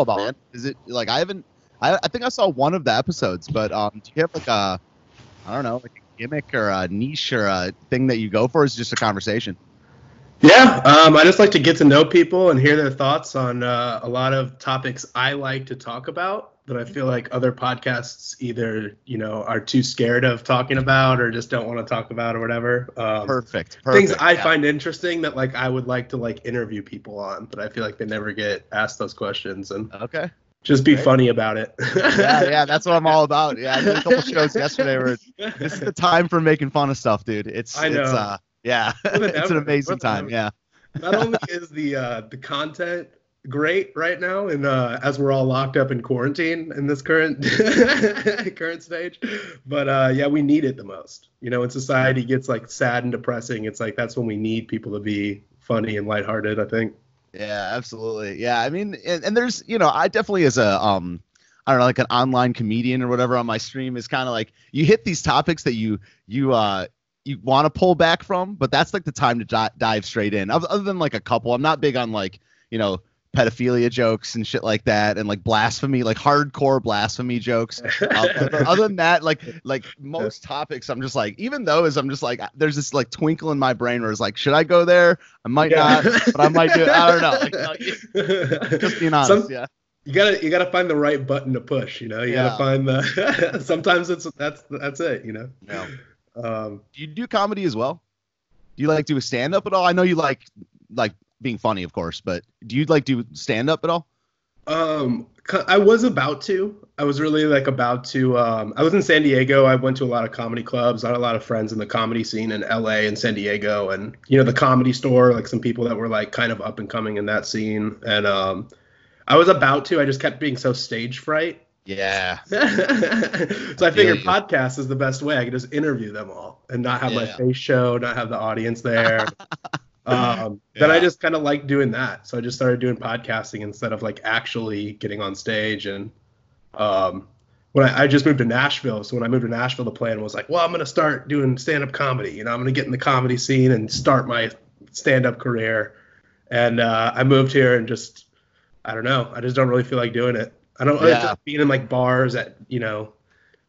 about it? Is it like I haven't? I, I think I saw one of the episodes, but um, do you have like a, I don't know, like a gimmick or a niche or a thing that you go for? Or is it just a conversation? Yeah, um, I just like to get to know people and hear their thoughts on uh, a lot of topics I like to talk about that I feel like other podcasts either you know are too scared of talking about or just don't want to talk about or whatever. Um, Perfect. things I yeah. find interesting that like I would like to like interview people on, but I feel like they never get asked those questions and Okay. just be Right. funny about it. Yeah, yeah, that's what I'm all about. Yeah, I did a couple shows yesterday where this is the time for making fun of stuff, dude. It's I know. it's uh yeah, it's an amazing time. Yeah. Not only is the uh, the content great right now, and uh, as we're all locked up in quarantine in this current current stage, but uh, yeah, we need it the most. You know, when society gets like sad and depressing, it's like that's when we need people to be funny and lighthearted. I think. Yeah, absolutely. Yeah, I mean, and, and there's, you know, I definitely as a, um, I don't know, like an online comedian or whatever on my stream is kind of like you hit these topics that you you uh you want to pull back from, but that's like the time to di- dive straight in. Other, other than like a couple, I'm not big on like you know pedophilia jokes and shit like that, and like blasphemy, like hardcore blasphemy jokes. Um, other, than that, like like most topics, I'm just like, even those, I'm just like, there's this like twinkle in my brain where it's like, should I go there? I might not, but I might do it. I don't know. Like, like, just being honest, Some- yeah. you gotta you gotta find the right button to push. You know, you Yeah. gotta find the. sometimes it's that's that's it. You know. Yeah. Um, Do you do comedy as well? Do you like do a stand up at all? I know you like like being funny, of course, but do you like do stand up at all? Um, I was about to. I was really like about to. Um, I was in San Diego. I went to a lot of comedy clubs. I had a lot of friends in the comedy scene in LA and San Diego, and you know the comedy store. Like some people that were like kind of up and coming in that scene. And um, I was about to. I just kept being so stage fright. Yeah. so I feel figured you. podcast is the best way. I could just interview them all and not have my face show, not have the audience there. um, Then I just kind of like doing that. So I just started doing podcasting instead of like actually getting on stage. And um, when I, I just moved to Nashville, so when I moved to Nashville, the plan was like, well, I'm gonna start doing stand-up comedy. You know, I'm gonna get in the comedy scene and start my stand-up career. And uh, I moved here and just, I don't know, I just don't really feel like doing it. I don't Yeah. just being in like bars at you know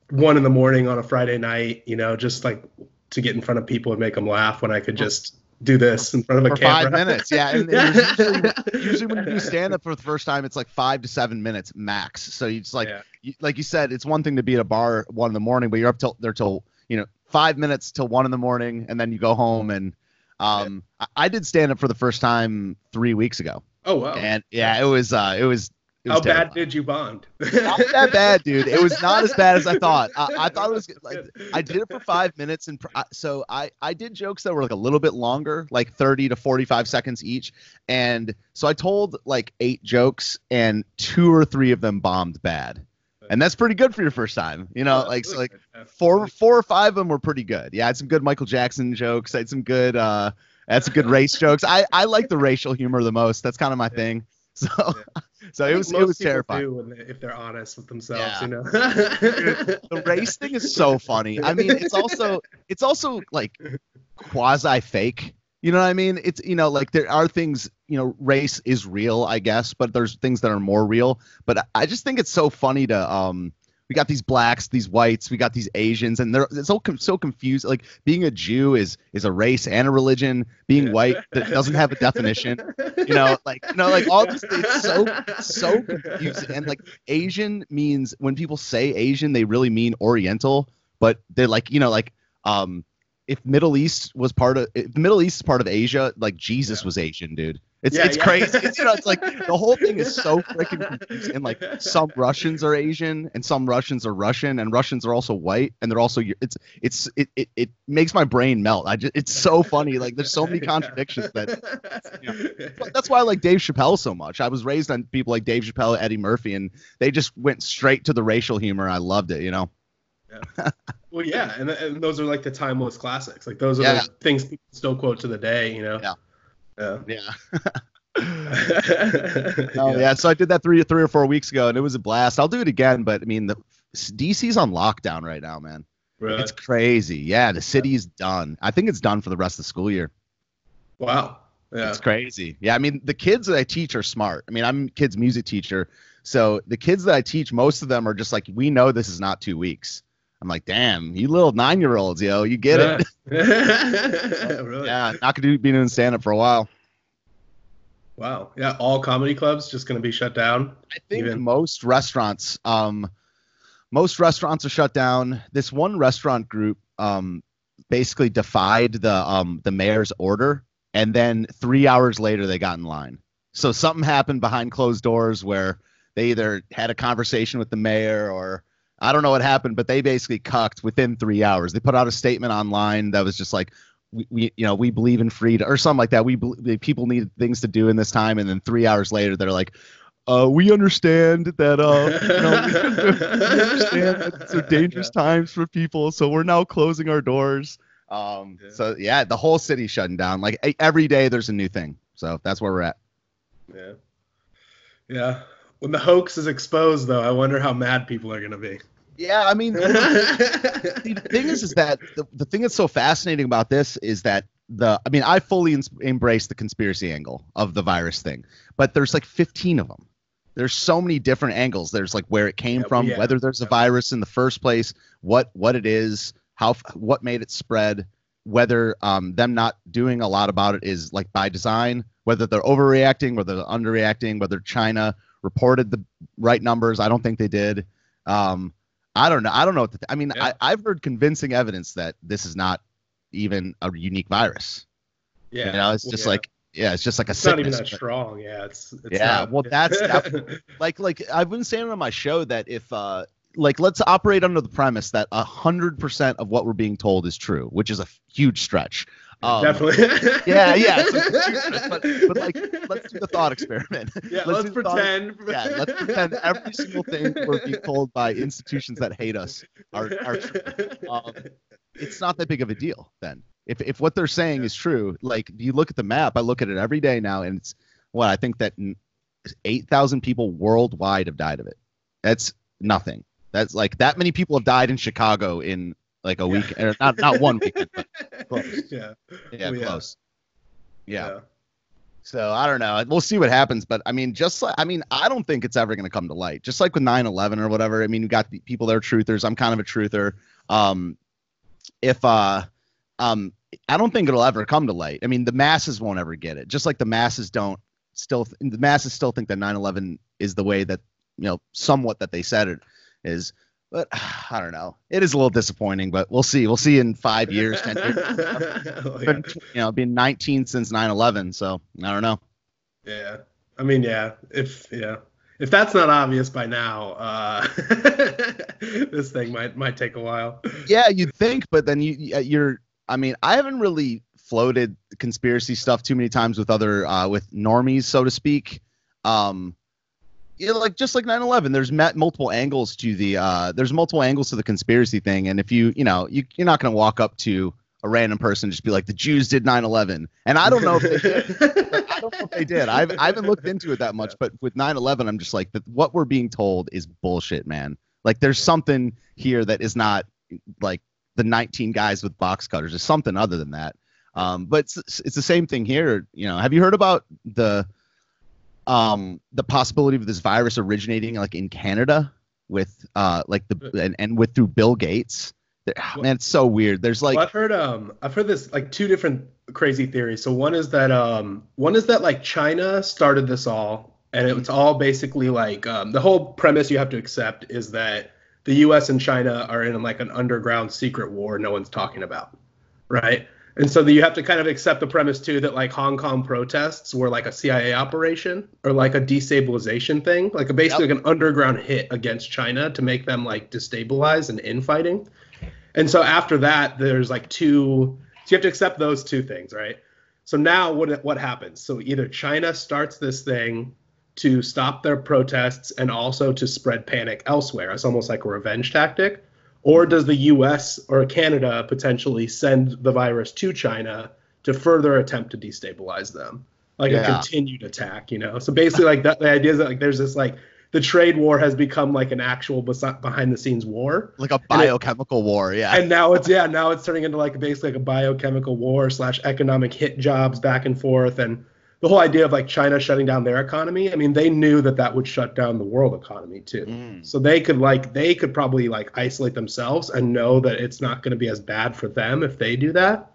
one in the morning on a Friday night. You know, just like to get in front of people and make them laugh when I could just do this in front of a For camera. five minutes, yeah. And, usually, usually when you do stand up for the first time, it's like five to seven minutes max. So you just like Yeah. you, like you said, it's one thing to be at a bar one in the morning, but you're up till there till you know five minutes till one in the morning, and then you go home and um I, I did stand up for the first time three weeks ago, Oh wow. and yeah, it was uh it was. How bad did you bond? not that bad, dude. It was not as bad as I thought. I, I thought it was like I did it for five minutes, and I- so I I did jokes that were like a little bit longer, like thirty to forty five seconds each, and so I told like eight jokes, and two or three of them bombed bad, and that's pretty good for your first time, you know. Like so like four four or five of them were pretty good. Yeah, I had some good Michael Jackson jokes. I had some good uh, I had some good race jokes. I I like the racial humor the most. That's kind of my thing. So so it was it was terrifying. when they, if they're honest with themselves, Yeah. you know. the race thing is so funny. I mean, it's also it's also like quasi fake. You know what I mean? It's you know like there are things you know race is real, I guess, but there's things that are more real. But I- I just think it's so funny to um. We got these blacks, these whites, we got these Asians, and they're it's so com- so confused. Like being a Jew is is a race and a religion. Being white that doesn't have a definition. You know, like you know, like all this. It's so so confusing. And like Asian means when people say Asian, they really mean Oriental, but they're like, you know, like um if Middle East was part of if the Middle East is part of Asia, like Jesus Yeah. was Asian, dude. It's Yeah, it's yeah. crazy. It's, you know, it's like the whole thing is so freaking confusing. And like some Russians are Asian and some Russians are Russian and Russians are also white and they're also it's it's it it, it makes my brain melt. I just it's so funny. Like there's so many contradictions that But that's why I like Dave Chappelle so much. I was raised on people like Dave Chappelle, Eddie Murphy, and they just went straight to the racial humor. I loved it, you know. Yeah. Well, yeah, and, and those are like the timeless classics. Like those are Yeah. the things people still quote to the day, you know. Yeah. Yeah. Yeah. Oh yeah. So I did that three three or four weeks ago, and it was a blast. I'll do it again, but I mean, the DC's on lockdown right now, man. Really? It's crazy. Yeah, the city's done. I think it's done for the rest of the school year. Wow. Yeah. It's crazy. Yeah, I mean the kids that I teach are smart. I mean I'm a kids music teacher, so the kids that I teach, most of them are just like, we know this is not two weeks. I'm like, damn, you little nine year olds, yo, you get it. it. really? yeah, not gonna be doing stand up for a while. Wow. Yeah, all comedy clubs just going to be shut down. I think Even- most restaurants, um, most restaurants are shut down. This one restaurant group, um, basically defied the um the mayor's order, and then three hours later they got in line. So something happened behind closed doors where they either had a conversation with the mayor or I don't know what happened, but they basically cucked within three hours. They put out a statement online that was just like, we, we you know, we believe in freedom or something like that. We bel- people need things to do in this time, and then three hours later, they're like, uh, we understand that uh, you know, we understand that it's a dangerous times for people, so we're now closing our doors. Um, Yeah. so yeah, the whole city's shutting down. Like every day, there's a new thing. So that's where we're at. Yeah. Yeah. When the hoax is exposed, though, I wonder how mad people are going to be. Yeah, I mean, the thing is, is that the, the thing that's so fascinating about this is that the, I mean, I fully ins- embrace the conspiracy angle of the virus thing, but there's like 15 of them. There's so many different angles. There's like where it came Yeah, from, yeah. whether there's a virus in the first place, what what it is, how what made it spread, whether um them not doing a lot about it is like by design, whether they're overreacting, whether they're underreacting, whether China reported the right numbers. I don't think they did. Um, I don't know. I don't know what to th- I mean, Yeah. I, I've heard convincing evidence that this is not even a unique virus. yeah. You know, it's just yeah. like yeah, it's just like a it's not even that but- strong. Yeah. It's, it's Yeah, not. well, that's- that- like like I've been saying on my show that if uh like let's operate under the premise that a hundred percent of what we're being told is true, which is a huge stretch. Um, Definitely. yeah, yeah, it's a huge stretch, but, but like let's do the thought experiment. Yeah, Let's let's, the thought- pretend. yeah, let's pretend every single thing we're being told by institutions that hate us are, are true. Um, it's not that big of a deal then. If if what they're saying is true, like you look at the map, I look at it every day now, and it's what I think that eight thousand people worldwide have died of it. That's nothing. That's like that many people have died in Chicago in like a Yeah. week, or not not one weekend, but close. Yeah. yeah, Well, yeah. close. yeah. So I don't know. We'll see what happens, but I mean, just like I mean, I don't think it's ever going to come to light. Just like with 9/11 or whatever. I mean, you got people that are truthers. I'm kind of a truther. Um, if uh, um, I don't think it'll ever come to light. I mean, the masses won't ever get it. Just like the masses don't still the masses still think that 9/11 is the way that you know somewhat that they said it is. But I don't know. It is a little disappointing, but we'll see. We'll see in five years, ten years. Oh, yeah. You know, been 19 since 9/11, so I don't know. Yeah. I mean, yeah. If yeah, if that's not obvious by now, uh, this thing might might take a while. Yeah, you'd think, but then you you're. I mean, I haven't really floated conspiracy stuff too many times with other uh, with normies, so to speak. Um, you know, like just like 9/11, there's met multiple angles to the uh, there's multiple angles to the conspiracy thing, and if you you know you you're not gonna walk up to a random person and just be like the Jews did 9/11, and I don't know if they did. I don't know if they did. I've, I haven't looked into it that much, but with 9/11, I'm just like, that what we're being told is bullshit, man. Like, there's something here that is not like the 19 guys with box cutters. There's something other than that. Um, but it's, it's the same thing here. You know, have you heard about the um the possibility of this virus originating like in Canada with uh like the and, and with through Bill Gates? There- Man, it's so weird. There's like well, I've heard um I've heard this like two different crazy theories. So one is that um one is that like China started this all and it's all basically like um, the whole premise you have to accept is that the US and China are in like an underground secret war no one's talking about. Right? And so you have to kind of accept the premise too that like Hong Kong protests were like a CIA operation or like a destabilization thing, like a basically like an underground hit against China to make them like destabilize and infighting. And so after that, there's like two. So you have to accept those two things, right? So now what what happens? So either China starts this thing to stop their protests and also to spread panic elsewhere. It's almost like a revenge tactic. Or does the U.S. or Canada potentially send the virus to China to further attempt to destabilize them, like a continued attack? You know. So basically, like that, the idea is that like there's this like the trade war has become like an actual behind the scenes war like a biochemical war. Yeah. and now it's yeah now it's turning into like basically like a biochemical war slash economic hit jobs back and forth and the whole idea of like China shutting down their economy. I mean, they knew that that would shut down the world economy too. Mm. So they could like they could probably like isolate themselves and know that it's not going to be as bad for them if they do that.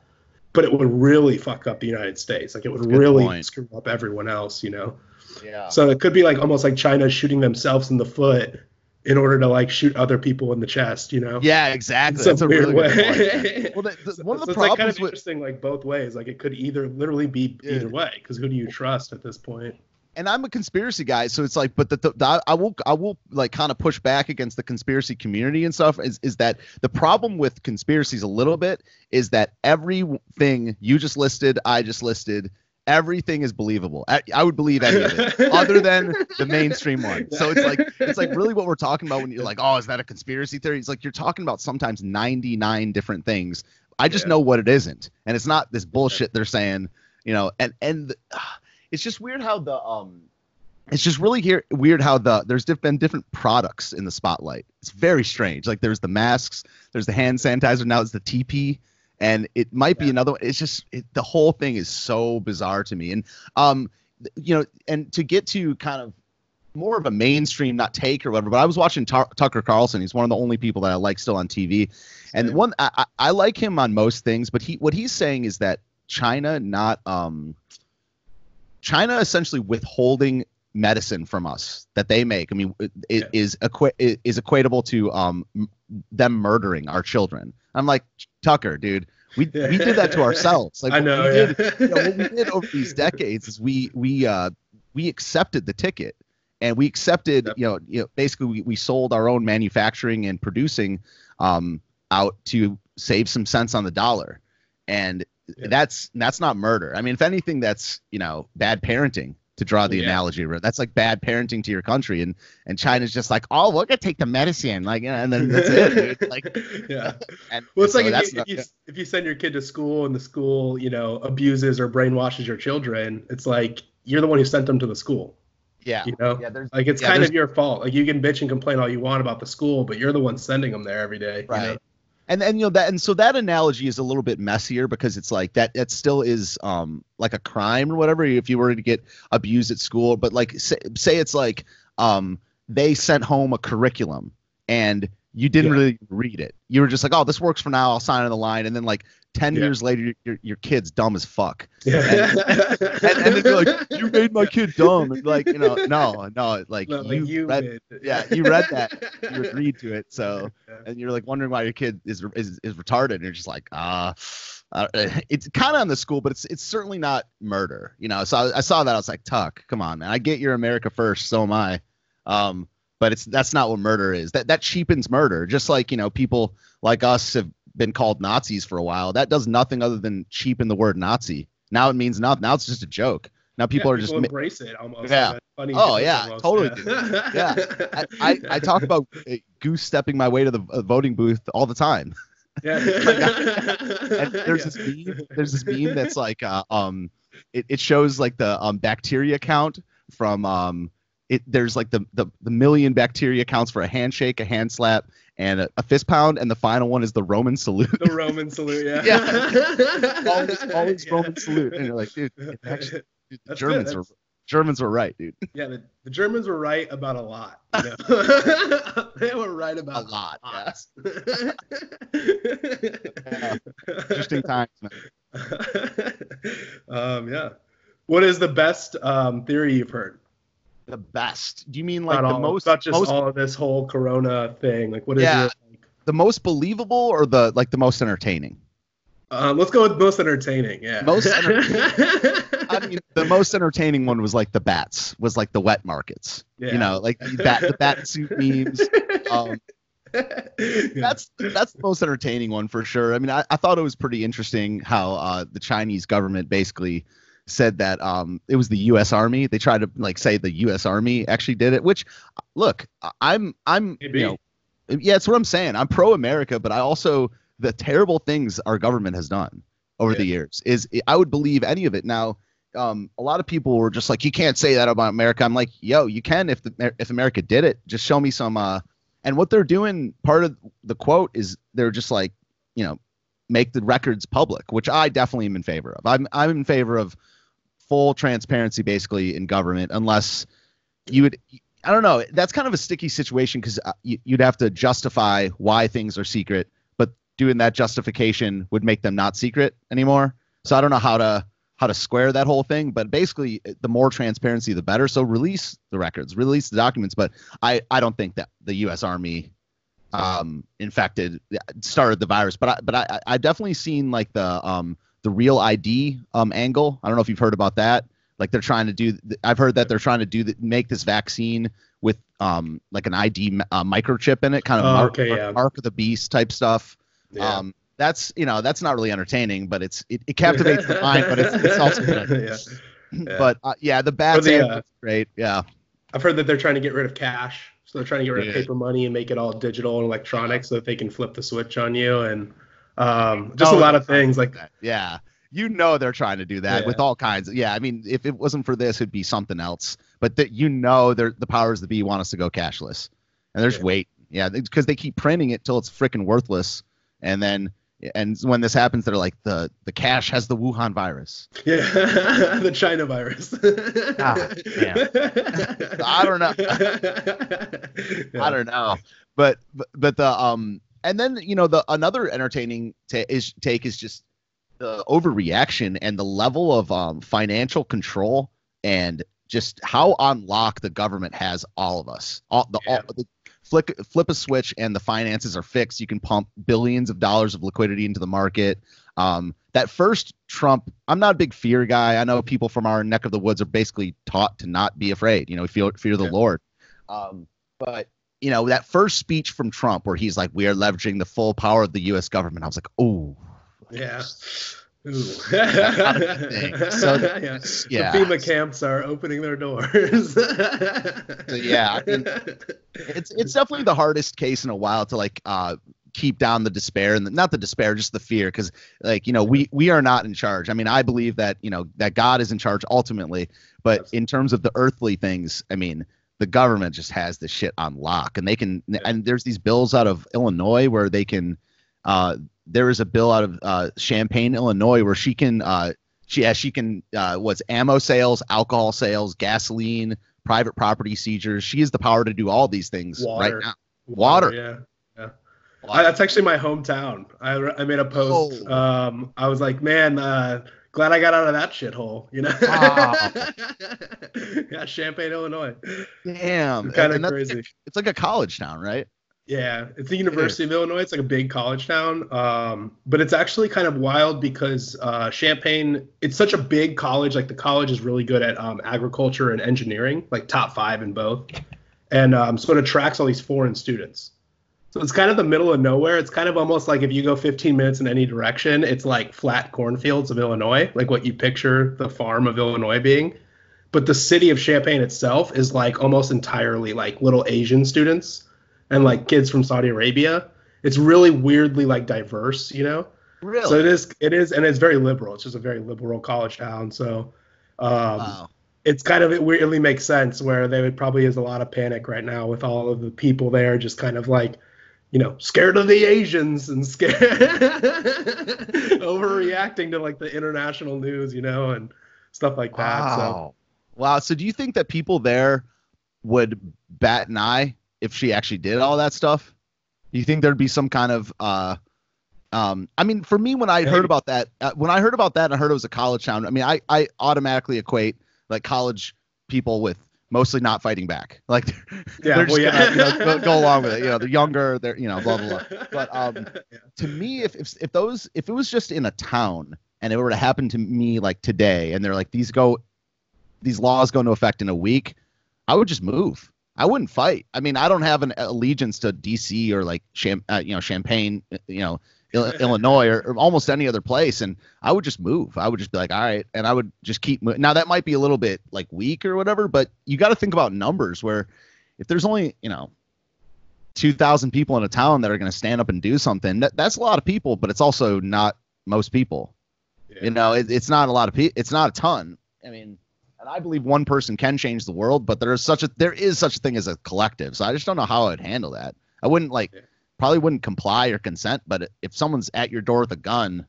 But it would really fuck up the United States. Like it would That's a good really point. screw up everyone else, you know. Yeah. So it could be like almost like China shooting themselves in the foot in order to like shoot other people in the chest, you know. Yeah, exactly. In That's some a really weird good point. way. Well, the, the, So- one of so the it's like kind problems of with interesting, like both ways. Like it could either literally be Yeah. either way, because who do you trust at this point? and I'm a conspiracy guy, so it's like, but the, the, the I will I will like kind of push back against the conspiracy community and stuff. Is is that the problem with conspiracies a little bit is that everything you just listed, I just listed, everything is believable. I, I would believe any of it, other than the mainstream one. So it's like it's like really what we're talking about when you're like, oh, is that a conspiracy theory? It's like you're talking about sometimes 99 different things. I just Yeah. know what it isn't, and it's not this bullshit they're saying, you know. And and ah, it's just weird how the um, it's just really here weird how the there's diff- been different products in the spotlight. It's very strange. Like there's the masks, there's the hand sanitizer, now it's the TP, and it might be Yeah. another one. It's just it, the whole thing is so bizarre to me. And um, you know, and to get to kind of more of a mainstream not take or whatever but i was watching Tu- tucker carlson he's one of the only people that i like still on tv and Same. one I, I like him on most things but he what he's saying is that china not um china essentially withholding medicine from us that they make i mean it, Yeah. is equi- is equatable to um them murdering our children i'm like tucker dude we, we did that to ourselves like I what we yeah. did you know, what we did over these decades is we we uh we accepted the ticket and we accepted Yep. you know you know basically we, we sold our own manufacturing and producing um out to save some cents on the dollar and Yeah. that's that's not murder i mean if anything that's you know bad parenting to draw the Yeah. analogy that's like bad parenting to your country and and china's just like oh we're gonna take the medicine like you and then that's it dude. like yeah. and Well, it's so like that's if you, not- if, you, if you send your kid to school and the school, you know, abuses or brainwashes your children, it's like you're the one who sent them to the school. yeah You know, yeah there's like it's Yeah, kind of your fault. Like you can bitch and complain all you want about the school, but you're the one sending them there every day. you right know? And and you know that and so that analogy is a little bit messier because it's like that that still is um like a crime or whatever if you were to get abused at school. But like say, say it's like um they sent home a curriculum and you didn't Yeah. really read it. You were just like oh this works for now. I'll sign on the line. And then like 10 Yeah. years later your, your kid's dumb as fuck Yeah. and, and then you're like you made my kid dumb and like you know no no like No, you, like you read did. yeah, you read that. you agreed to it so Yeah. and you're like wondering why your kid is is, is retarded and you're just like ah uh, it's kind of on the school but it's it's certainly not murder you know so I, I saw that i was like tuck come on man i get you're america first so am i um but it's that's not what murder is that that cheapens murder just like you know people like us have been called nazis for a while that does nothing other than cheapen the word nazi now it means nothing now it's just a joke now people Yeah, are just embrace it almost. Yeah. like funny Oh, yeah, almost, totally, Yeah. I, I, I talk about uh, goose stepping my way to the uh, voting booth all the time Yeah. and there's this meme there's this meme that's like uh, um it, it shows like the um bacteria count from um it there's like the, the the million bacteria counts for a handshake a hand slap and a, a fist pound and the final one is the roman salute the Roman salute. Yeah. Yeah. always always Yeah. roman salute and you're like dude, actually, dude the germans were germans were right dude Yeah, the, the Germans were right about a lot. You know? they were right about a about lot yeah. yeah. interesting times man um, yeah. What is the best um, theory you've heard? The best do you mean like Not the all, most not just most all of this whole Corona thing. Like, what is Yeah. your? Like, the most believable or the like the most entertaining um, let's go with most entertaining. Yeah. Most I mean, the most entertaining one was like the bats, was like the wet markets. Yeah. You know, like the bat, the bat suit memes. Um, that's that's the most entertaining one for sure. I mean, I, I thought it was pretty interesting how uh, the Chinese government basically said that um, it was the U.S. Army. They tried to like say the U.S. Army actually did it. Which, look, I'm I'm Maybe. you know, yeah, it's what I'm saying. I'm pro America, but I also the terrible things our government has done over the years is I would believe any of it. Now, um, a lot of people were just like, you can't say that about America. I'm like, yo, you can if the if America did it. Just show me some. Uh, and what they're doing, part of the quote is they're just like, you know, make the records public, which I definitely am in favor of. I'm I'm in favor of full transparency basically in government unless you would I don't know. That's kind of a sticky situation because uh, you, would have to justify why things are secret, but doing that justification would make them not secret anymore. So I don't know how to how to square that whole thing. But basically, the more transparency, the better. So release the records, release the documents. But I I don't think that the U.S. Army um infected started the virus but i but i i definitely seen like the um the real id um angle i don't know if you've heard about that like they're trying to do i've heard that they're trying to do the, make this vaccine with um like an id uh, microchip in it kind of oh, mark, okay, yeah. mark of the beast type stuff yeah. um that's you know that's not really entertaining but it's it, it captivates the mind but it's, it's also good. yeah. but uh, yeah the the, uh, great yeah i've heard that they're trying to get rid of cash so they're trying to get rid of paper money and make it all digital and electronic so that they can flip the switch on you and um, just oh, a lot of things like that. Yeah. You know they're trying to do that yeah. with all kinds. Of, yeah, I mean, if it wasn't for this, it'd be something else. But that you know, they're the powers that be want us to go cashless, and there's yeah. wait, yeah, because they keep printing it till it's freaking worthless, and then and when this happens, they're like the the cash has the Wuhan virus. Yeah, the China virus. ah, I don't know. Yeah. I don't know, but, but but the um and then you know the another entertaining ta- is take is just the overreaction and the level of um financial control and just how on lock the government has all of us. All the, yeah. all, the flick flip a switch and the finances are fixed. You can pump billions of dollars of liquidity into the market. Um, that first Trump, I'm not a big fear guy. I know people from our neck of the woods are basically taught to not be afraid. You know, fear fear the yeah. Lord. Um, but you know that first speech from Trump where he's like, "We are leveraging the full power of the U.S. government." I was like, "Oh, yeah." Ooh. so yeah. yeah. The FEMA camps are opening their doors. so, yeah, I mean, it's it's definitely the hardest case in a while to like uh, keep down the despair and the, not the despair, just the fear, because like you know we we are not in charge. I mean, I believe that you know that God is in charge ultimately, but yes. in terms of the earthly things, I mean, the government just has this shit on lock, and they can. Yeah. And there's these bills out of Illinois where they can. Uh, there is a bill out of uh, Champaign, Illinois, where she can uh, she yeah, she can uh, what's ammo sales, alcohol sales, gasoline, private property seizures. She has the power to do all these things Water. right now. Water, Water. yeah. yeah. I, that's actually my hometown. I, I made a post. Oh. Um, I was like, man, uh, glad I got out of that shithole. You know. Ah. yeah, Champaign, Illinois. Damn, kind of crazy. It's like a college town, right? Yeah, it's the University of Illinois. It's like a big college town, um, but it's actually kind of wild because uh, Champaign. It's such a big college. Like the college is really good at um, agriculture and engineering, like top five in both, and um, so it attracts all these foreign students. So it's kind of the middle of nowhere. It's kind of almost like if you go 15 minutes in any direction, it's like flat cornfields of Illinois, like what you picture the farm of Illinois being. But the city of Champaign itself is like almost entirely like little Asian students and like kids from Saudi Arabia. It's really weirdly like diverse, you know. Really. So it is. It is, and it's very liberal. It's just a very liberal college town. So, um, wow. It's kind of it weirdly makes sense where there would probably is a lot of panic right now with all of the people there just kind of like, you know, scared of the Asians and scared overreacting to like the international news, you know, and stuff like that. Wow. So. Wow. So do you think that people there would bat an eye if she actually did all that stuff? Do you think there'd be some kind of uh um I mean for me when I heard about that uh, when I heard about that and I heard it was a college town, I mean I I automatically equate like college people with mostly not fighting back. Like yeah, they're just well, yeah. gonna you know, go, go, along with it. You know, they're younger, they're you know, blah blah blah. But um yeah. to me if, if if those if it was just in a town and it were to happen to me like today and they're like these go these laws go into effect in a week, I would just move. I wouldn't fight. I mean, I don't have an allegiance to DC or like Cham- uh, you know Champaign, you know Illinois or, or, almost any other place, and I would just move. I would just be like, all right, and I would just keep. moving. Now that might be a little bit like weak or whatever, but you got to think about numbers. Where if there's only you know two thousand people in a town that are going to stand up and do something, that, that's a lot of people, but it's also not most people. Yeah. You know, it, it's not a lot of people. It's not a ton. I mean and I believe one person can change the world, but there is such a there is such a thing as a collective. So I just don't know how I'd handle that. I wouldn't like probably wouldn't comply or consent, but if someone's at your door with a gun,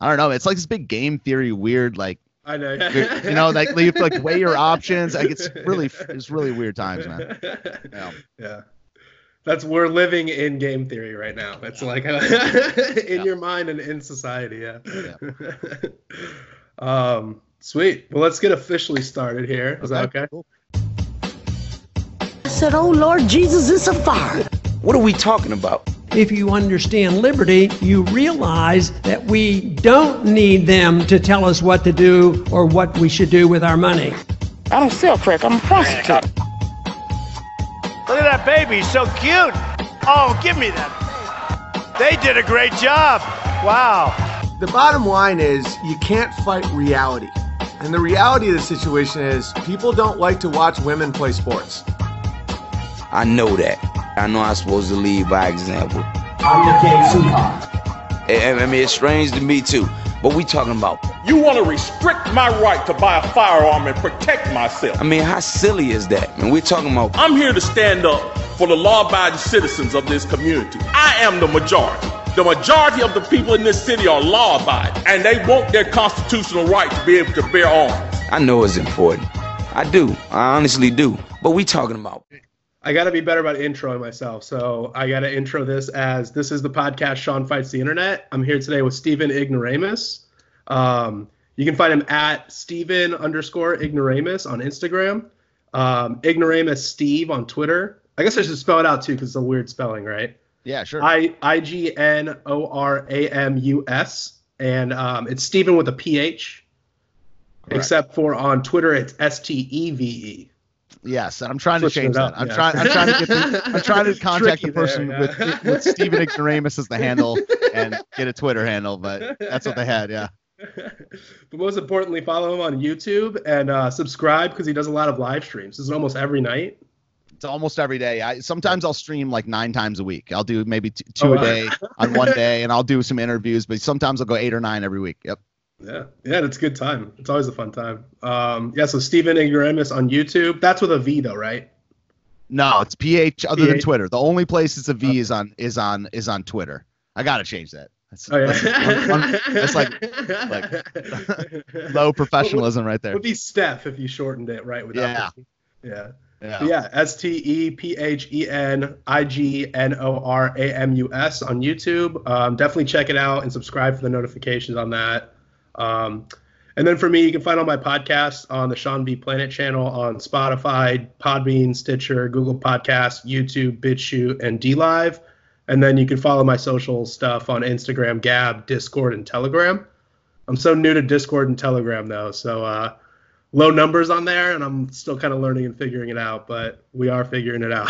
I don't know. It's like this big game theory weird like I know. you know, like you have to like weigh your options. Like it's really, it's really weird times, man. Yeah. yeah. That's we're living in game theory right now. It's like in yeah. your mind and in society. Yeah. yeah. um. Sweet. Well, let's get officially started here. Is okay. that okay? Cool. I said, "Oh Lord Jesus, it's a fire." What are we talking about? if you understand liberty, you realize that we don't need them to tell us what to do or what we should do with our money. I don't sell crack, I'm a prostitute. Look at that baby, he's so cute. Oh, give me that. They did a great job. Wow. The bottom line is you can't fight reality. And the reality of the situation is people don't like to watch women play sports. I know that. I know I'm supposed to lead by example. I'm the king sweetheart. I mean, it's strange to me too. But we talking about. You want to restrict my right to buy a firearm and protect myself. I mean, how silly is that? And we're talking about. I'm here to stand up for the law-abiding citizens of this community. I am the majority. The majority of the people in this city are law-abiding, and they want their constitutional right to be able to bear arms. I know it's important. I do. I honestly do. But we talking about. I got to be better about introing myself. So I got to intro this as this is the podcast Sean Fights the Internet. I'm here today with Stephen Ignoramus. Um, you can find him at Stephen underscore Ignoramus on Instagram. Um, Ignoramus Steve on Twitter. I guess I should spell it out too because it's a weird spelling, right? Yeah, sure. I I G N O R A M U S, and um, it's Stephen with a P H. Except for on Twitter, it's S T E V E. Yes, and I'm trying to change that. I'm yeah. trying. I'm trying to get. The, I'm trying to contact the person there, yeah. with with Stephen Ignoramus as the handle and get a Twitter handle, but that's what they had. Yeah. but most importantly, follow him on YouTube and uh, subscribe because he does a lot of live streams. This is almost every night. It's almost every day. I sometimes I'll stream like nine times a week. I'll do maybe t- two oh, a day on one day, and I'll do some interviews. But sometimes I'll go eight or nine every week. Yep. Yeah, yeah, it's a good time. It's always a fun time. Um, yeah, so Stephen Ignoramus on YouTube. That's with a V though, right? No, it's PH other than Twitter. The only place it's a V is on is on is on Twitter. I gotta change that. That's, oh, yeah. that's, like like low professionalism right there. Would be Steph if you shortened it right without yeah. Yeah. Yeah. S T E P H E N I G N O R A M U S on YouTube. Um, definitely check it out and subscribe for the notifications on that. Um, and then for me, you can find all my podcasts on the Sean V Planet channel on Spotify, Podbean, Stitcher, Google Podcasts, YouTube, BitChute, and DLive. And then you can follow my social stuff on Instagram, Gab, Discord, and Telegram. I'm so new to Discord and Telegram though, so uh, low numbers on there, and I'm still kind of learning and figuring it out. But we are figuring it out.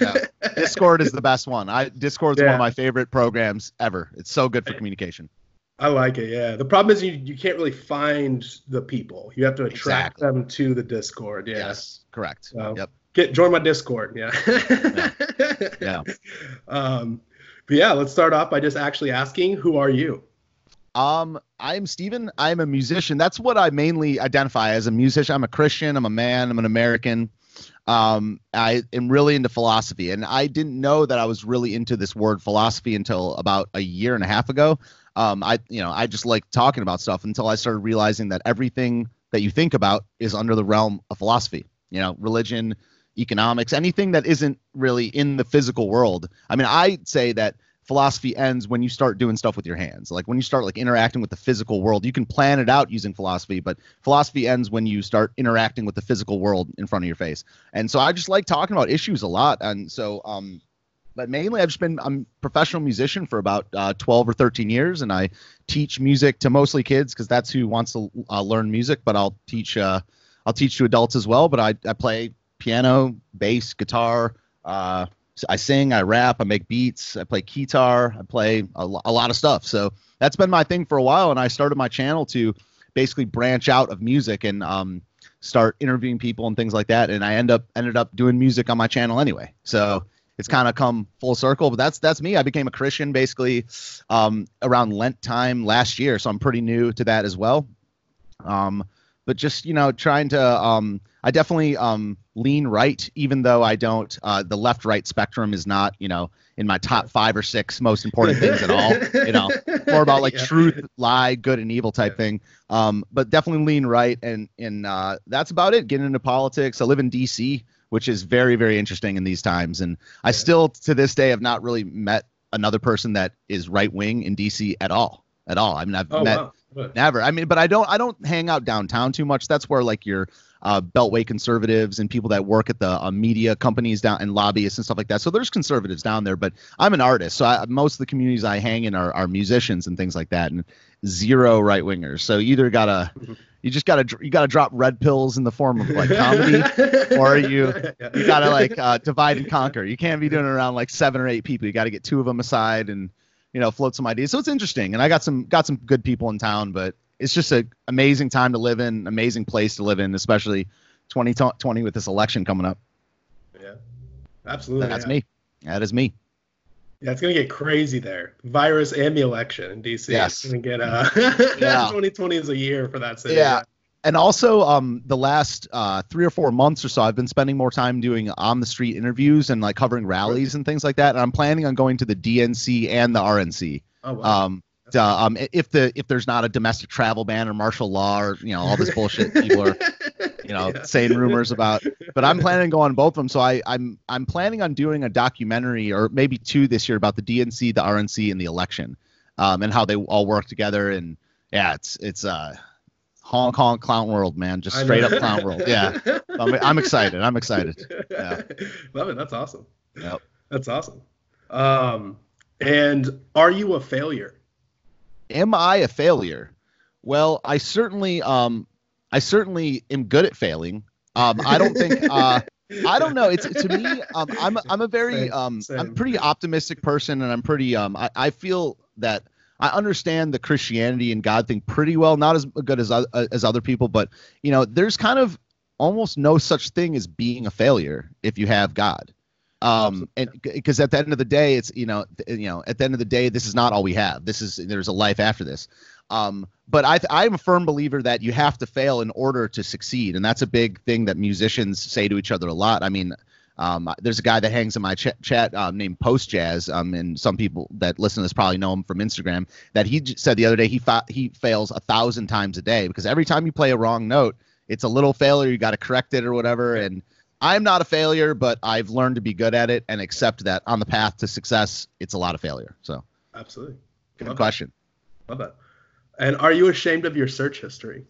yeah. Discord is the best one. I Discord is yeah. one of my favorite programs ever. It's so good for communication. I like it. Yeah. The problem is you, you can't really find the people. You have to attract exactly. them to the Discord. Yeah. Yes. Correct. So yep. Get join my Discord. Yeah. yeah. yeah. Um, but yeah, let's start off by just actually asking, who are you? Um, I'm Stephen. I'm a musician. That's what I mainly identify as a musician. I'm a Christian. I'm a man. I'm an American. Um, I am really into philosophy, and I didn't know that I was really into this word philosophy until about a year and a half ago um, I you know I just like talking about stuff until I started realizing that everything that you think about is under the realm of philosophy. You know, religion, economics, anything that isn't really in the physical world. I mean, I say that philosophy ends when you start doing stuff with your hands. Like when you start like interacting with the physical world, you can plan it out using philosophy, but philosophy ends when you start interacting with the physical world in front of your face. And so I just like talking about issues a lot. And so um but mainly I've just been I'm a professional musician for about uh, 12 or 13 years, and I teach music to mostly kids because that's who wants to uh, learn music. But I'll teach uh, I'll teach to adults as well. But I, I play piano, bass, guitar. Uh, I sing, I rap, I make beats, I play guitar, I play a, a lot of stuff. So that's been my thing for a while, and I started my channel to basically branch out of music and um, start interviewing people and things like that. And I end up ended up doing music on my channel anyway. So it's kind of come full circle. But that's that's me. I became a Christian basically um, around Lent time last year, so I'm pretty new to that as well. Um, but just you know, trying to um, I definitely um, lean right, even though I don't. Uh, the left-right spectrum is not, you know, in my top five or six most important things at all. You know, more about like Yeah. truth, lie, good and evil type thing. Um, but definitely lean right, and and uh, that's about it. Getting into politics. I live in D.C., which is very very interesting in these times, and I still to this day have not really met another person that is right wing in D.C. at all. At all. I mean, I've Oh met wow. Never. I mean, but I don't. I don't hang out downtown too much. That's where like your uh, beltway conservatives and people that work at the uh, media companies down and lobbyists and stuff like that. So there's conservatives down there. But I'm an artist, so I, most of the communities I hang in are, are musicians and things like that, and zero right wingers. So you either gotta, you just gotta, you gotta drop red pills in the form of like comedy, or you you gotta like uh, divide and conquer. You can't be doing it around like seven or eight people. You got to get two of them aside and you know float some ideas. So it's interesting, and I got some got some good people in town, but it's just an amazing time to live in, amazing place to live in, especially 2020 with this election coming up. Yeah. Absolutely. That's yeah. me. That is me. Yeah, it's gonna get crazy there. Virus and the election in DC. Yes. It's gonna get uh Yeah. 2020 is a year for that city. Yeah. And also, um, the last uh, three or four months or so, I've been spending more time doing on the street interviews and like covering rallies and things like that. And I'm planning on going to the DNC and the RNC. Oh wow. um, to, um, if the if there's not a domestic travel ban or martial law or you know all this bullshit people are you know Yeah. saying rumors about. But I'm planning to go on both of them. So I I'm I'm planning on doing a documentary or maybe two this year about the DNC, the RNC, and the election, um, and how they all work together. And yeah, it's it's uh honk honk clown world, man, just straight up clown world. Yeah, I'm, I'm excited. I'm excited. Yeah. Love it. That's awesome. Yep. That's awesome. Um, and are you a failure? am I a failure? Well, I certainly um I certainly am good at failing. Um I don't think uh I don't know. It's to me um I'm a, I'm a very um I'm pretty optimistic person and I'm pretty um I, I feel that I understand the Christianity and God thing pretty well, not as good as oth- as other people, but you know, there's kind of almost no such thing as being a failure if you have God. Um, and because at the end of the day, it's you know, you know, at the end of the day, this is not all we have. This is there's a life after this. Um, but I th- I'm a firm believer that you have to fail in order to succeed, and that's a big thing that musicians say to each other a lot. I mean, um, there's a guy that hangs in my ch- chat um, named Post Jazz, um, and some people that listen to this probably know him from Instagram. That he j- said the other day he fa- he fails a thousand times a day because every time you play a wrong note, it's a little failure. You got to correct it or whatever. And I'm not a failure, but I've learned to be good at it and accept that on the path to success, it's a lot of failure. So, Absolutely. good Love question. That. Love that. And are you ashamed of your search history?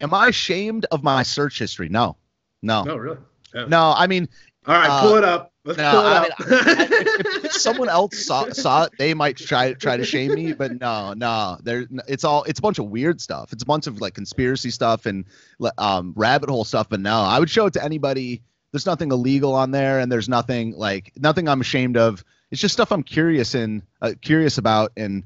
Am I ashamed of my search history? No, no, No, really. Yeah. no. I mean, All right, Uh, pull it up. Let's no, pull it I up. mean, I- if, if someone else saw saw it, they might try try to shame me, but no, no. There, it's all it's a bunch of weird stuff. It's a bunch of like conspiracy stuff and um, rabbit hole stuff. But no, I would show it to anybody. There's nothing illegal on there, and there's nothing like nothing I'm ashamed of. It's just stuff I'm curious in, uh, curious about. And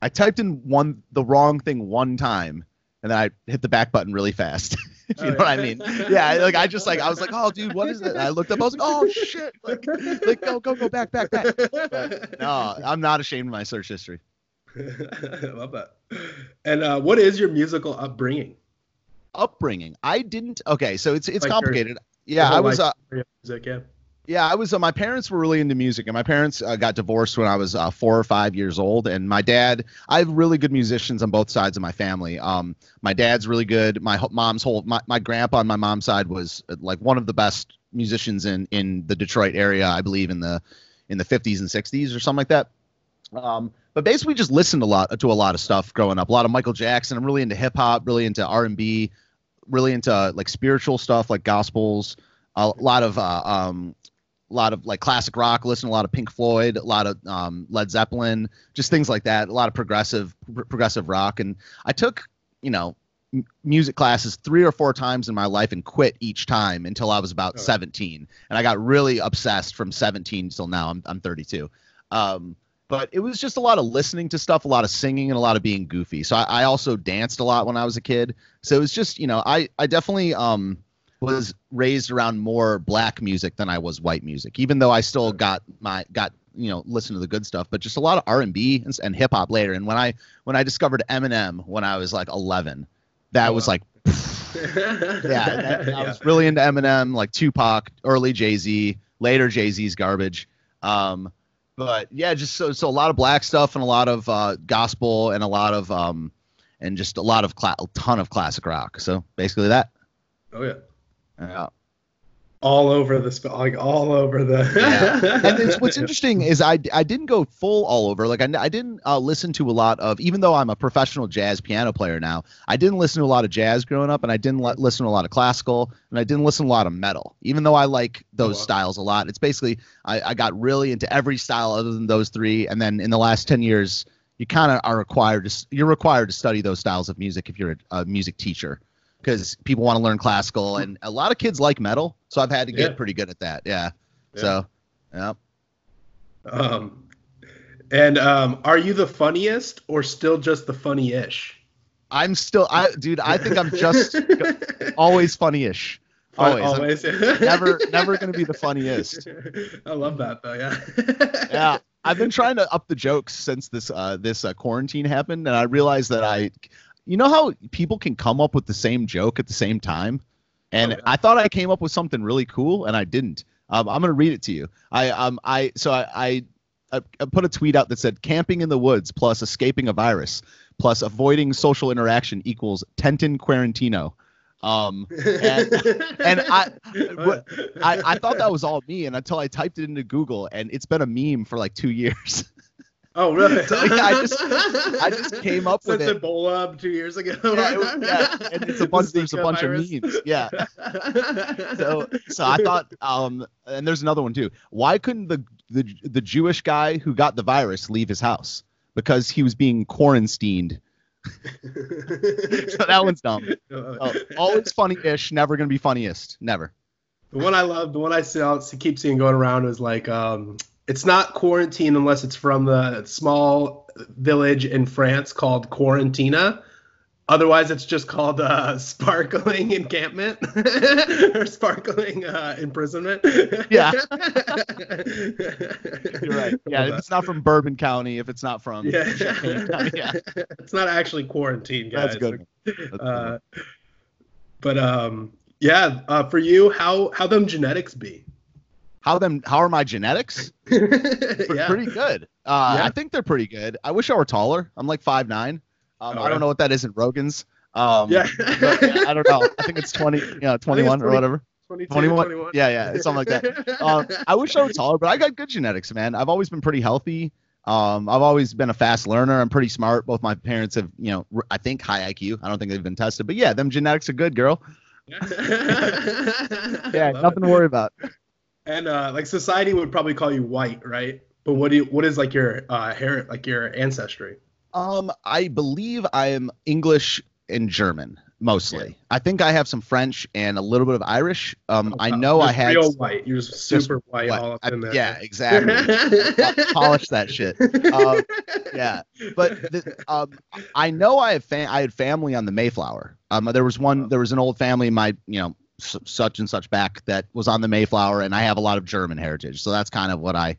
I typed in one the wrong thing one time, and then I hit the back button really fast. if you Oh, know what I mean? Yeah, like I just like I was like, oh, dude, what is that? I looked up, I was like, oh shit, like, like go go go back back back. But no, I'm not ashamed of my search history. Love that. And uh, what is your musical upbringing? Upbringing, I didn't. Okay, so it's it's Like complicated. Yeah, Your whole I was. Uh, music, yeah. Yeah, I was. Uh, my parents were really into music, and my parents uh, got divorced when I was uh, four or five years old. And my dad, I have really good musicians on both sides of my family. Um, my dad's really good. My mom's whole, my, my grandpa on my mom's side was uh, like one of the best musicians in in the Detroit area, I believe in the in the 50s and 60s or something like that. Um, but basically, just listened a lot to a lot of stuff growing up. A lot of Michael Jackson. I'm really into hip hop, really into R and B, really into like spiritual stuff like gospels. A lot of uh, um, a lot of like classic rock. Listen a lot of Pink Floyd, a lot of um, Led Zeppelin, just things like that. A lot of progressive pr- progressive rock. And I took you know m- music classes three or four times in my life and quit each time until I was about Oh. 17. And I got really obsessed from 17 till now. I'm I'm 32. Um, but it was just a lot of listening to stuff, a lot of singing, and a lot of being goofy. So I, I also danced a lot when I was a kid. So it was just, you know, I I definitely um was raised around more black music than I was white music, even though I still got my got you know listen to the good stuff, but just a lot of R and B and hip hop later. And when I when I discovered Eminem when I was like 11, that Oh, was wow. like yeah, that- I was really into Eminem, like Tupac, early Jay Z, later Jay Z's garbage. Um, but yeah, just so so a lot of black stuff and a lot of uh, gospel and a lot of um, and just a lot of cla- a ton of classic rock. So basically that. Oh yeah. Yeah. All over the sp- like all over the. yeah. And it's, what's interesting is I, I didn't go full all over. Like I, I didn't uh, listen to a lot of, even though I'm a professional jazz piano player now, I didn't listen to a lot of jazz growing up, and I didn't li- listen to a lot of classical, and I didn't listen to a lot of metal. Even though I like those wow. styles a lot, it's basically I, I got really into every style other than those three, and then in the last ten years, you kind of are required to you're required to study those styles of music if you're a, a music teacher because people want to learn classical and a lot of kids like metal so i've had to get Yeah. pretty good at that yeah, Yeah. so yeah Um, and um, are you the funniest or still just the funny-ish? i'm still i dude i think i'm just always funny-ish Fun- always, never never gonna be the funniest I love that though. Yeah. yeah i've been trying to up the jokes since this uh this uh, quarantine happened and i realized that i you know how people can come up with the same joke at the same time and Oh, yeah. i thought i came up with something really cool and i didn't um, i'm gonna read it to you i um i so i i I put a tweet out that said camping in the woods plus escaping a virus plus avoiding social interaction equals Tentin Quarantino. Um, and, and I, I, I thought that was all me, and until I typed it into Google, and it's been a meme for like two years. Oh really? So, yeah, I just- I just came up with Since it. Ebola two years ago. yeah, it was- yeah, and it's a bunch. There's a bunch virus. of memes. Yeah. So, so I thought, um, and there's another one too. Why couldn't the the the Jewish guy who got the virus leave his house? Because he was being quarantined. So that one's dumb. Oh, always funny-ish, never gonna be funniest. Never. The one I love, the one I see, I'll keep seeing going around is like, um, it's not quarantine unless it's from the small village in France called Quarantina. Otherwise, it's just called uh, sparkling encampment or sparkling uh, imprisonment. Yeah. You're right. Yeah, if it's not from Bourbon County, if it's not from Yeah. County, yeah. it's not actually quarantine, guys. That's good. That's good. Uh, but um, yeah, uh, for you, how how them genetics be? How them? How are my genetics? Yeah. Pretty good. Uh, Yeah. I think they're pretty good. I wish I were taller. I'm like five nine. Um, Oh, I don't yeah. know what that is in Rogan's. Um, Yeah. but, yeah, I don't know. I think it's 20, you know, 21 or whatever. 21. 21. Yeah, yeah, it's something like that. Um, I wish I were taller, but I got good genetics, man. I've always been pretty healthy. Um, I've always been a fast learner. I'm pretty smart. Both my parents have, you know, I think high IQ. I don't think they've been tested, but yeah, them genetics are good, girl. yeah, Yeah, nothing to worry about. And uh, like society would probably call you white, right? But what do you, what is like your uh, hair, like your ancestry? Um, I believe I am English and German mostly. I think I have some French and a little bit of Irish. Um, I know I had real white. You're just super white what- all up I- in there. yeah, exactly. Polish that shit. Um, yeah, but the, um, I know I have fa- I had family on the Mayflower. Um, there was one. There was an old family, in my you know such and such back that was on the Mayflower, and I have a lot of German heritage. So that's kind of what I,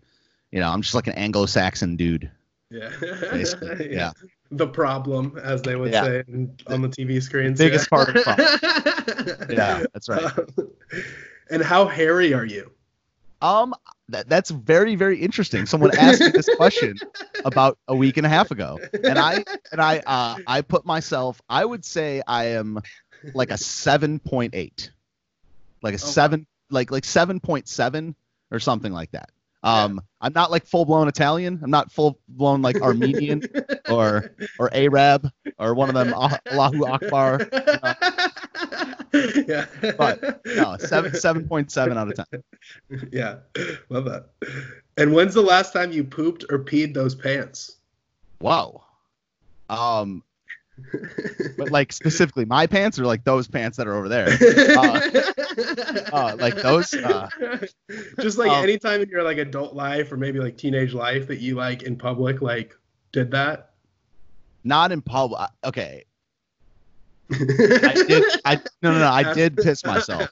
you know, I'm just like an Anglo-Saxon dude. Yeah. Basically, yeah. The problem, as they would Yeah. say in, on the TV screens. biggest yeah. part of the problem. Yeah, that's right. and how hairy are you? Um, that, that's very very interesting. Someone asked me this question about a week and a half ago, and I and I uh I put myself. I would say I am like a seven point eight, like a wow. seven, like like seven point seven or something like that. Um, I'm not like full blown Italian. I'm not full blown like Armenian or or Arab or one of them Ah- Allahu Akbar. yeah. But no, seven seven point seven out of ten. Yeah. Love that. And when's the last time you pooped or peed those pants? Whoa. Um, but like specifically my pants or like those pants that are over there. uh, like those, uh, just like um, anytime in your like adult life or maybe like teenage life that you like in public like did that Not in public. Okay. I did. I no no no. I did piss myself.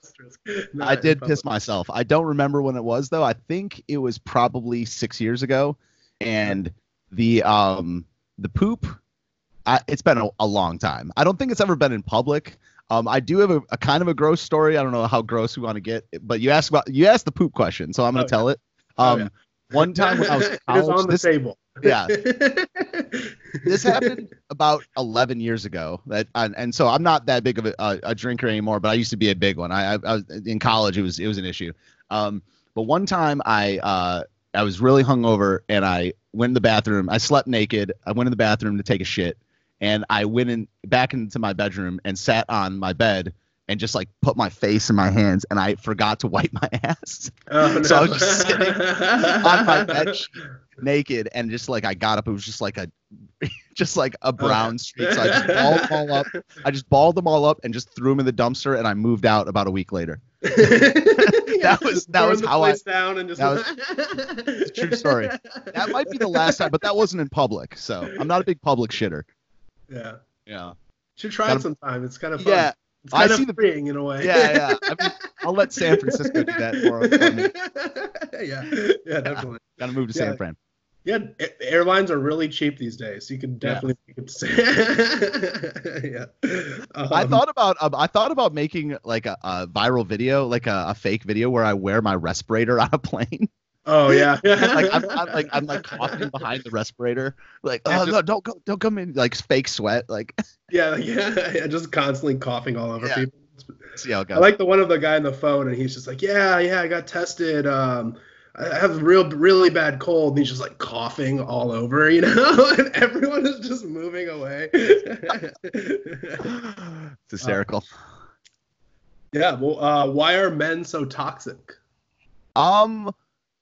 I did piss myself. I don't remember when it was though. I think it was probably six years ago, and the um the poop. I, it's been a, a long time. I don't think it's ever been in public. Um, I do have a, a kind of a gross story. I don't know how gross we want to get, but you asked about you asked the poop question, so I'm gonna Oh, tell it. Oh, Um, yeah. one time when I was is on the this, table. yeah, this happened about 11 years ago. That and, and so I'm not that big of a, a, a drinker anymore, but I used to be a big one. I, I, I was in college. It was it was an issue. Um, but one time I uh, I was really hungover and I went in the bathroom. I slept naked. I went in the bathroom to take a shit, and I went in back into my bedroom and sat on my bed and just like put my face in my hands and I forgot to wipe my ass Oh, So I was just sitting on my bed naked and just like I got up, it was just like a just like a brown streak. So I just balled them all up. I just balled them all up and just threw them in the dumpster and I moved out about a week later. that was- that was how I- down and just that was- true story. That might be the last time, but that wasn't in public. So I'm not a big public shitter. Yeah. Yeah. Should try Gotta- it sometime. It's kind of fun. Yeah. It's I kind see of the- freeing in a way. Yeah, yeah. I mean, I'll let San Francisco do that for us. yeah, yeah, definitely. Gotta move to Yeah. San Fran. Yeah, airlines are really cheap these days. You can Yeah. definitely make it. yeah. I Um, thought about um, I thought about making like a, a viral video, like a, a fake video where I wear my respirator on a plane. Oh yeah. like I'm, I'm like I'm like coughing behind the respirator, like oh just- no, don't go, don't come in, like fake sweat, like yeah, yeah, yeah, just constantly coughing all over Yeah. people. see how it I like the one of the guy on the phone, and he's just like, "Yeah, yeah, I got tested. Um, I have a real, really bad cold." And he's just like coughing all over, you know, and everyone is just moving away. it's hysterical. yeah. Well, uh, why are men so toxic? Um,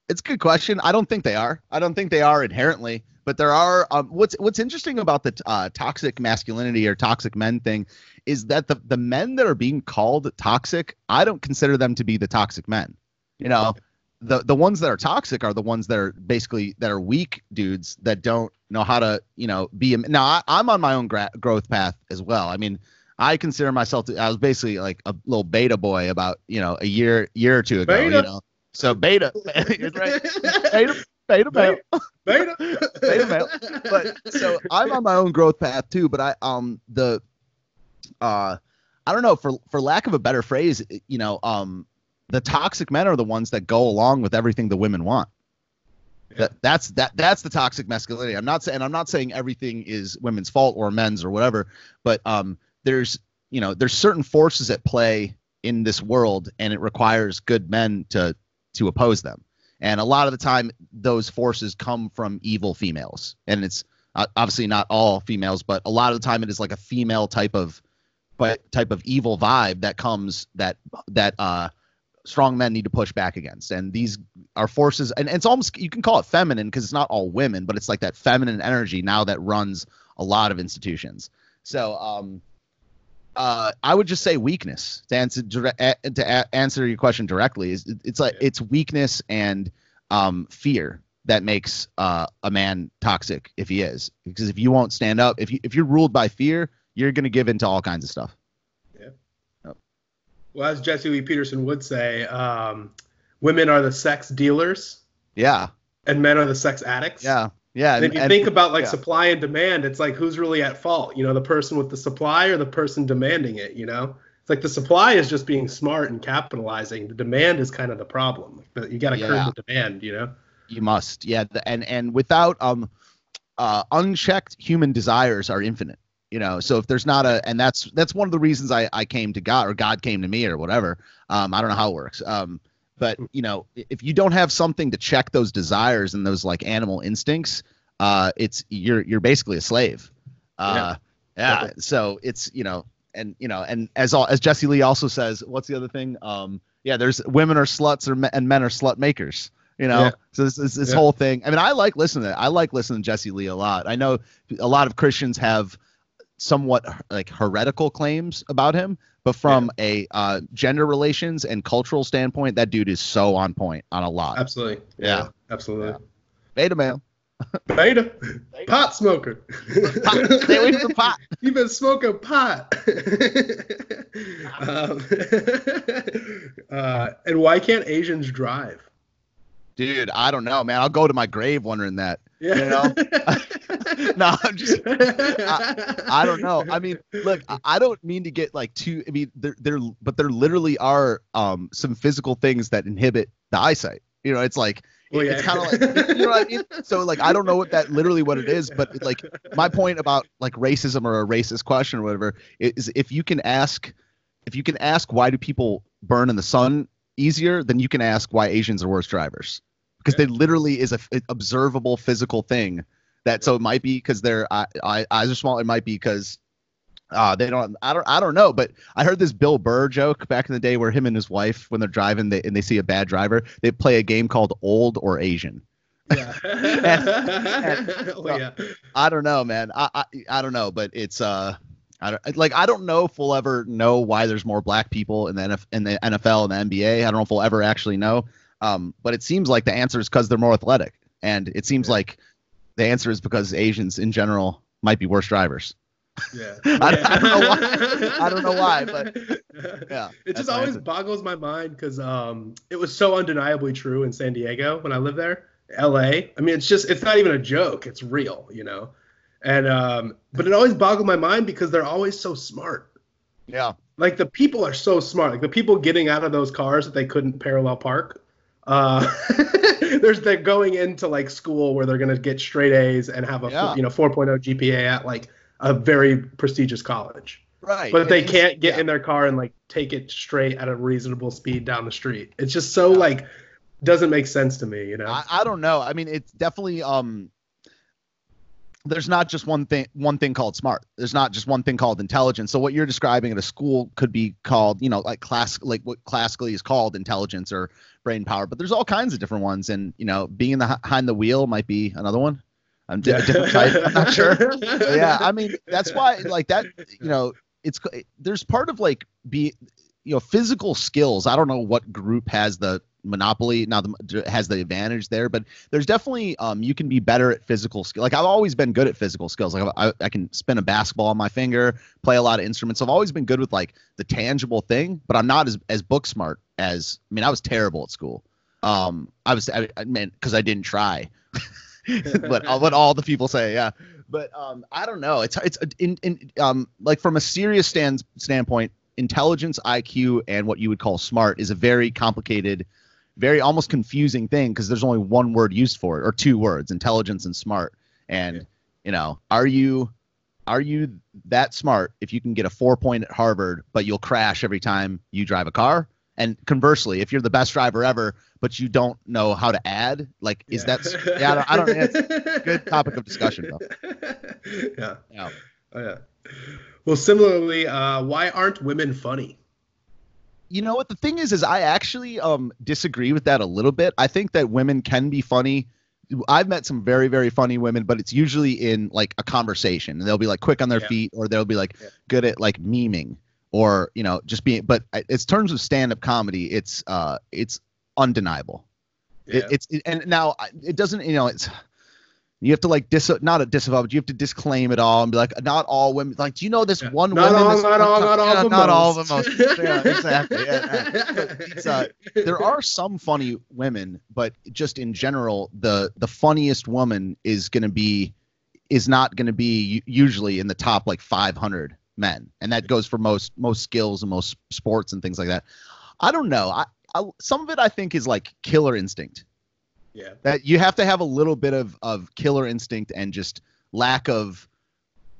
it's a good question. I don't think they are. I don't think they are inherently, but there are. Um, what's what's interesting about the uh, toxic masculinity or toxic men thing is that the the men that are being called toxic, I don't consider them to be the toxic men. You know, the the ones that are toxic are the ones that are basically that are weak dudes that don't know how to you know be. a- Now I, I'm on my own gra- growth path as well. I mean. I consider myself to, I was basically like a little beta boy about, you know, a year year or two ago, Beta. you know. So beta, right? Beta, beta male, Beta. beta male. But so I'm on my own growth path too. But I um the uh I don't know for for lack of a better phrase, you know, um the toxic men are the ones that go along with everything the women want. That, that's that that's the toxic masculinity. I'm not saying I'm not saying everything is women's fault or men's or whatever, but um there's you know there's certain forces at play in this world and it requires good men to to oppose them. And a lot of the time those forces come from evil females. And it's uh, obviously not all females, but a lot of the time it is like a female type of but type of evil vibe that comes that that uh strong men need to push back against. And these are forces and, and it's almost you can call it feminine because it's not all women, but it's like that feminine energy now that runs a lot of institutions. So um uh, I would just say weakness to answer to answer your question directly. Is it's like it's weakness and um, fear that makes uh, a man toxic if he is. Because if you won't stand up, if you if you're ruled by fear, you're gonna give into all kinds of stuff. Yeah. Well, as Jesse Lee Peterson would say, um, women are the sex dealers Yeah, and men are the sex addicts. yeah, yeah. And if you think about like yeah. supply and demand, it's like who's really at fault? You know, the person with the supply or the person demanding it. You know, it's like the supply is just being smart and capitalizing. The demand is kind of the problem. But You got to Yeah. curb the demand. You know. You must, yeah, and and without um, uh, unchecked human desires are infinite. You know, so if there's not a, and that's that's one of the reasons I I came to God or God came to me or whatever. Um, I don't know how it works. Um, but you know, if you don't have something to check those desires and those like animal instincts, uh, it's you're you're basically a slave. Uh, yeah. So it's you know, and you know, and as all as Jesse Lee also says, what's the other thing? Um, yeah, there's women are sluts or and men are slut makers. You know, Yeah. so this, this, this Yeah. whole thing. I mean, I like listening to. I like listening to Jesse Lee a lot. I know a lot of Christians have somewhat like heretical claims about him, but from a uh, gender relations and cultural standpoint, that dude is so on point on a lot. Absolutely. Yeah. Absolutely. Beta male. Beta. Pot smoker. Pot. Stay away from the pot. You've been smoking pot. um, uh, and why can't Asians drive? Dude, I don't know, man. I'll go to my grave wondering that. Yeah. You know? no, I'm just. I, I don't know. I mean, look, I- don't mean to get like too. I mean, there, there, but there literally are um some physical things that inhibit the eyesight. You know, it's like Well, it's yeah. kind of like you know what I mean. So like, I don't know what that literally what it is, but like my point about like racism or a racist question or whatever is if you can ask, if you can ask why do people burn in the sun easier, then you can ask why Asians are worse drivers because they literally is a f- observable physical thing that so it might be because their eye, eye, eyes are small it might be because uh they don't i don't i don't know but i heard this bill burr joke back in the day where him and his wife when they're driving they, and they see a bad driver they play a game called old or asian Yeah. well, yeah. i don't know man i i, I don't know but it's uh I don't like. I don't know if we'll ever know why there's more black people in the NF, in the NFL and the NBA. I don't know if we'll ever actually know. Um, but it seems like the answer is because they're more athletic, and it seems like the answer is because Asians in general might be worse drivers. Yeah. I, I don't know why. I don't know why, but yeah, It just always answer. boggles my mind because um, it was so undeniably true in San Diego when I lived there. LA. I mean, it's just it's not even a joke. It's real, you know. And um, but it always boggled my mind because they're always so smart. Yeah. Like the people are so smart. Like the people getting out of those cars that they couldn't parallel park. Uh, there's they're going into like school where they're gonna get straight A's and have a Yeah. you know 4.0 GPA at like a very prestigious college. Right. But they can't get yeah. in their car and like take it straight at a reasonable speed down the street. It's just so like doesn't make sense to me, you know. I, I don't know. I mean, it's definitely um. There's not just one thing one thing called smart. There's not just one thing called intelligence. So what you're describing at a school could be called, you know, like class like what classically is called intelligence or brain power. But there's all kinds of different ones, and you know, being in the behind the wheel might be another one. I'm a different type. I'm not sure. But yeah, I mean that's why like that. You know, it's there's part of like be you know physical skills. I don't know what group has the monopoly now the, has the advantage there but there's definitely um you can be better at physical skill like i've always been good at physical skills like I, I can spin a basketball on my finger play a lot of instruments i've always been good with like the tangible thing but i'm not as as book smart as i mean i was terrible at school. Um i was i, I mean because i didn't try. But uh, what all the people say yeah. But um i don't know it's it's in, in um like from a serious stand standpoint intelligence iq and what you would call smart is a very complicated very almost confusing thing because there's only one word used for it or two words intelligence and smart and you know are you are you that smart if you can get a four point at harvard but you'll crash every time you drive a car and conversely if you're the best driver ever but you don't know how to add like is that yeah i don't, I don't it's a good topic of discussion though yeah. yeah Oh, yeah. Well, similarly, uh, why aren't women funny? You know what the thing is is i actually um disagree with that a little bit i think that women can be funny i've met some very very funny women but it's usually in like a conversation and they'll be like quick on their Yeah. feet or they'll be like Yeah. good at like memeing or you know just being but it's terms of stand-up comedy it's uh it's undeniable Yeah. it, it's it, and now it doesn't you know it's you have to like dis not a disavow but you have to disclaim it all and be like not all women like do you know this Yeah. one not woman all, not all, not all, yeah, not all most. of them most yeah exactly yeah. Uh, there are some funny women, but just in general, the the funniest woman is going to be is not going to be usually in the top like 500 men, and that goes for most most skills and most sports and things like that. I don't know. I, I some of it I think is like killer instinct yeah. that you have to have a little bit of of killer instinct and just lack of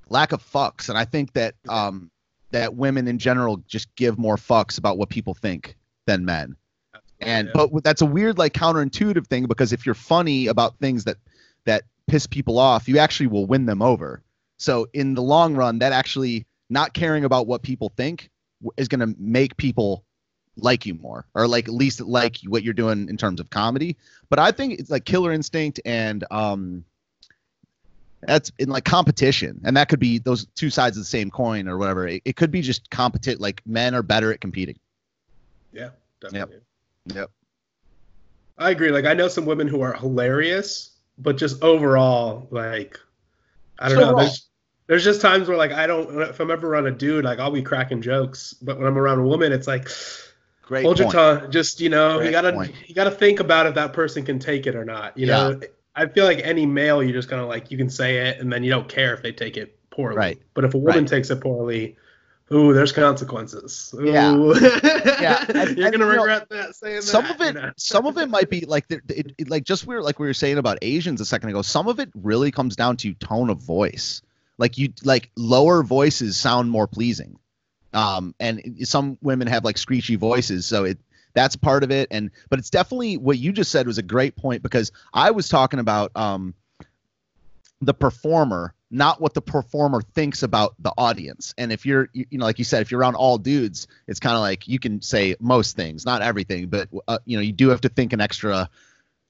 lack of fucks and i think that um that women in general just give more fucks about what people think than men and Yeah. but that's a weird like counterintuitive thing because if you're funny about things that that piss people off you actually will win them over so in the long run that actually not caring about what people think is going to make people like you more or like at least like what you're doing in terms of comedy. But i think it's like killer instinct and um that's in like competition. And that could be those two sides of the same coin or whatever. It, it could be just competent like men are better at competing. Yeah, definitely. yep. I agree. Like I know some women who are hilarious, but just overall, like I don't So know. There's there's just times where like I don't if I'm ever around a dude, like I'll be cracking jokes, but when I'm around a woman, it's like great hold point. your tongue. Just you know, Great you gotta point. you gotta think about if that person can take it or not. You Yeah. know, I feel like any male, you're just kind of like you can say it, and then you don't care if they take it poorly. Right. But if a woman Right. takes it poorly, ooh, there's consequences. Ooh. Yeah. Yeah, and- You're and, gonna you know, regret that saying some that. of it you know? some of it might be like the- it, it, like just we were like we were saying about asians a second ago some of it really comes down to tone of voice like you like lower voices sound more pleasing um and some women have like screechy voices so it that's part of it. And but it's definitely what you just said was a great point because i was talking about um the performer not what the performer thinks about the audience. And if you're you, you know like you said if you're around all dudes it's kind of like you can say most things not everything but uh, you know you do have to think an extra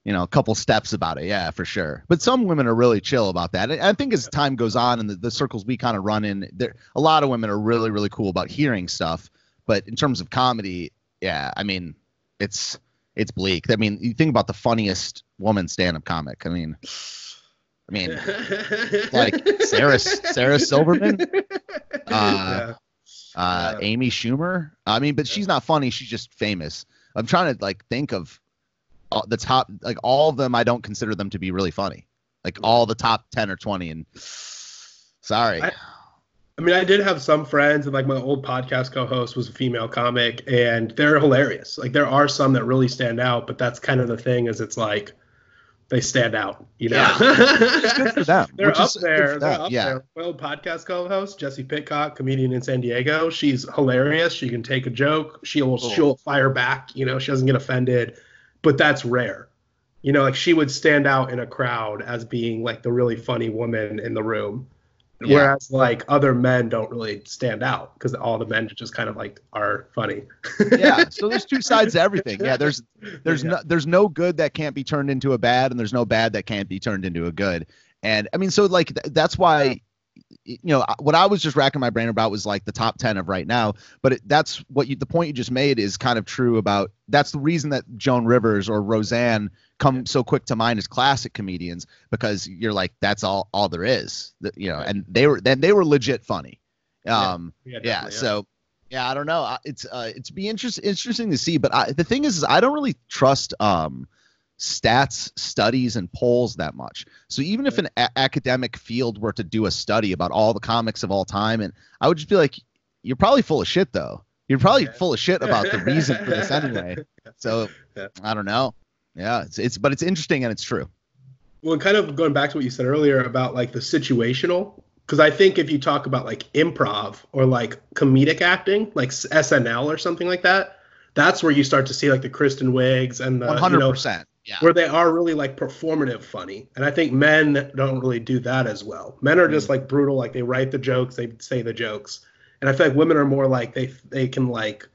you know a couple steps about it yeah for sure but some women are really chill about that i think as time goes on and the, the circles we kind of run in there a lot of women are really really cool about hearing stuff but in terms of comedy yeah i mean it's it's bleak i mean you think about the funniest woman stand-up comic i mean i mean like Sarah Sarah Silverman, uh, uh. Amy Schumer. I mean, but she's not funny. She's just famous. I'm trying to like think of the top, like all of them. I don't consider them to be really funny. Like all the top ten or twenty. And sorry, I- I mean, I did have some friends, and like my old podcast co-host was a female comic, and they're hilarious. Like there are some that really stand out, but that's kind of the thing is it's like they stand out, you know. good for them. They're which up is there. They're up yeah. there. My old podcast co-host, Jesse Pitcock, comedian in San Diego. She's hilarious. She can take a joke. She'll she'll fire back. You know, she doesn't get offended, but that's rare. You know, like she would stand out in a crowd as being like the really funny woman in the room. Yeah. Whereas like other men don't really stand out because all the men just kind of like are funny. yeah. So there's two sides to everything. Yeah. There's there's Yeah. no there's no good that can't be turned into a bad, and there's no bad that can't be turned into a good. And I mean, so like th- that's why you know what I was just racking my brain about was like the top ten of right now. But it, that's what you the point you just made is kind of true about. That's the reason that Joan Rivers or Roseanne come so quick to mind as classic comedians because you're like that's all all there is. You know, and they were then they were legit funny. Yeah. Um, Yeah, yeah, yeah. so yeah i don't know it's uh it's be interest, interesting to see but I, the thing is, is i don't really trust um stats studies and polls that much. So even if an a- academic field were to do a study about all the comics of all time and i would just be like you're probably full of shit though. You're probably full of shit about the reason for this anyway. So i don't know. Yeah it's, it's but it's interesting and it's true. Well, kind of going back to what you said earlier about like the situational, because I think if you talk about like improv or like comedic acting, like SNL or something like that, that's where you start to see like the Kristen Wiigs and the 100% you know, yeah where they are really like performative funny. And I think men don't really do that as well. Men are just like brutal, like they write the jokes, they say the jokes. And I feel like women are more like they they can like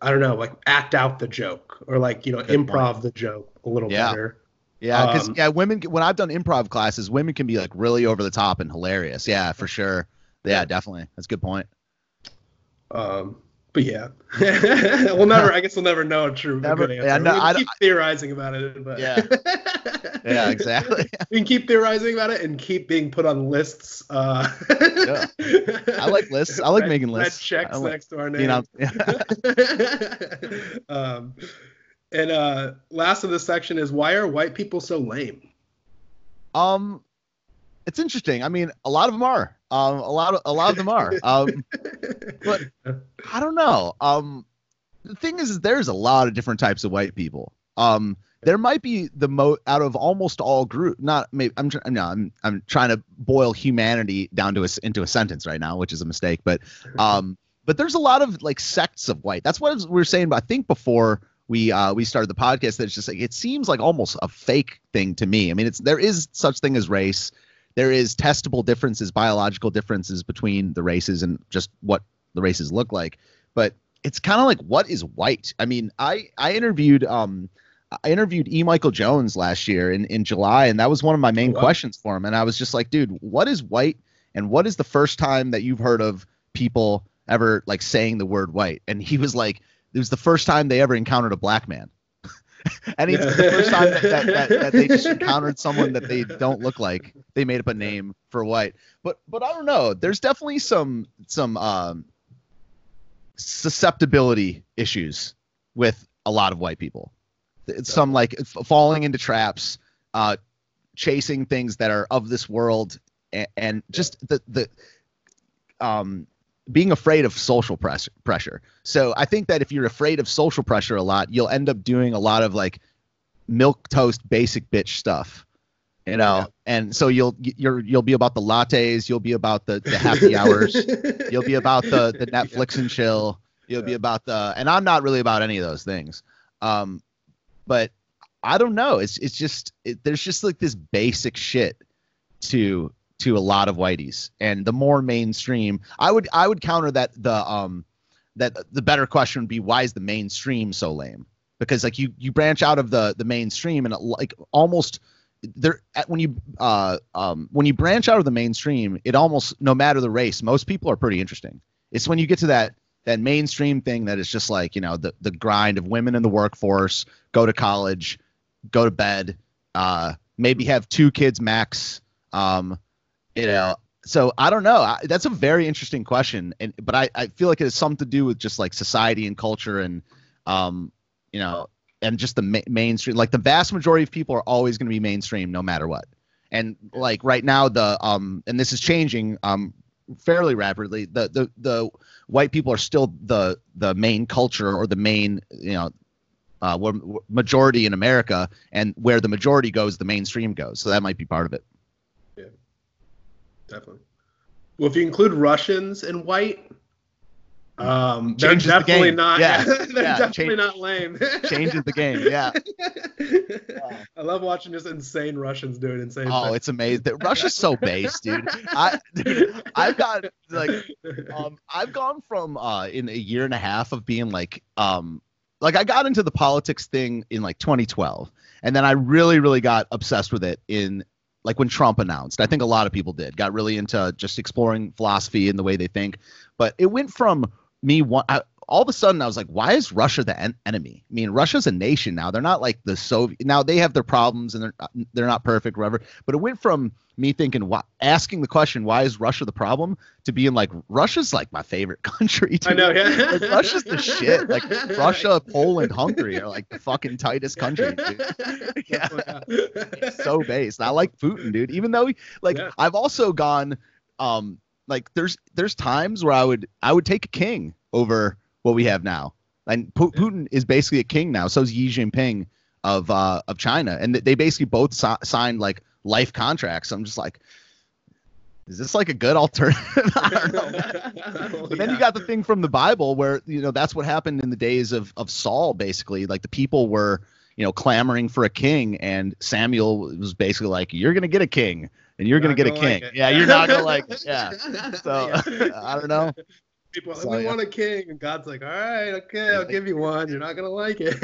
I don't know, like act out the joke or like, you know, Good improv the joke a little Yeah. better. Yeah, because Um, yeah, women. When I've done improv classes, women can be like really over the top and hilarious. Yeah, for sure. Yeah, definitely. That's a good point. Um, but yeah, we'll never. I guess we'll never know a true Never- good yeah, answer. no, we I keep theorizing about it, but Yeah. Yeah, exactly. we can keep theorizing about it and keep being put on lists. Uh, Yeah. I like lists. I like Red- making red lists. checks I like next to our name. on- um, and uh, last of this section is why are white people so lame? Um, it's interesting. I mean, a lot of them are. Um, a lot of a lot of them are. Um, but I don't know. Um, the thing is, is there's a lot of different types of white people. Um, there might be the mo out of almost all group. Not maybe I'm tr- no, I'm I'm trying to boil humanity down to a into a sentence right now, which is a mistake. But um, but there's a lot of like sects of white. That's what we were saying. But I think before we uh we started the podcast, that it's just like it seems like almost a fake thing to me. I mean, it's there is such thing as race. There is testable differences, biological differences between the races and just what the races look like. But it's kind of like what is white? I mean, I I interviewed um I interviewed E. Michael Jones last year in, in July, and that was one of my main Oh, wow. questions for him. And I was just like, dude, what is white? And what is the first time that you've heard of people ever like saying the word white? And he was like, it was the first time they ever encountered a black man. and it's the first time that, that, that, that they just encountered someone that they don't look like. They made up a name for white. But but I don't know. There's definitely some some um susceptibility issues with a lot of white people. It's some like falling into traps, uh, chasing things that are of this world and, and just the the um being afraid of social press, pressure. So I think that if you're afraid of social pressure a lot, you'll end up doing a lot of like milk toast basic bitch stuff. You know, yeah. and so you'll you're you'll be about the lattes, you'll be about the, the happy hours, you'll be about the the Netflix and chill, you'll yeah. be about the and I'm not really about any of those things. Um but I don't know. It's it's just it, there's just like this basic shit to to a lot of whiteys, and the more mainstream, I would I would counter that the um that the better question would be why is the mainstream so lame? Because like you you branch out of the the mainstream and it, like almost there when you uh um when you branch out of the mainstream, it almost no matter the race, most people are pretty interesting. It's when you get to that that mainstream thing that is just like you know the the grind of women in the workforce, go to college, go to bed, uh, maybe have two kids max. Um, you know, so I don't know. I, that's a very interesting question, and but I, I feel like it has something to do with just like society and culture and um, you know, and just the ma- mainstream. Like the vast majority of people are always going to be mainstream no matter what. And like right now, the um, and this is changing um fairly rapidly. The the the white people are still the the main culture or the main you know uh, majority in America, and where the majority goes, the mainstream goes. So that might be part of it. Yeah, definitely. Well, if you include Russians and white, um, they're Changes definitely the not. Yeah, they're yeah, definitely change- not lame. Changes the game. Yeah. I love watching just insane Russians doing insane. Oh, things. it's amazing. Russia's so base, dude. I, dude, I've got like, um, I've gone from uh, in a year and a half of being like, um, like I got into the politics thing in like 2012, and then I really, really got obsessed with it in like when Trump announced. I think a lot of people did got really into just exploring philosophy and the way they think. But it went from me one. All of a sudden, I was like, why is Russia the en- enemy? I mean, Russia's a nation now. They're not like the Soviet. Now they have their problems and they're they're not perfect, whatever. But it went from me thinking, why, asking the question, why is Russia the problem, to being like, Russia's like my favorite country. Dude. I know, yeah. like, Russia's the shit. Like Russia, Poland, Hungary are like the fucking tightest country. Dude. Yeah, so based. I like Putin, dude. Even though, like, Yeah. I've also gone, um, like there's there's times where I would I would take a king over what we have now. And Pu- Putin is basically a king now. So is Xi Jinping of uh, of China, and they basically both si- signed like life contracts. So I'm just like, is this like a good alternative? I don't know. But then you got the thing from the Bible where you know that's what happened in the days of of Saul. Basically, like the people were you know clamoring for a king, and Samuel was basically like, "You're gonna get a king, and you're gonna get a gonna like king. it. yeah, you're not gonna like it. Yeah." So I don't know. People So, we yeah. want a king, and God's like, all right, okay, I'll give you one. You're not gonna like it.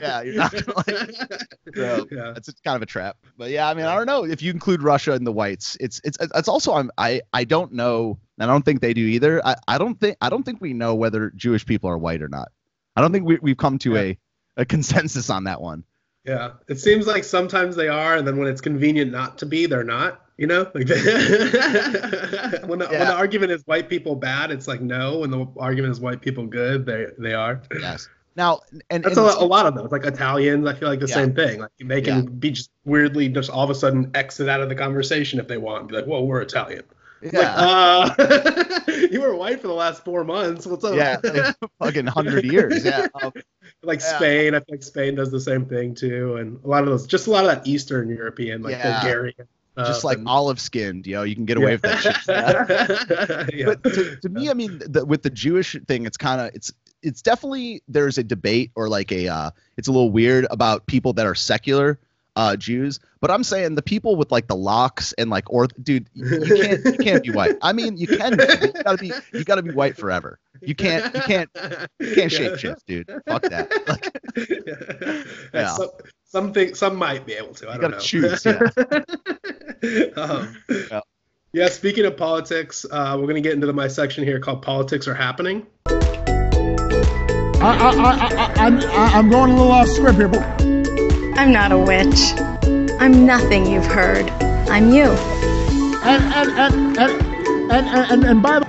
yeah, you're not gonna like it. So, yeah. That's kind of a trap. But yeah, I mean, I don't know if you include Russia and the whites. It's it's it's also I'm I I don't know. and I don't think they do either. I, I don't think I don't think we know whether Jewish people are white or not. I don't think we we've come to a a consensus on that one. Yeah, it seems like sometimes they are, and then when it's convenient not to be, they're not. You know, like when the, when the argument is white people bad, it's like no. When the argument is white people good, they they are. Yes. Now and, That's and a, lot- a lot of those. Like Italians, I feel like the Yeah. same thing. Like they can Yeah. be just weirdly just all of a sudden exit out of the conversation if they want. Be like, well, we're Italian." It's like, yeah, uh, you were white for the last four months. What's up? yeah, like, fucking hundred years. Yeah. Um, like Yeah. Spain, I think Spain does the same thing too, and a lot of those, just a lot of that Eastern European, like Yeah. Bulgarian, just stuff like olive skinned, you know, you can get away with that shit. Yeah. yeah. but to, to me, I mean, the, with the Jewish thing, it's kind of it's it's definitely there's a debate or like a uh, it's a little weird about people that are secular uh, Jews. But I'm saying the people with like the locks and like or dude, you you can't you can't be white. I mean, you can. Be, you gotta be you gotta be white forever. You can't you can't you can't shape shift, dude. Fuck that. Like, yeah. Yeah. Some, some think some might be able to. I You don't gotta know. choose, yeah. um, Yeah. yeah. Speaking of politics, uh, we're gonna get into the, my section here called "Politics Are Happening." I, I, I, I, I'm, I- I'm going a little off script here, but I'm not a witch. I'm nothing you've heard. I'm you. and and and and and, and, and, and by the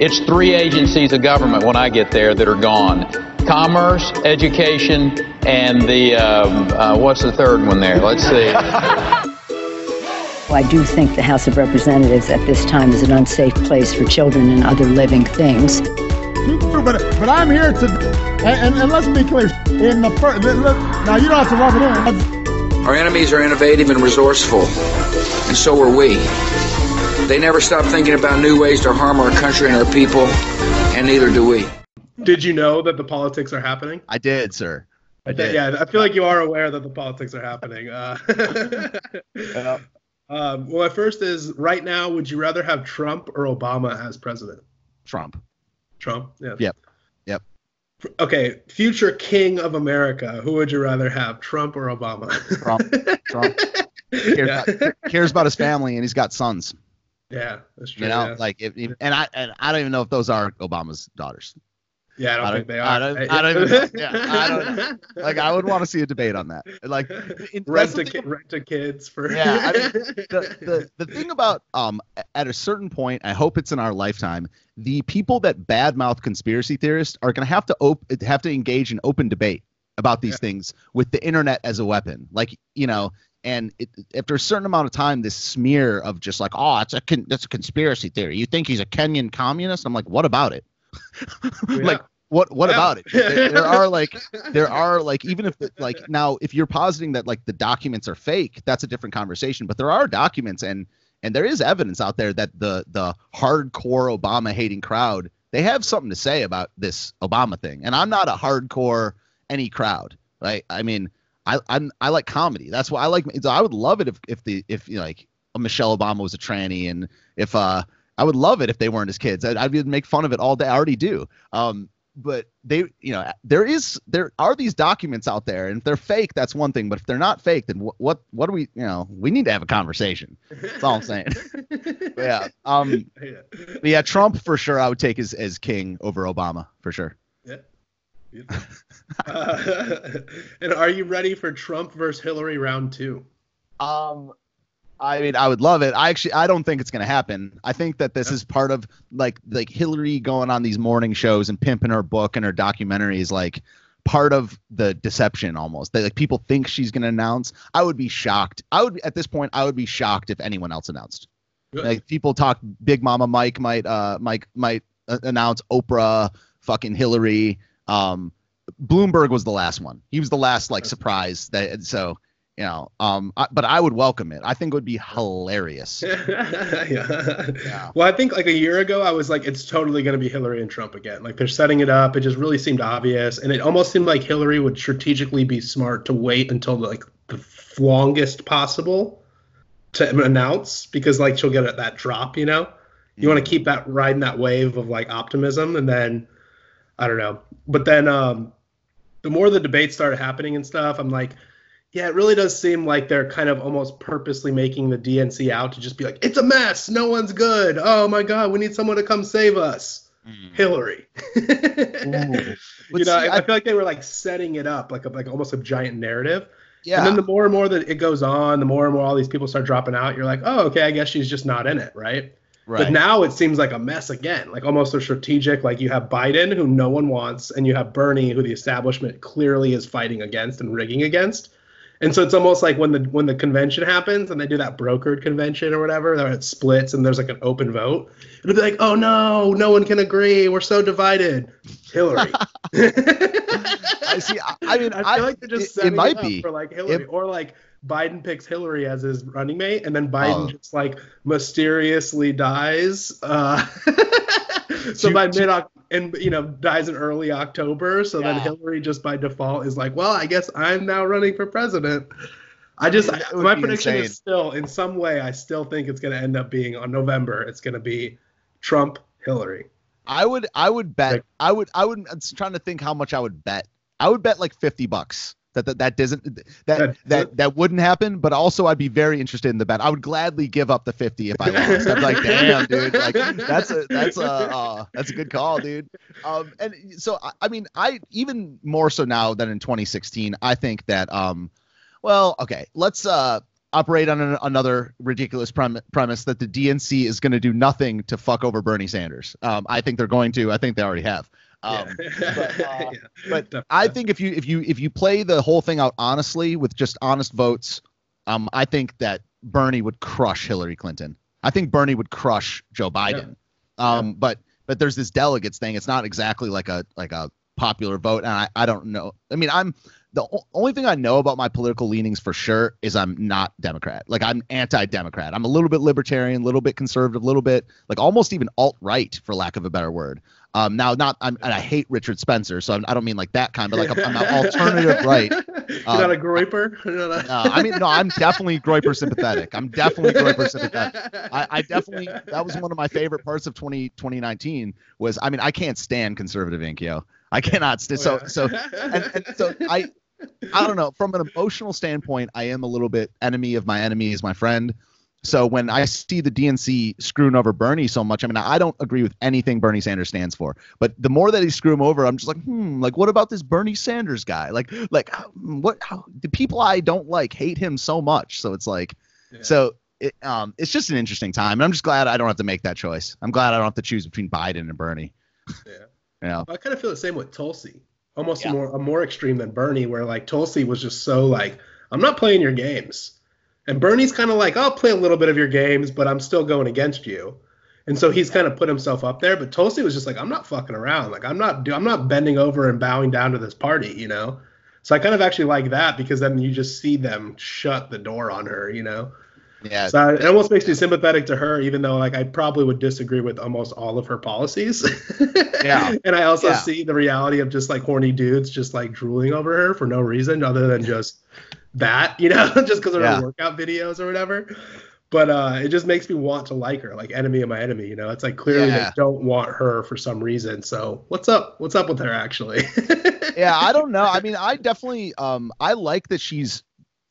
It's three agencies of government when I get there that are gone. commerce, education, and the um, uh, what's the third one there? Let's see. I do think the House of Representatives at this time is an unsafe place for children and other living things. But, but I'm here to, and, and, and let's be clear. In the first, now you don't have to rub it in. Our enemies are innovative and resourceful, and so are we. They never stop thinking about new ways to harm our country and our people, and neither do we. Did you know that the politics are happening? I did, sir. I did. Yeah, I feel like you are aware that the politics are happening. Uh, yeah. um, well, my first is right now. Would you rather have Trump or Obama as president? Trump. Trump. Yeah. Yep. Yep. Okay, future king of America. Who would you rather have, Trump or Obama? Trump. Trump. Cares, yeah. about, cares about his family and he's got sons. Yeah, that's true. You know, yeah. like if, if, and I and I don't even know if those are Obama's daughters. Yeah, I don't, I don't think they are. I don't, I don't even. Yeah, I don't. Like, I would want to see a debate on that. Like, rent to, ki- rent to kids for. Yeah, I mean, the, the the thing about um at a certain point, I hope it's in our lifetime. The people that badmouth conspiracy theorists are going to have to op- have to engage in open debate about these yeah. things with the internet as a weapon. Like, you know, and it, after a certain amount of time, this smear of just like, oh, it's a con- that's a conspiracy theory. You think he's a Kenyan communist? I'm like, what about it? Yeah. like what what yeah. about it there, there, are like there are like even if like now if you're positing that like the documents are fake that's a different conversation but there are documents and and there is evidence out there that the the hardcore obama hating crowd they have something to say about this obama thing and i'm not a hardcore any crowd right i mean i i'm i like comedy that's why i like so i would love it if if the if you know, like michelle obama was a tranny and if uh I would love it if they weren't his kids. I'd, I'd make fun of it all day. I already do. Um, but they, you know, there is there are these documents out there, and if they're fake, that's one thing. But if they're not fake, then what what what do we, you know, we need to have a conversation. That's all I'm saying. yeah. Um. But yeah, Trump for sure. I would take as as king over Obama for sure. Yeah. uh, and are you ready for Trump versus Hillary round two? Um, I mean, I would love it. I actually, I don't think it's going to happen. I think that this yeah. is part of like like Hillary going on these morning shows and pimping her book and her documentaries, like part of the deception almost. That like people think she's going to announce. I would be shocked. I would at this point, I would be shocked if anyone else announced. Good. Like people talk, Big Mama Mike might uh Mike might uh, announce Oprah, fucking Hillary. Um, Bloomberg was the last one. He was the last like surprise that so you know um I, but i would welcome it. I think it would be hilarious. Yeah. yeah. well i think like a year ago i was like it's totally going to be hillary and trump again. Like they're setting it up. It just really seemed obvious. And it almost seemed like hillary would strategically be smart to wait until like the longest possible to announce because like she'll get that drop you know? You want to keep that riding that wave of like optimism and then i don't know. But then um the more the debates started happening and stuff i'm like yeah, it really does seem like they're kind of almost purposely making the DNC out to just be like, it's a mess. No one's good. Oh my God, we need someone to come save us. Mm. Hillary. you know, see, I, I, feel like they were like setting it up like a, like almost a giant narrative. Yeah. And then the more and more that it goes on, the more and more all these people start dropping out. You're like, oh, okay, I guess she's just not in it, right? Right. But now it seems like a mess again, like almost a strategic. Like you have Biden, who no one wants, and you have Bernie, who the establishment clearly is fighting against and rigging against. And so it's almost like when the when the convention happens and they do that brokered convention or whatever, that it splits and there's like an open vote. It'll be like, oh no, no one can agree. We're so divided. Hillary. I see. I, I mean, I feel I, like they're just it, it might be for like Hillary it, or like Biden picks Hillary as his running mate, and then Biden oh. just like mysteriously dies. Uh, so by mid and you know dies in early October. So yeah. then Hillary just by default is like, well, I guess I'm now running for president. I just I, my prediction insane. is still in some way I still think it's going to end up being on November. It's going to be Trump Hillary. I would I would bet like, I would I would I'm trying to think how much I would bet. I would bet like 50 bucks that that, that doesn't that, that that that wouldn't happen but also i'd be very interested in the bet i would gladly give up the 50 if i lost i'm like damn dude like that's a that's a uh, that's a good call dude um and so I, I mean i even more so now than in 2016 i think that um well okay let's uh operate on an, another ridiculous prem- premise that the DNC is going to do nothing to fuck over Bernie Sanders. Um, I think they're going to. I think they already have. Um, Yeah. but, uh, Yeah. but I think if you if you if you play the whole thing out honestly with just honest votes, um, I think that Bernie would crush Hillary Clinton. I think Bernie would crush Joe Biden. Um, but but there's this delegates thing. It's not exactly like a like a popular vote, and I, I don't know. I mean, I'm the o- only thing I know about my political leanings for sure is I'm not Democrat. Like I'm anti-Democrat. I'm a little bit libertarian, a little bit conservative, a little bit like almost even alt-right for lack of a better word. Um, now not I'm and I hate Richard Spencer, so I'm, I don't mean like that kind, but like I'm, an alternative right. You're Um, not a groyper. Not a- no, I mean, no, I'm definitely Groyper sympathetic. I'm definitely Groyper sympathetic. I, I definitely, that was one of my favorite parts of 20, 2019 was, I mean, I can't stand conservative Inkyo. I cannot stand, so, so, and, and so I, I don't know, from an emotional standpoint, I am a little bit enemy of my enemy is my friend. So when I see the DNC screwing over Bernie so much, I mean, I don't agree with anything Bernie Sanders stands for. But the more that he screw him over, I'm just like, hmm, like what about this Bernie Sanders guy? Like, like what? How, the people I don't like hate him so much. So it's like, so it, um, it's just an interesting time, and I'm just glad I don't have to make that choice. I'm glad I don't have to choose between Biden and Bernie. Yeah. You know, I kind of feel the same with Tulsi. Almost more a more extreme than Bernie, where like Tulsi was just so like, I'm not playing your games. And Bernie's kind of like, I'll play a little bit of your games, but I'm still going against you. And so he's kind of put himself up there. But Tulsi was just like, I'm not fucking around. Like I'm not I'm not bending over and bowing down to this party, you know? So I kind of actually like that because then you just see them shut the door on her, you know? Yeah. So it almost makes me sympathetic to her, even though like I probably would disagree with almost all of her policies. Yeah. and I also Yeah. see the reality of just like horny dudes just like drooling over her for no reason other than just that, you know, just because of Yeah. her workout videos or whatever. But uh, it just makes me want to like her, like enemy of my enemy. You know, it's like clearly Yeah. they don't want her for some reason. So what's up? What's up with her actually? yeah, I don't know. I mean, I definitely um I like that she's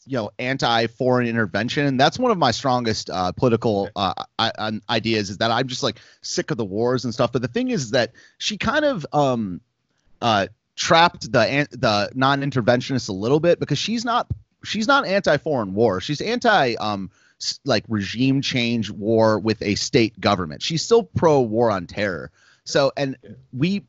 you know anti foreign intervention. That's one of my strongest uh, political uh, ideas is that I'm just like sick of the wars and stuff. But the thing is that she kind of um uh trapped the an- the non-interventionists a little bit because she's not she's not anti foreign war. She's anti um like regime change war with a state government. She's still pro war on terror. So and we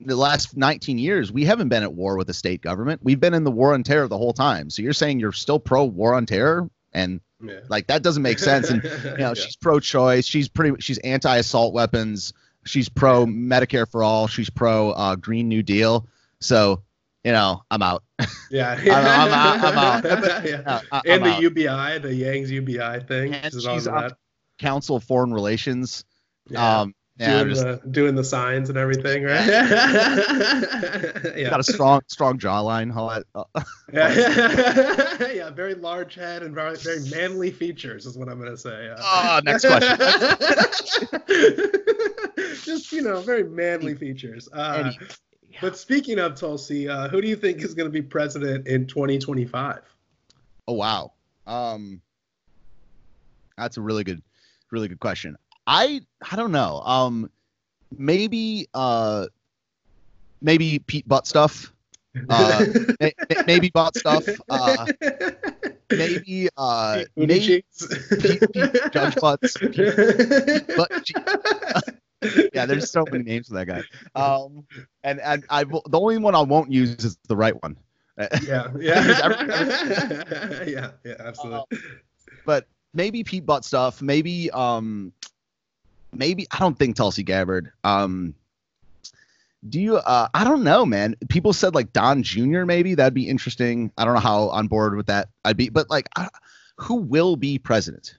the last 19 years we haven't been at war with a state government. We've been in the war on terror the whole time. So you're saying you're still pro war on terror and Yeah. like that doesn't make sense and you know she's pro choice, she's pretty she's anti assault weapons, she's pro Medicare for all, she's pro uh, Green New Deal. So, you know, I'm out. Yeah, I'm, I'm out. I'm out. yeah. I- and I'm the out. UBI, the Yang's UBI thing. And she's on that. Council of Foreign Relations. Yeah. Um, doing just the doing the signs and everything, right? yeah. got a strong strong jawline. Uh, yeah. yeah, very large head and very very manly features is what I'm gonna say. Yeah. Ah, next question. Just you know, very manly features. Uh, Any- But speaking of Tulsi, uh, who do you think is going to be president in 2025? Oh wow. Um That's a really good really good question. I I don't know. Um maybe uh maybe Pete Butt stuff. Uh may- may- maybe Butt stuff. Uh maybe uh maybe cheeks. Pete, Pete Judge Butts. Pete Butt che- yeah, there's so many names for that guy. Um and and I will- the only one I won't use is the right one. yeah, yeah, yeah, yeah, absolutely. but maybe Pete Butt stuff. Maybe um, maybe I don't think Tulsi Gabbard. Um, do you? Uh, I don't know, man. People said like Don Jr. Maybe that'd be interesting. I don't know how on board with that I'd be, but like, I, who will be president?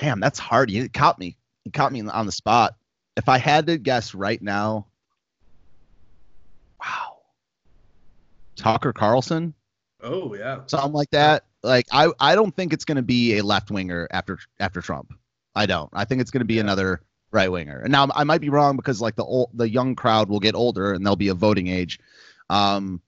Damn, that's hard. You caught me. You caught me on the spot. If I had to guess right now, wow, Tucker Carlson Oh yeah. something like that. Like I, I don't think it's going to be a left winger after after Trump. I don't. I think it's going to be another right winger. And now I might be wrong because like the old the young crowd will get older and they'll be a voting age. Um,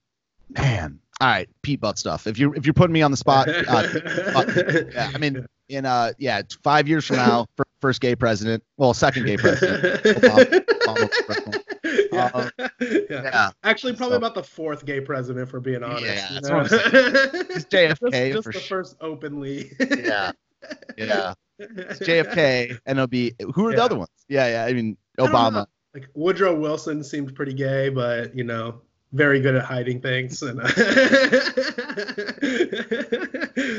man. All right, Pete Butt stuff. If you if you're putting me on the spot, uh, Butt- yeah, I mean, in uh, yeah, five years from now, first gay president, well, second gay president. Obama- Obama president. yeah. Um, yeah. yeah. Actually, probably So- about the fourth gay president, for being honest. Yeah, you that's know? what I'm. It's JFK just, just the sure. first openly. Yeah, yeah. It's JFK, and it'll be who are the other ones? Yeah, yeah. I mean, Obama. know. like Woodrow Wilson seemed pretty gay, but you know, very good at hiding things. And uh,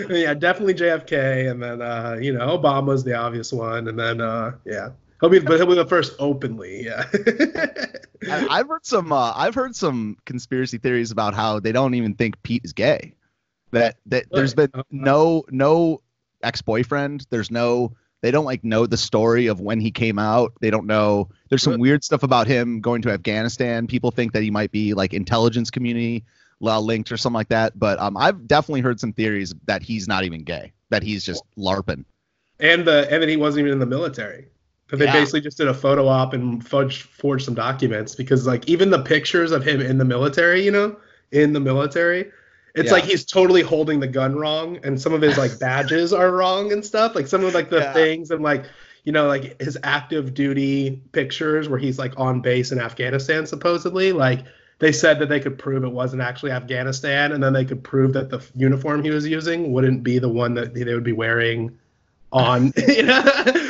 yeah, definitely JFK, and then uh, you know, Obama's the obvious one, and then uh, yeah, he'll be but he'll be the first openly. Yeah. I've heard some. Uh, I've heard some conspiracy theories about how they don't even think Pete is gay. That that there's been no no ex boyfriend. There's no. They don't like know the story of when he came out. They don't know. There's some weird stuff about him going to Afghanistan. People think that he might be like intelligence community linked or something like that. But um, I've definitely heard some theories that he's not even gay. That he's just larping. and the and then he wasn't even in the military. But they Yeah. basically just did a photo op and fudged, forged some documents because like even the pictures of him in the military, you know, in the military, it's Yeah. like he's totally holding the gun wrong, and some of his like badges are wrong and stuff. Like some of like the Yeah. things and like you know like his active duty pictures where he's like on base in Afghanistan supposedly like. They said that they could prove it wasn't actually Afghanistan, and then they could prove that the uniform he was using wouldn't be the one that they would be wearing on you know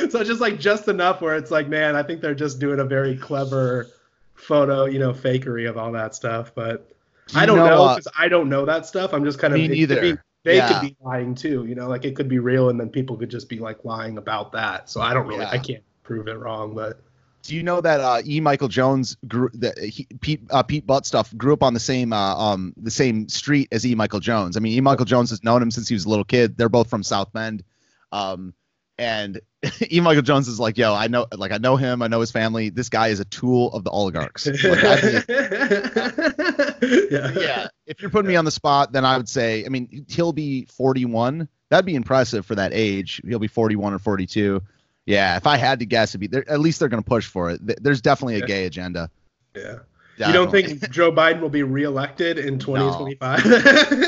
so just like just enough where it's like man i think they're just doing a very clever photo you know fakery of all that stuff but i don't know, know uh, i don't know that stuff i'm just kind of Me neither. be- they Yeah. could be lying too you know like it could be real and then people could just be like lying about that so i don't really Yeah. i can't prove it wrong but Do you know that uh, E. Michael Jones grew that he, Pete uh, Pete Buttstuff grew up on the same uh, um the same street as E. Michael Jones? I mean, E. Michael Jones has known him since he was a little kid. They're both from South Bend, um, and E. Michael Jones is like, yo, I know, like I know him, I know his family. This guy is a tool of the oligarchs. Like, I think- yeah yeah, if you're putting me on the spot, then I would say, I mean, he'll be 41. That'd be impressive for that age. He'll be 41 or 42. Yeah, if I had to guess, it'd be there. At least they're going to push for it. There's definitely a Yeah. gay agenda. yeah you don't think joe biden will be reelected in 2025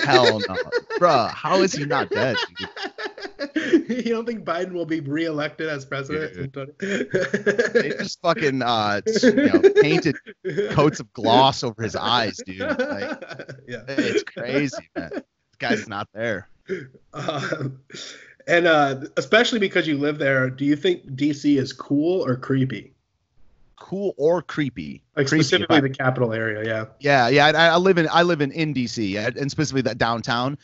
Hell no, bruh. How is he not dead? dude? you don't think Biden will be reelected as president? in 20 They just fucking uh, you know, painted coats of gloss over his eyes, dude. Like, yeah. it's crazy, man. This guy's not there. Um, and uh, especially because you live there, do you think DC is cool or creepy? Cool or creepy? Like Creepy, specifically the capital area, yeah. Yeah, yeah. I, I live in I live in in DC, and specifically that downtown.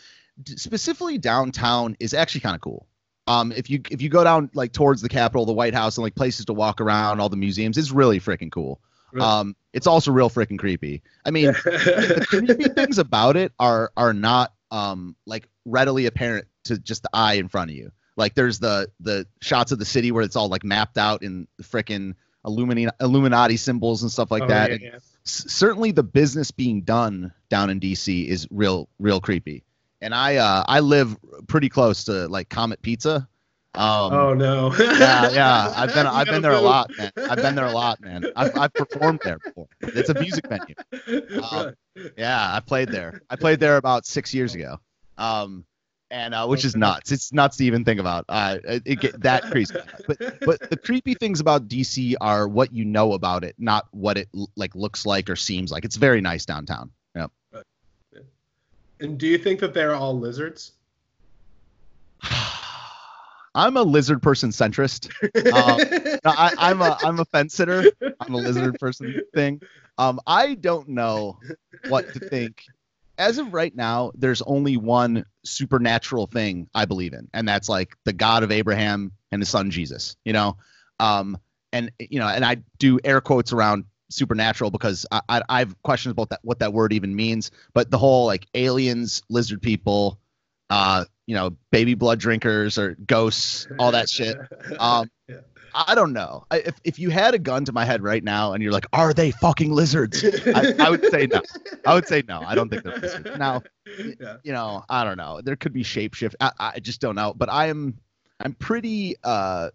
Specifically downtown is actually kind of cool. Um, if you if you go down like towards the Capitol, the White House, and like places to walk around, all the museums, it's really freaking cool. Really? Um, it's also real freaking creepy. I mean, the creepy things about it are are not um like readily apparent to just the eye in front of you. Like there's the the shots of the city where it's all like mapped out in the freaking Illuminati Illuminati symbols and stuff like Oh, that. yeah, yeah. s- certainly the business being done down in DC is real real creepy. And I uh I live pretty close to like Comet Pizza. Um oh no. yeah, yeah. I've been I've been there a lot, man. I've been there a lot, man. I've I've performed there before. It's a music venue. Um, yeah, I played there. I played there about six years ago. Um, and uh, which is nuts. It's nuts to even think about. Uh, it, it get that crazy. But but the creepy things about DC are what you know about it, not what it like looks like or seems like. It's very nice downtown. Yep. And do you think that they're all lizards? I'm a lizard person centrist. Um, no, I, I'm a I'm a fence sitter. I'm a lizard person thing. Um, I don't know what to think. As of right now, there's only one supernatural thing I believe in, and that's like the God of Abraham and his son Jesus. You know, um, and you know, and I do air quotes around supernatural because I, I I have questions about that what that word even means. But the whole like aliens, lizard people, uh, you know, baby blood drinkers or ghosts, all that shit. Um, Yeah. I don't know. I, if if you had a gun to my head right now and you're like, are they fucking lizards? I, I would say no. I would say no. I don't think they're lizards. Now, Yeah. you know, I don't know. There could be shapeshift. I, I just don't know. But I am, I'm pretty. uh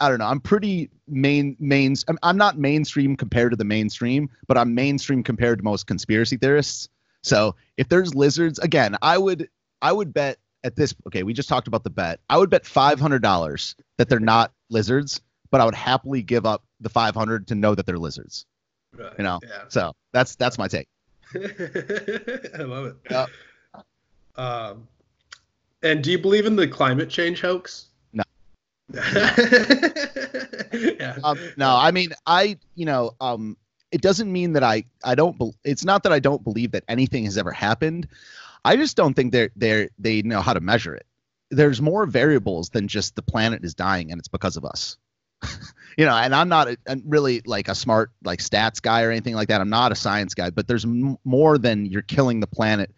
I don't know. I'm pretty main mains. I'm, I'm not mainstream compared to the mainstream, but I'm mainstream compared to most conspiracy theorists. So if there's lizards, again, I would I would bet at this. Okay, we just talked about the bet. I would bet five hundred dollars that they're not lizards, but I would happily give up the five hundred to know that they're lizards. Right, You know. Yeah. So that's that's my take. I love it. Um, and do you believe in the climate change hoax? No. yeah. Um, no, I mean, I, you know, um, it doesn't mean that I, I don't. Be- it's not that I don't believe that anything has ever happened. I just don't think they're they're they know how to measure it. There's more variables than just the planet is dying and it's because of us. you know, and I'm not really like a smart like stats guy or anything like that. I'm not a science guy, but there's m- more than you're killing the planet.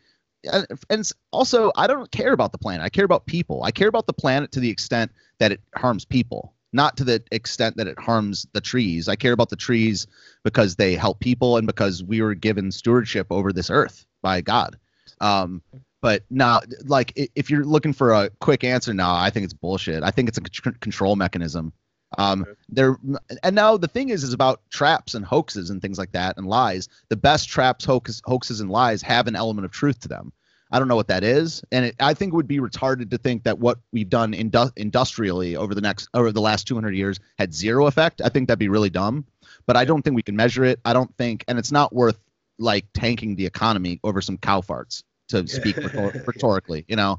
And and also, I don't care about the planet. I care about people. I care about the planet to the extent that it harms people, not to the extent that it harms the trees. I care about the trees because they help people and because we were given stewardship over this earth by God. Um, but now, like, if you're looking for a quick answer now, I think it's bullshit. I think it's a control mechanism. Um, there, and now the thing is, is about traps and hoaxes and things like that and lies. The best traps, hoax, hoaxes, and lies have an element of truth to them. I don't know what that is, and it, I think it would be retarded to think that what we've done indu- industrially over the next over the last 200 years had zero effect. I think that'd be really dumb, but I don't think we can measure it. I don't think, and it's not worth like tanking the economy over some cow farts to speak rhetor- rhetorically, you know.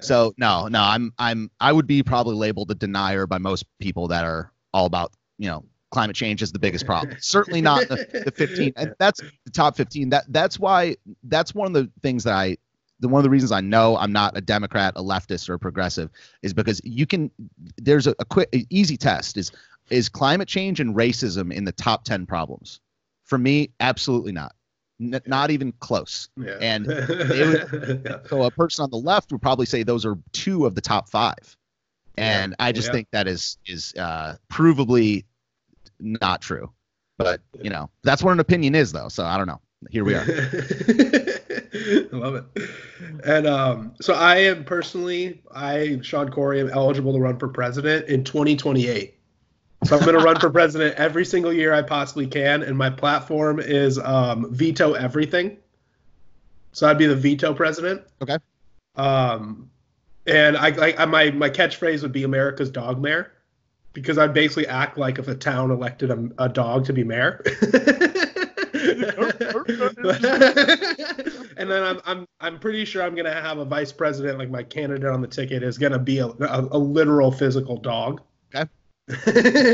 So no, no, I'm I'm I would be probably labeled a denier by most people that are all about you know climate change is the biggest problem. Certainly not the, the 15, and that's the top 15. That that's why that's one of the things that I the one of the reasons I know I'm not a Democrat, a leftist, or a progressive is because you can. There's a, a quick, easy test is is climate change and racism in the top 10 problems. For me, absolutely not. N- not even close. Yeah. And they would, so a person on the left would probably say those are two of the top five. And I just Yeah. think that is is uh, provably not true. But you know, that's what an opinion is, though. So I don't know. Here we are. I love it. And um, so I am personally, I, Sean Corey, am eligible to run for president in 2028. So I'm going to run for president every single year I possibly can. And my platform is um, veto everything. So I'd be the veto president. Okay. Um, and I, I, I my my catchphrase would be America's dog mayor, because I'd basically act like if a town elected a, a dog to be mayor. and then I'm, I'm I'm pretty sure I'm gonna have a vice president like my candidate on the ticket is gonna be a, a, a literal physical dog. Okay.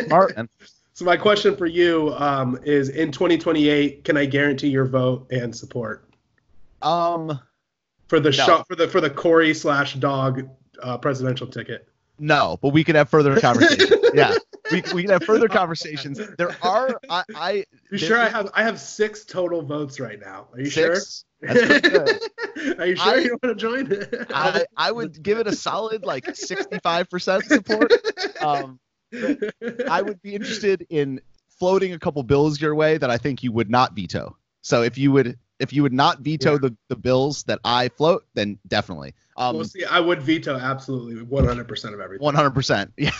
Smart. So my question for you um, is: In 2028, can I guarantee your vote and support Um, for the No. shot for the for the Corey slash dog uh, presidential ticket? no, but we could have further conversations. yeah, we, we can have further conversations. There are I, I You sure I have I have six total votes right now? Are you Six? sure? That's. Are you sure I- you want to join? I, I would give it a solid like 65% support. Um, but I would be interested in floating a couple bills your way that I think you would not veto. So if you would if you would not veto the, the bills that I float, then definitely. Um, well, see, I would veto absolutely 100% of everything. 100%. Yeah.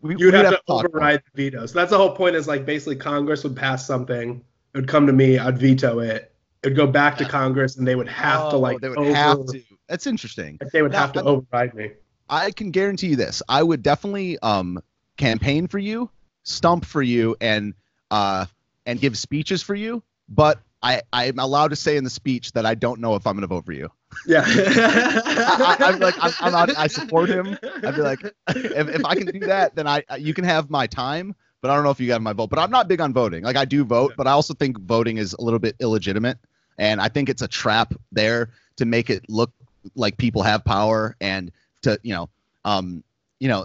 We, You would we have to override the veto. So that's the whole point. Is like basically Congress would pass something, it would come to me, I'd veto it. It would go back to Congress, and they would have to Oh, like they would over- have to. That's interesting. they would Now, have to override me. I can guarantee you this. I would definitely um campaign for you, stump for you, and uh and give speeches for you. But I I'm allowed to say in the speech that I don't know if I'm going to vote for you. Yeah. I, I'm like I'm, I'm out, I support him. I'd be like, if, if I can do that, then I you can have my time. But I don't know if you got my vote. But I'm not big on voting. Like I do vote, but I also think voting is a little bit illegitimate, and I think it's a trap there to make it look like people have power and to you know um you know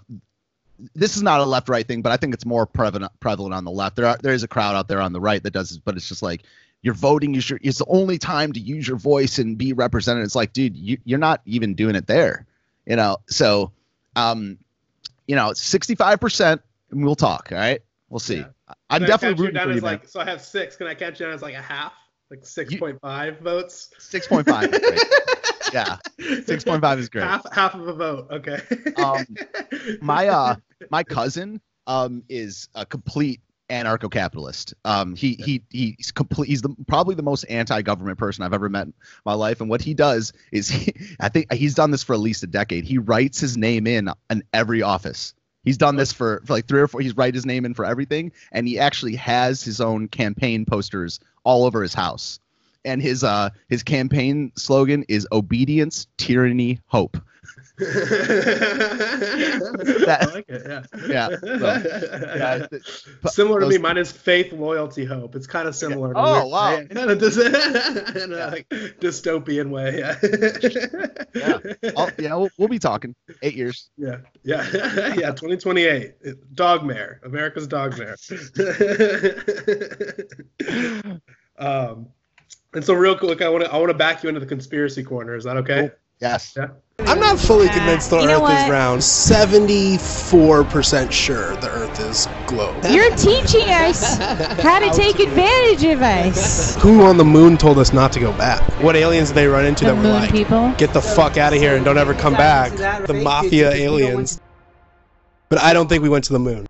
this is not a left right thing but i think it's more prevalent prevalent on the left. There are there is a crowd out there on the right that does this but it's just like you're voting you should, it's the only time to use your voice and be represented. It's like dude you, you're not even doing it there you know? So um you know 65% and we'll talk all right? We'll see. I'm definitely rooting down for you like so I have six. Can I catch you down as like a half? Like six point five votes? 6.5 yeah 6.5 is great Half half of a vote. Okay. um, my uh my cousin um is a complete anarcho-capitalist. Um, he he he's complete. He's the, probably the most anti-government person I've ever met in my life. And what he does is, he, I think he's done this for at least a decade. He writes his name in in every office. He's done this for, for like three or four. He's write his name in for everything, and he actually has his own campaign posters all over his house. And his uh his campaign slogan is obedience, tyranny, hope. I like it. Yeah. Yeah. So, yeah, th- but similar to me, mine is faith, loyalty, hope. It's kind of similar. to Oh, yours. wow. Yeah, Kind of dis- in a like, dystopian way. Yeah. yeah. I'll- yeah, we'll, we'll be talking eight years. Yeah, yeah, yeah. 2028, dog mayor, America's dog mayor. um, and so real quick, I want to I want to back you into the conspiracy corner. Is that okay? Yes. Yeah. I'm not fully convinced the You know Earth is round. 74% sure the Earth is globe. You're teaching us how to take advantage of us. Who on the moon told us not to go back? What aliens did they run into The that were moon like, people. get the fuck out of here and don't ever come back? The mafia aliens. But I don't think we went to the moon.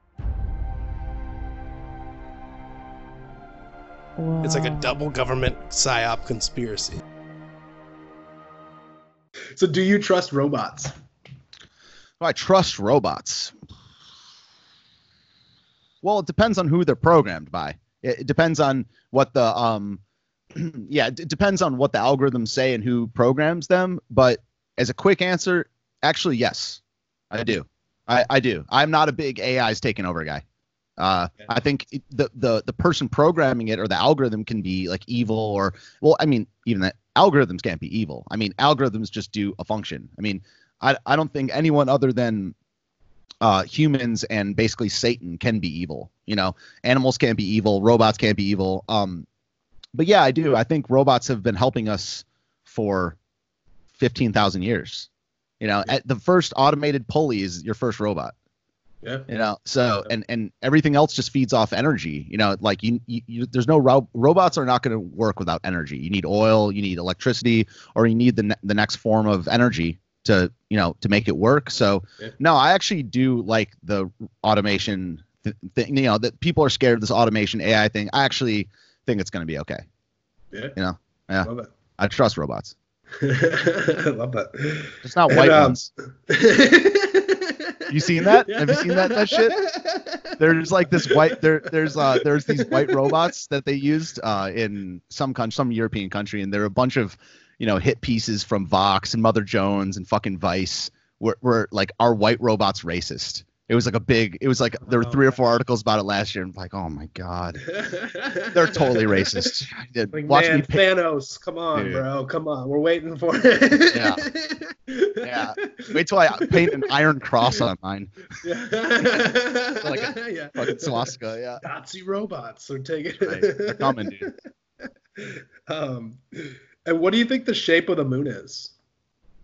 It's like a double government psyop conspiracy. So, do you trust robots? Do I trust robots? Well, it depends on who they're programmed by. It, it depends on what the um, yeah, it depends on what the algorithms say and who programs them. But as a quick answer, actually, yes, I do. I, I do. I'm not a big AI's taking over guy. Uh, I think it- the, the the person programming it or the algorithm can be like evil or well, I mean, even that algorithms can't be evil. I mean, algorithms just do a function. I mean, I I don't think anyone other than uh, humans and basically Satan can be evil. You know, animals can't be evil, robots can't be evil. Um, but yeah, I do. I think robots have been helping us for fifteen thousand years. You know, at the first automated pulley is your first robot Yeah. you know so and and everything else just feeds off energy you know like you, you, you there's no ro- robots are not going to work without energy you need oil you need electricity or you need the ne- the next form of energy to you know to make it work so Yeah. no i actually do like the automation th- thing you know that people are scared of this automation ai thing i actually think it's going to be okay Yeah. you know yeah it. i trust robots I love that. it's not And, white um, ones you seen that? Have you seen that that shit? There's like this white there there's uh there's these white robots that they used uh in some country some european country and there are a bunch of you know hit pieces from vox and mother jones and fucking vice where, where like are white robots racist it was like a big it was like there were three or four articles about it last year and like oh my god they're totally racist Like, watch man, me pick, Thanos, come on, Dude. bro, come on, we're waiting for it. Yeah. yeah wait till i paint an iron cross on mine yeah. like a yeah. fucking swastika yeah Nazi robots are taking. Right, they're coming dude Um, and what do you think the shape of the moon is?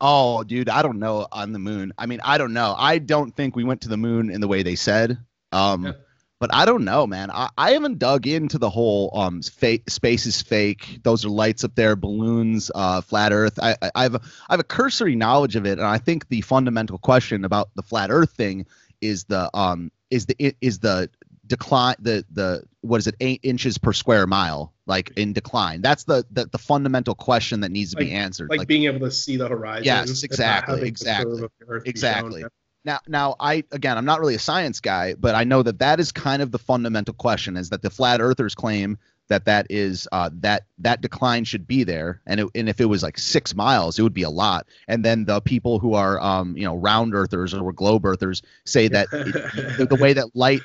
Oh, dude, I don't know on the moon. I mean, I don't know. I don't think we went to the moon in the way they said. Um, Yeah. but I don't know, man. I, I haven't dug into the whole um fake space is fake. Those are lights up there, balloons, uh, flat Earth. I, I I have a, I have a cursory knowledge of it, and I think the fundamental question about the flat Earth thing is the um is the is the decline the the what is it eight inches per square mile like in decline that's the the, the fundamental question that needs to be answered Like, being able to see the horizon. Yes, exactly, exactly, curve of the Earth be shown. exactly. Now, now, I again, I'm not really a science guy, but I know that that is kind of the fundamental question: is that the flat earthers claim that that is uh, that that decline should be there, and it, and if it was like six miles, it would be a lot. And then the people who are um, you know round earthers or globe earthers say that it, the, the way that light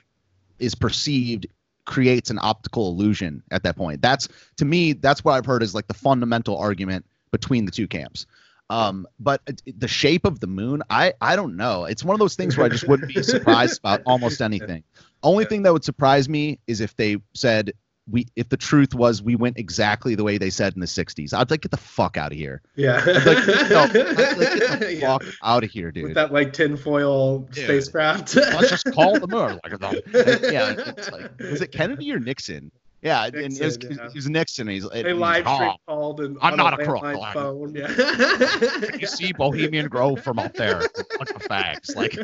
is perceived creates an optical illusion at that point. That's to me, that's what I've heard is like the fundamental argument between the two camps. Um, but the shape of the moon, I I don't know. It's one of those things where I just wouldn't be surprised about almost anything. Only thing that would surprise me is if they said we if the truth was we went exactly the way they said in the 60s. I'd like get the fuck out of here. Yeah. I'd like, no, I'd like get the Yeah. fuck out of here, dude. With that like tinfoil Dude. spacecraft. Let's just call the moon. Like, yeah, it's like was it Kennedy or Nixon? Yeah, and it was, Nixon, yeah. it was Nixon. He's, and They he's, live stream "Oh, called and I'm not a crook. phone. Yeah. you see Bohemian Grove from up there. Bunch of fags. Like,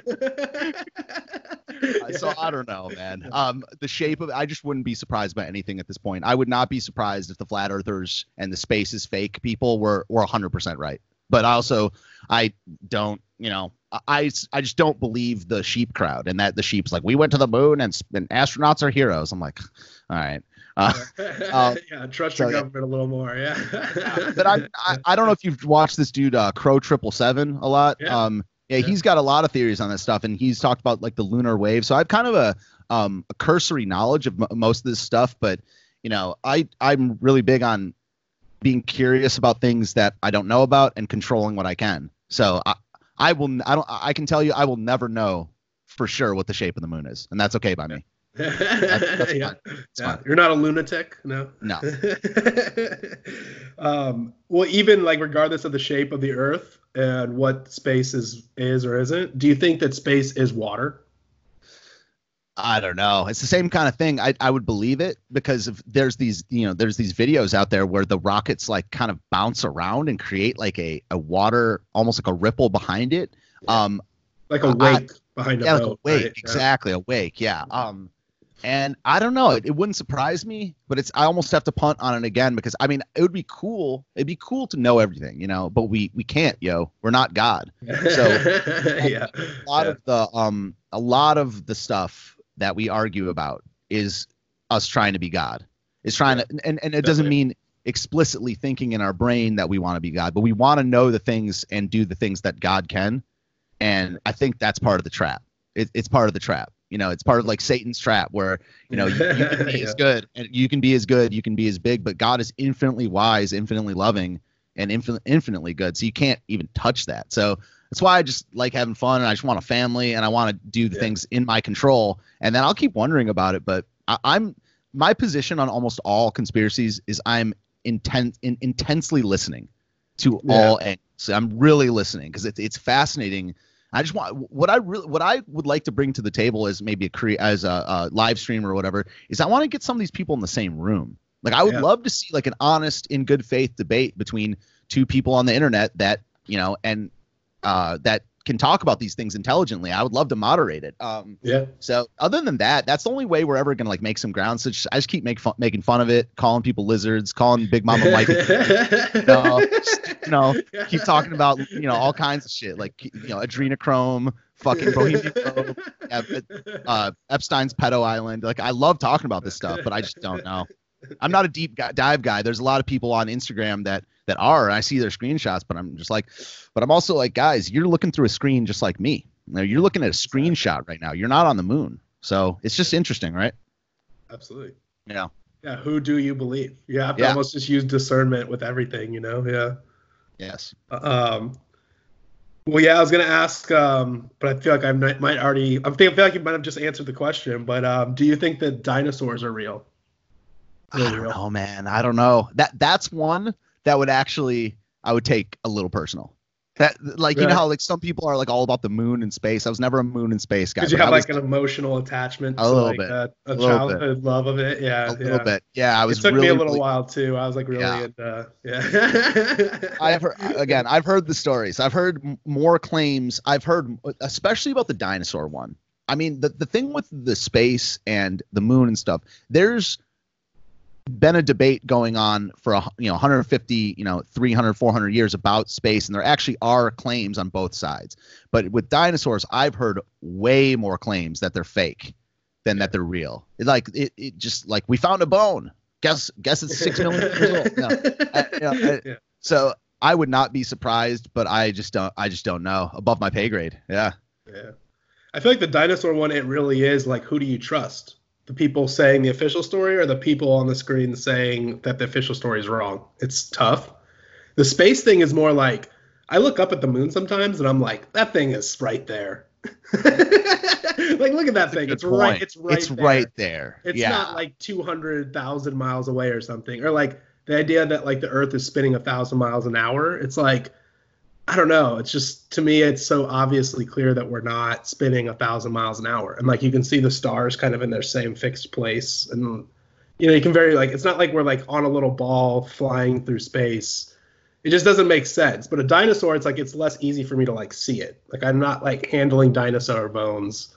so I don't know, man. Um, the shape of I just wouldn't be surprised by anything at this point. I would not be surprised if the flat earthers and the space is fake people were were 100% right. But also, I don't, you know, I, I just don't believe the sheep crowd and that the sheep's like we went to the moon and, and astronauts are heroes. I'm like, all right. Uh, uh, yeah, trust so, your yeah. government a little more. Yeah. but I, I I don't know if you've watched this dude uh, Crow Triple Seven a lot. Yeah. Um, Yeah, he's got a lot of theories on this stuff, and he's talked about like the lunar wave. So I've kind of a um a cursory knowledge of m- most of this stuff, but you know, I I'm really big on being curious about things that I don't know about and controlling what I can. So I I will I don't I can tell you I will never know for sure what the shape of the moon is, and that's okay by me. That's yeah. Yeah. You're not a lunatic, no. No. um, well, even like regardless of the shape of the Earth and what space is is or isn't, do you think that space is water? I don't know. It's the same kind of thing. I, I would believe it because if there's these you know there's these videos out there where the rockets like kind of bounce around and create like a, a water almost like a ripple behind it. Um, Like a wake behind a yeah, like boat. a wake, right? Yeah. exactly a wake. Yeah. Um, and I don't know. It, it wouldn't surprise me, but it's I almost have to punt on it again because I mean it would be cool. It'd be cool to know everything, you know. But we we can't, yo. We're not God. So yeah. a lot of the um a lot of the stuff that we argue about is us trying to be God. Is trying to and, and it doesn't mean explicitly thinking in our brain that we want to be God, but we want to know the things and do the things that God can. And I think that's part of the trap. It, it's part of the trap. You know, it's part of like Satan's trap where, you know, you, you can be Yeah. as good and you can be as good, you can be as big, but God is infinitely wise, infinitely loving, and infin- infinitely good. So you can't even touch that. So that's why I just like having fun and I just want a family and I want to do the things in my control. And then I'll keep wondering about it. But I, I'm my position on almost all conspiracies is I'm intense in, intensely listening to all angles. I'm really listening because it's it's fascinating. I just want what I really what I would like to bring to the table as maybe a cre- as a, a live stream or whatever is I want to get some of these people in the same room. Like I would Yeah. love to see like an honest, in good faith debate between two people on the internet that you know and uh, that can talk about these things intelligently. I would love to moderate it. Um, yeah. So other than that, that's the only way we're ever gonna like make some ground. So just, I just keep make fun, making fun of it, calling people lizards, calling Big Mama Mike. no, just, you know, keep talking about you know all kinds of shit like you know adrenochrome, fucking Bohemian Grove, uh, Epstein's pedo island. Like I love talking about this stuff, but I just don't know. I'm not a deep guy, dive guy. There's a lot of people on Instagram that that are. I see their screenshots, but I'm just like, but I'm also like, guys, you're looking through a screen just like me. Know, you're looking at a screenshot right now. You're not on the moon, so it's just interesting, right? Absolutely. Yeah. Yeah. Who do you believe? You have to Yeah. almost just use discernment with everything, you know? Yeah. Yes. Um, well, yeah, I was gonna ask, um, but I feel like I might, might already. I feel, I feel like you might have just answered the question. But um, do you think that dinosaurs are real? I don't know, man. I don't know. That that's one that would actually I would take a little personal. That like you know how like some people are like all about the moon and space. I was never a moon and space guy. Because you have I was like an emotional attachment A to little like bit. a, A a, childhood love of it. Yeah, a yeah. little bit. Yeah, I was it took really me a little really- while too. I was like really Yeah. into yeah. I've heard uh, again. I've heard the stories. I've heard more claims. I've heard, especially about the dinosaur one. I mean, the the thing with the space and the moon and stuff. There's been a debate going on for a, you know 150 you know 300 400 years about space and there actually are claims on both sides but with dinosaurs i've heard way more claims that they're fake than that they're real it, like it, it just like we found a bone guess guess it's six million years old no. I- you know, I- Yeah. so i would not be surprised but i just don't i just don't know above my pay grade yeah Yeah. I feel like the dinosaur one, it really is like, who do you trust? The people saying the official story or the people on the screen saying that the official story is wrong? It's tough. The space thing is more like, I look up at the moon sometimes and I'm like, that thing is right there. like, look at that thing. good It's right. It's right. it's there. right there It's yeah not like 200,000 miles away or something. Or like the idea that like the earth is spinning a thousand miles an hour. It's like, I don't know. It's just, to me, it's so obviously clear that we're not spinning a thousand miles an hour. And like you can see the stars kind of in their same fixed place. And, you know, you can very like, it's not like we're like on a little ball flying through space. It just doesn't make sense. But a dinosaur, it's like, it's less easy for me to like see it. Like I'm not like handling dinosaur bones.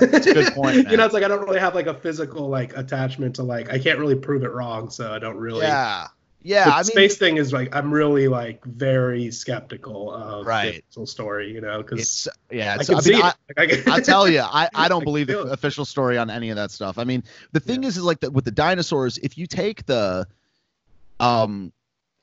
That's a good point you know, it's like I don't really have like a physical like attachment to like I can't really prove it wrong, so I don't really. yeah yeah The i mean space thing is like I'm really like very skeptical of Right. the official story, you know, because it's yeah I can I, see mean, it. I, Like, I, can- tell you, I, I don't I believe the it. official story on any of that stuff. I mean, the thing is, is like the, with the dinosaurs, if you take the, um,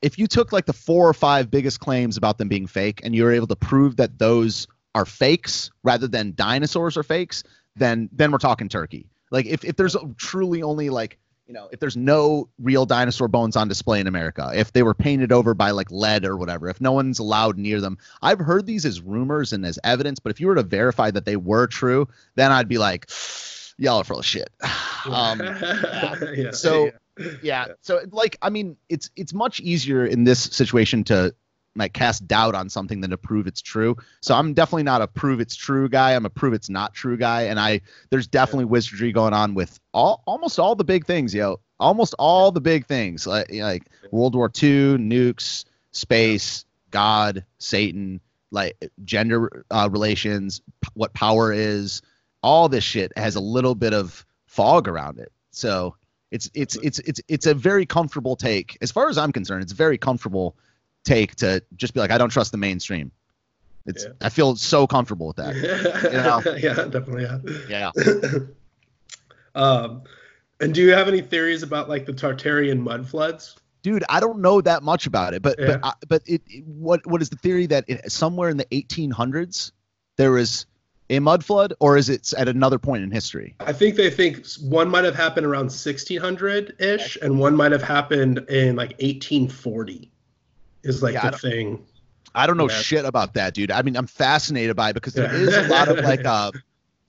if you took like the four or five biggest claims about them being fake, and you were able to prove that those are fakes rather than dinosaurs are fakes, then then we're talking turkey. Like if if there's truly only like you know if there's no real dinosaur bones on display in America, if they were painted over by like lead or whatever, if no one's allowed near them, I've heard these as rumors and as evidence. But if you were to verify that they were true, then I'd be like, y'all are full of shit. Um, yeah. Yeah, so yeah. yeah so like i mean it's it's much easier in this situation to like cast doubt on something than to prove it's true. So i'm definitely not a prove it's true guy. I'm a prove it's not true guy. And i there's definitely wizardry going on with all almost all the big things yo. Almost all the big things. Like like world war ii nukes space god satan like gender uh, relations p- what power is. All this shit has a little bit of fog around it. So it's it's it's it's it's a very comfortable take. As far as i'm concerned it's very comfortable take to just be like i don't trust the mainstream it's i feel so comfortable with that you know yeah, definitely. Yeah. yeah Um, and do you have any theories about like the Tartarian mud floods? dude i don't know that much about it but Yeah. but I, but it, it- what what is the theory that it, somewhere in the 1800s there was a mud flood or is it at another point in history I think they think one might have happened around 1600 ish, and one might have happened in like 1840. Is like Yeah, the don't- thing. I don't know Yeah. shit about that, dude. I mean, I'm fascinated by it because there is a lot of like uh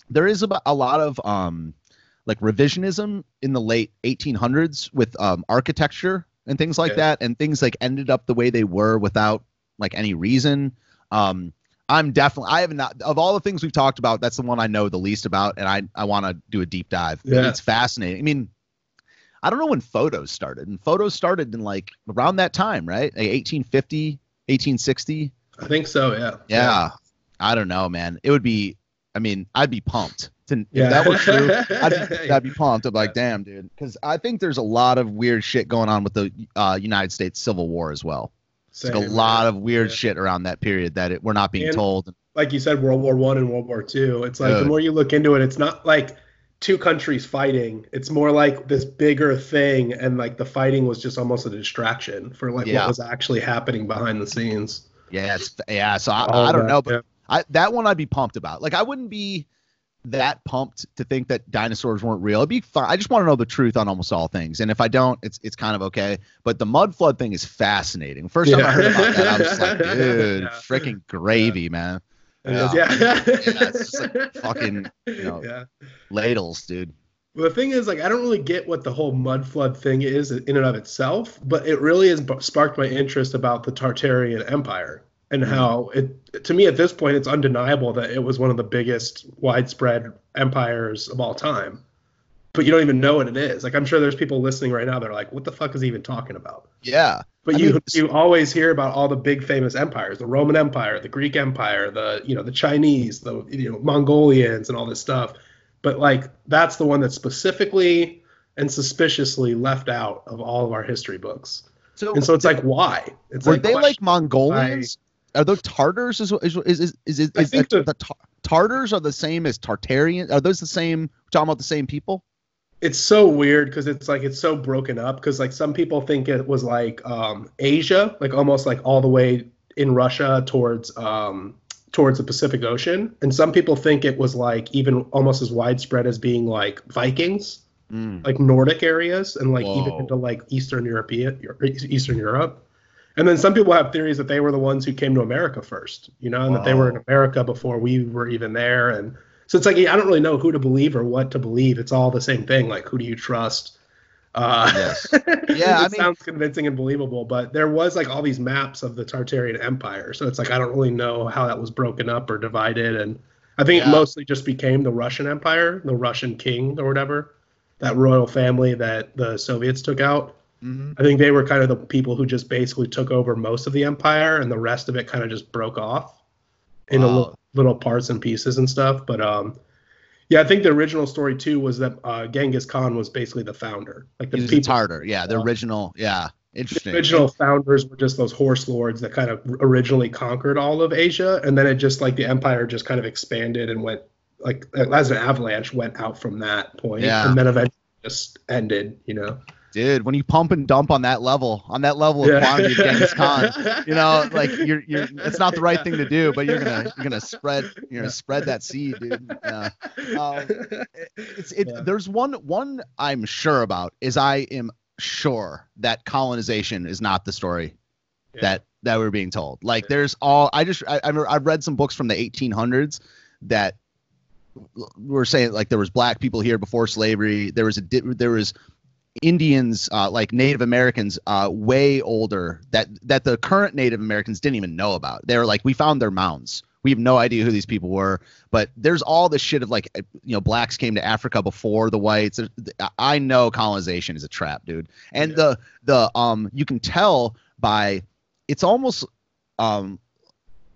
there is about a lot of um like revisionism in the late 1800s with um architecture and things like that and things like ended up the way they were without like any reason. Um I'm definitely I have not of all the things we've talked about, that's the one I know the least about and I I want to do a deep dive. Yeah. It's fascinating. I mean, I don't know when photos started. And photos started in like around that time, right? Like 1850, 1860. I think so. Yeah. Yeah. I don't know, man. It would be I mean, I'd be pumped. To, if that were true, I'd be, I'd be pumped. I'm like, damn, dude. Because I think there's a lot of weird shit going on with the uh, United States Civil War as well. There's like a Same, lot of weird shit around that period that it, we're not being And- told. Like you said, World War One and World War Two. It's like the more you look into it, it's not like two countries fighting. It's more like this bigger thing, and like the fighting was just almost a distraction for like Yeah. what was actually happening behind the scenes. Yeah, it's yeah. So I, oh, I don't that, know, but yeah. I that one I'd be pumped about. Like I wouldn't be that pumped to think that dinosaurs weren't real. It'd be fun. I just want to know the truth on almost all things. And if I don't, it's it's kind of okay. But the mud flood thing is fascinating. First time I heard about that, I was like, dude, Yeah. freaking gravy, man. It is, yeah. it's just like fucking you know Yeah. ladles, dude. Well, the thing is, like, I don't really get what the whole mud flood thing is in and of itself, but it really has sparked my interest about the Tartarian Empire and mm-hmm. how it, to me, at this point, it's undeniable that it was one of the biggest widespread empires of all time. But you don't even know what it is. Like, I'm sure there's people listening right now They're like, "What the fuck is he even talking about?" Yeah. But I you mean, you always hear about all the big famous empires, the Roman Empire, the Greek Empire, the you know the Chinese, the you know Mongolians, and all this stuff. But like that's the one that's specifically and suspiciously left out of all of our history books. So, and so it's like why? It's were like they like Mongolians? Are those Tartars? Is is is is, is, is, I is think the, Tar- Tartars are the same as Tartarian? Are those the same? Talking about the same people? It's so weird because it's like it's so broken up because like some people think it was like um asia like almost like all the way in russia towards um towards the pacific ocean. And some people think it was like even almost as widespread as being like vikings like nordic areas and like even into like eastern european eastern europe. And then some people have theories that they were the ones who came to america first you know and that they were in america before we were even there. And so it's like i don't really know who to believe or what to believe. It's all the same thing. Like who do you trust? Uh Yes. yeah Yeah, I mean- sounds convincing and believable but there was like all these maps of the tartarian empire. So it's like i don't really know how that was broken up or divided. And i think it mostly just became the russian empire the russian king or whatever that royal family that the soviets took out. Mm-hmm. I think they were kind of the people who just basically took over most of the empire, and the rest of it kind of just broke off into Wow. little, little parts and pieces and stuff. But um, yeah, I think the original story too was that uh, Genghis Khan was basically the founder. Like the He people, Tartar. Yeah, the original. Yeah, interesting. the original founders were just those horse lords that kind of originally conquered all of Asia, and then it just like the empire just kind of expanded and went like as an avalanche went out from that point, Yeah. and then eventually just ended. You know. Dude, when you pump and dump on that level, on that level of Yeah. quantity of Genghis Khan, you know, like you're you're it's not the right thing to do, but you're gonna you're gonna spread you're gonna spread that seed, dude. Yeah. Um, it's it, there's one one I'm sure about is I am sure that colonization is not the story that that we're being told. Like there's all I just I, I've I've read some books from the 1800s that were saying like there was black people here before slavery. There was a di- there was Indians uh, like Native Americans uh, way older that that the current Native Americans didn't even know about. They were like we found their mounds. We have no idea who these people were, but there's all this shit of like uh, you know blacks came to Africa before the whites. I know colonization is a trap, dude. And the the um you can tell by it's almost um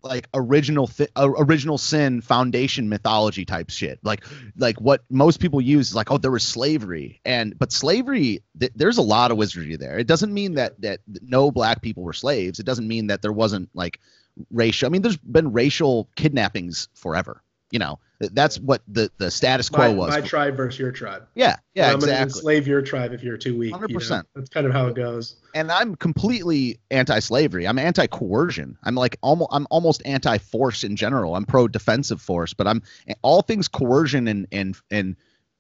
like original th- uh, original sin foundation mythology type shit. Like like what most people use is like oh there was slavery. And but slavery th- there's a lot of wizardry there. It doesn't mean that that no black people were slaves. It doesn't mean that there wasn't like racial i mean there's been racial kidnappings forever you know that's what the the status quo my, was my tribe versus your tribe. yeah yeah I'm gonna exactly enslave your tribe if you're too weak. you know? 100%. That's kind of how it goes. and I'm completely anti-slavery. I'm anti-coercion. I'm like almost I'm almost anti-force in general. I'm pro-defensive force, but I'm all things coercion and and and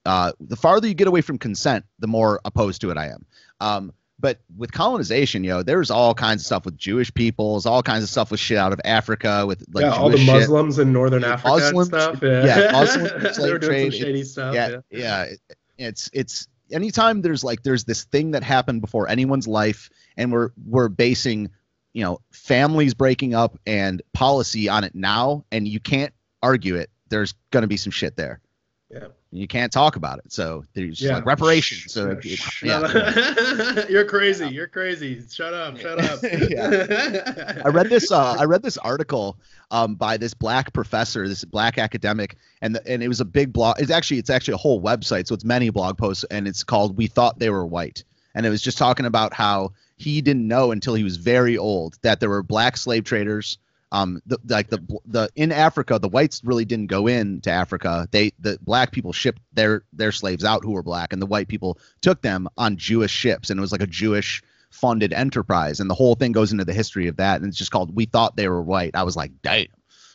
uh, the farther you get away from consent, the more opposed to it I am. Um, but with colonization, yo, there's all kinds of stuff with Jewish peoples, all kinds of stuff with shit out of Africa, with like yeah, all the Jewish shit. Muslims in northern Africa and Muslims, stuff. Yeah, yeah, Muslim slave doing trade. It's- stuff. yeah, Yeah, yeah. it- It's it's anytime there's like there's this thing that happened before anyone's life, and we're we're basing, you know, families breaking up and policy on it now, and you can't argue it. There's gonna be some shit there. Yeah. You can't talk about it. So there's just Yeah. like reparations. So it- it- yeah. you're crazy. You're crazy. Shut up. Shut up. I read this. Uh, I read this article um, by this black professor, this black academic, and the, and it was a big blog. It's actually it's actually a whole website, so it's many blog posts, and it's called "We Thought They Were White," and it was just talking about how he didn't know until he was very old that there were black slave traders. Um, the, like the the in Africa, the whites really didn't go into Africa. They the black people shipped their their slaves out who were black, and the white people took them on Jewish ships, and it was like a Jewish funded enterprise and the whole thing goes into the history of that and it's just called we thought they were white i was like damn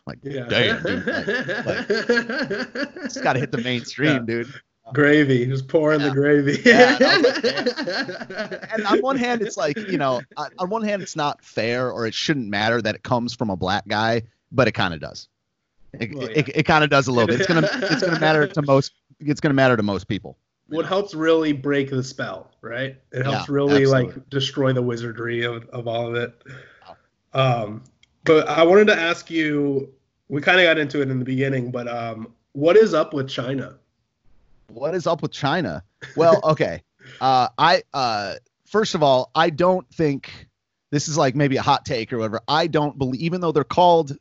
like Yeah. damn dude like, like, it's got to hit the mainstream Yeah. dude gravy. Just pour in the gravy. Yeah, and like, and on one hand it's like you know on on one hand it's not fair or it shouldn't matter that it comes from a black guy but it kind of does it, Well, it, it kind of does a little bit it's gonna it's gonna matter to most it's gonna matter to most people what helps really break the spell, right? It helps Yeah, really absolutely. like destroy the wizardry of, of all of it. Um, but I wanted to ask you. We kind of got into it in the beginning, but um, what is up with China? What is up with China? Well, okay. Uh, I uh, first of all, I don't think this is like maybe a hot take or whatever. I don't believe, even though they're called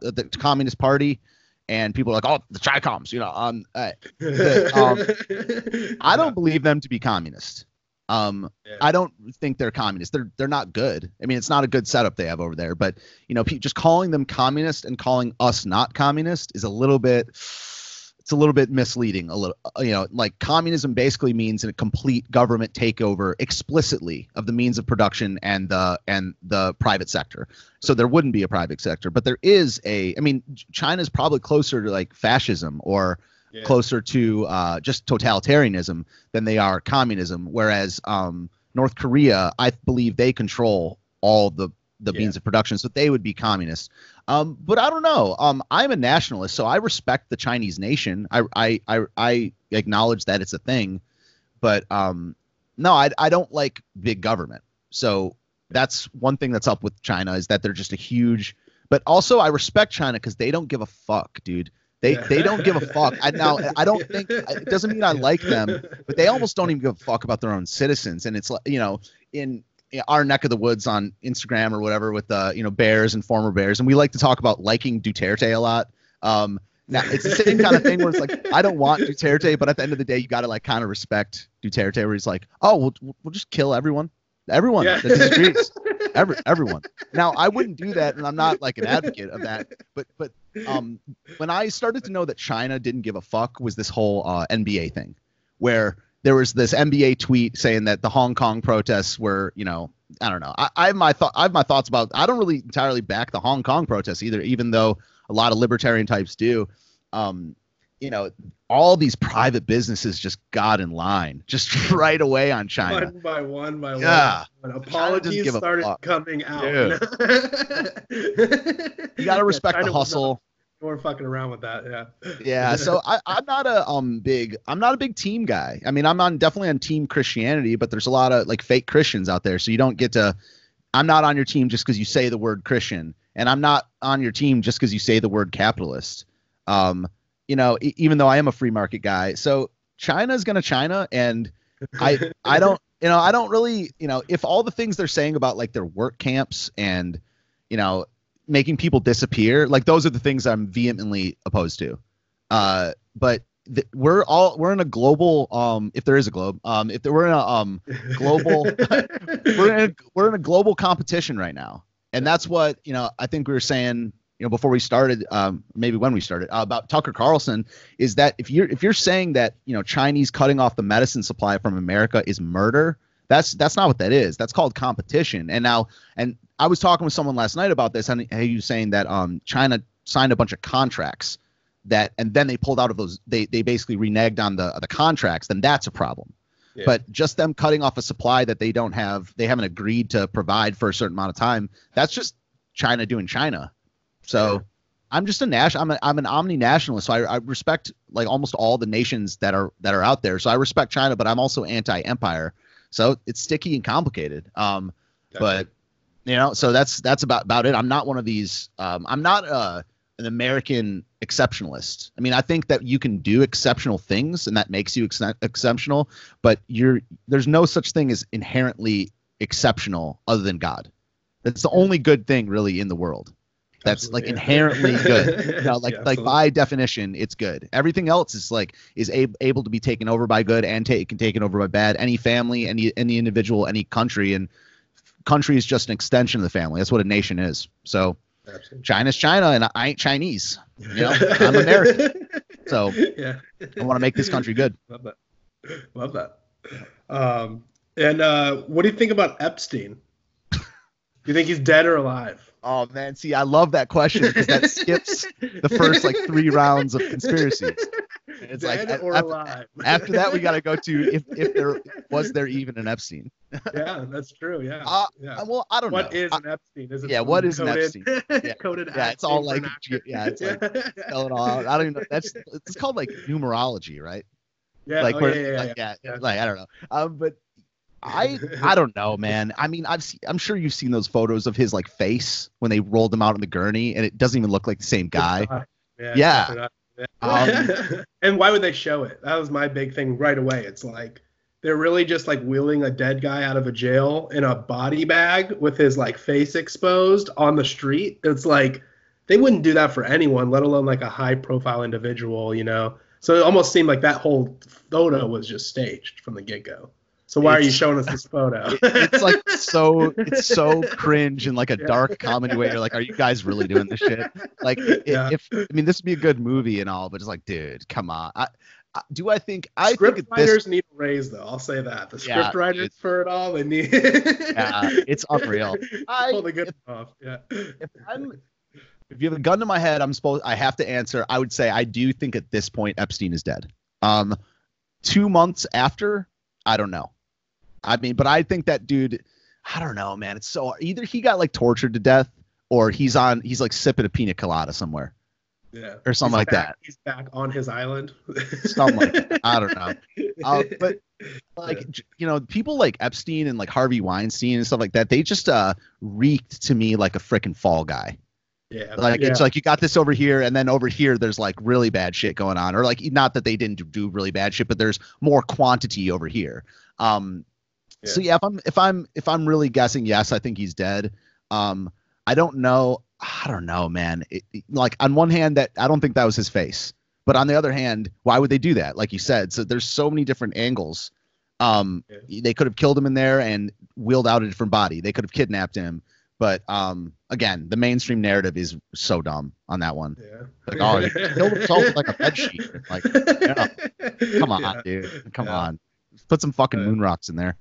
the, the Communist Party, and people are like, oh, the Chi-Coms, you know, um, uh, the, um, I don't believe them to be communist. Um, I don't think they're communist. They're they're not good. I mean, it's not a good setup they have over there. But you know, pe- just calling them communist and calling us not communist is a little bit. It's a little bit misleading. A little, uh, you know, like communism basically means a complete government takeover explicitly of the means of production and the and the private sector. So there wouldn't be a private sector, but there is a. I mean, China's probably closer to like fascism or closer to uh, just totalitarianism than they are communism. Whereas um, North Korea, I believe they control all the the means of production, so they would be communists. Um, but I don't know. Um, I'm a nationalist, so I respect the Chinese nation. I I I, I acknowledge that it's a thing, but um, no, I I don't like big government. So that's one thing that's up with China is that they're just a huge. But also, I respect China because they don't give a fuck, dude. They they don't give a fuck. I now I don't think it doesn't mean I like them, but they almost don't even give a fuck about their own citizens. And it's like you know in our neck of the woods on Instagram or whatever with uh you know bears and former bears, and we like to talk about liking Duterte a lot. Um, now it's the same kind of thing where it's like I don't want Duterte, but at the end of the day, you got to like kind of respect Duterte, where he's like, oh, we'll we'll just kill everyone, everyone Yeah. that disagrees, every everyone. Now I wouldn't do that, and I'm not like an advocate of that, but but um when I started to know that China didn't give a fuck was this whole uh, NBA thing, where there was this NBA tweet saying that the Hong Kong protests were, you know, I don't know. I, I have my thought. I have my thoughts about. I don't really entirely back the Hong Kong protests either, even though a lot of libertarian types do. Um, you know, all these private businesses just got in line just right away on China. One by one by Yeah. one. When doesn't apologies started coming out. You You got to respect the hustle. We're fucking around with that, yeah. yeah so I, i'm not a um big i'm not a big team guy i mean i'm on definitely on team christianity but there's a lot of like fake christians out there so you don't get to i'm not on your team just because you say the word christian and i'm not on your team just because you say the word capitalist um you know e- even though i am a free market guy so china's gonna china and i i don't you know i don't really you know if all the things they're saying about like their work camps and you know making people disappear like those are the things i'm vehemently opposed to. Uh but th- we're all we're in a global um if there is a globe um if there, we're in a um global we're in a, we're in a global competition right now. And that's what you know i think we were saying you know before we started um maybe when we started uh, about tucker carlson is that if you're if you're saying that you know chinese cutting off the medicine supply from america is murder that's that's not what that is. That's called competition. And now and i was talking with someone last night about this and he was saying that um china signed a bunch of contracts that and then they pulled out of those they they basically reneged on the the contracts then that's a problem. Yeah. but just them cutting off a supply that they don't have they haven't agreed to provide for a certain amount of time that's just china doing china. So i'm just a national i'm, a, I'm an omni-nationalist so I, I respect like almost all the nations that are that are out there. So i respect china but i'm also anti-empire so it's sticky and complicated um but you know so that's that's about about it. I'm not one of these um i'm not uh an american exceptionalist. I mean i think that you can do exceptional things and that makes you ex- exceptional but you're there's no such thing as inherently exceptional other than god. That's the only good thing really in the world that's like inherently good. You know, like Yeah, like by definition it's good. Everything else is like is ab- able to be taken over by good and taken taken over by bad. Any family any any individual any country and country is just an extension of the family. That's what a nation is. So china's china and i ain't chinese. You know i'm american. So yeah. I want to make this country good. Love that. Love that. Um, and uh, what do you think about Epstein? Do you think he's dead or alive? Oh man, see, I love that question because that skips the first like three rounds of conspiracies. It's dead like or after, alive? after that we got to go to if if there was there even an Epstein. yeah, that's true. Yeah. Uh, yeah. Well, I don't What know. is an Epstein? Is it yeah, what is an coded, Epstein? Yeah, coded yeah it's all like yeah, it's like spell it all out. I don't even know. That's it's called like numerology, right? Yeah, like oh, where, yeah, yeah, like, yeah, yeah, like I don't know. Um, but I I don't know, man. I mean, I've seen, I'm sure you've seen those photos of his like face when they rolled him out in the gurney, and it doesn't even look like the same guy. Yeah. Yeah. Um, and why would they show it? That was my big thing right away. It's like they're really just like wheeling a dead guy out of a jail in a body bag with his like face exposed on the street. It's like they wouldn't do that for anyone, let alone like a high profile individual, you know. So it almost seemed like that whole photo was just staged from the get go. So why are you showing us this photo? it's like so it's so cringe in like a Yeah. dark comedy way. You're like, are you guys really doing this shit? Like, i- Yeah. if I mean, this would be a good movie and all, but it's like, dude, come on. I, I do I think I script think at this need a raise though. I'll say that. The Yeah, writers for it all, they need. yeah, it's unreal. I Pull the good off. Yeah. if I'm if you have a gun to my head, I'm supposed I have to answer. I would say I do think at this point Epstein is dead. Um, two months after, I don't know. I mean, but I think that dude, I don't know, man. It's so either he got like tortured to death or he's on he's like sipping a pina colada somewhere. Yeah. Or something He's like back- that. He's back on his island. Something like that. I don't know. Uh, but like j- you know, people like Epstein and like Harvey Weinstein and stuff like that, they just uh reeked to me like a freaking fall guy. Yeah. Like it's like you got this over here, and then over here there's like really bad shit going on, or like not that they didn't do really bad shit, but there's more quantity over here. Um, so yeah, if I'm if I'm if I'm really guessing, yes, I think he's dead. Um, I don't know. I don't know, man. It, it- like on one hand, that I don't think that was his face, but on the other hand, why would they do that? Like you said, so there's so many different angles. Um, they could have killed him in there and wheeled out a different body. They could have kidnapped him. But um, again, the mainstream narrative is so dumb on that one. Yeah. Like, oh, he killed himself with like a bed sheet. Like, yeah. come on, Yeah. dude. Come Yeah. on. put some fucking moon rocks in there.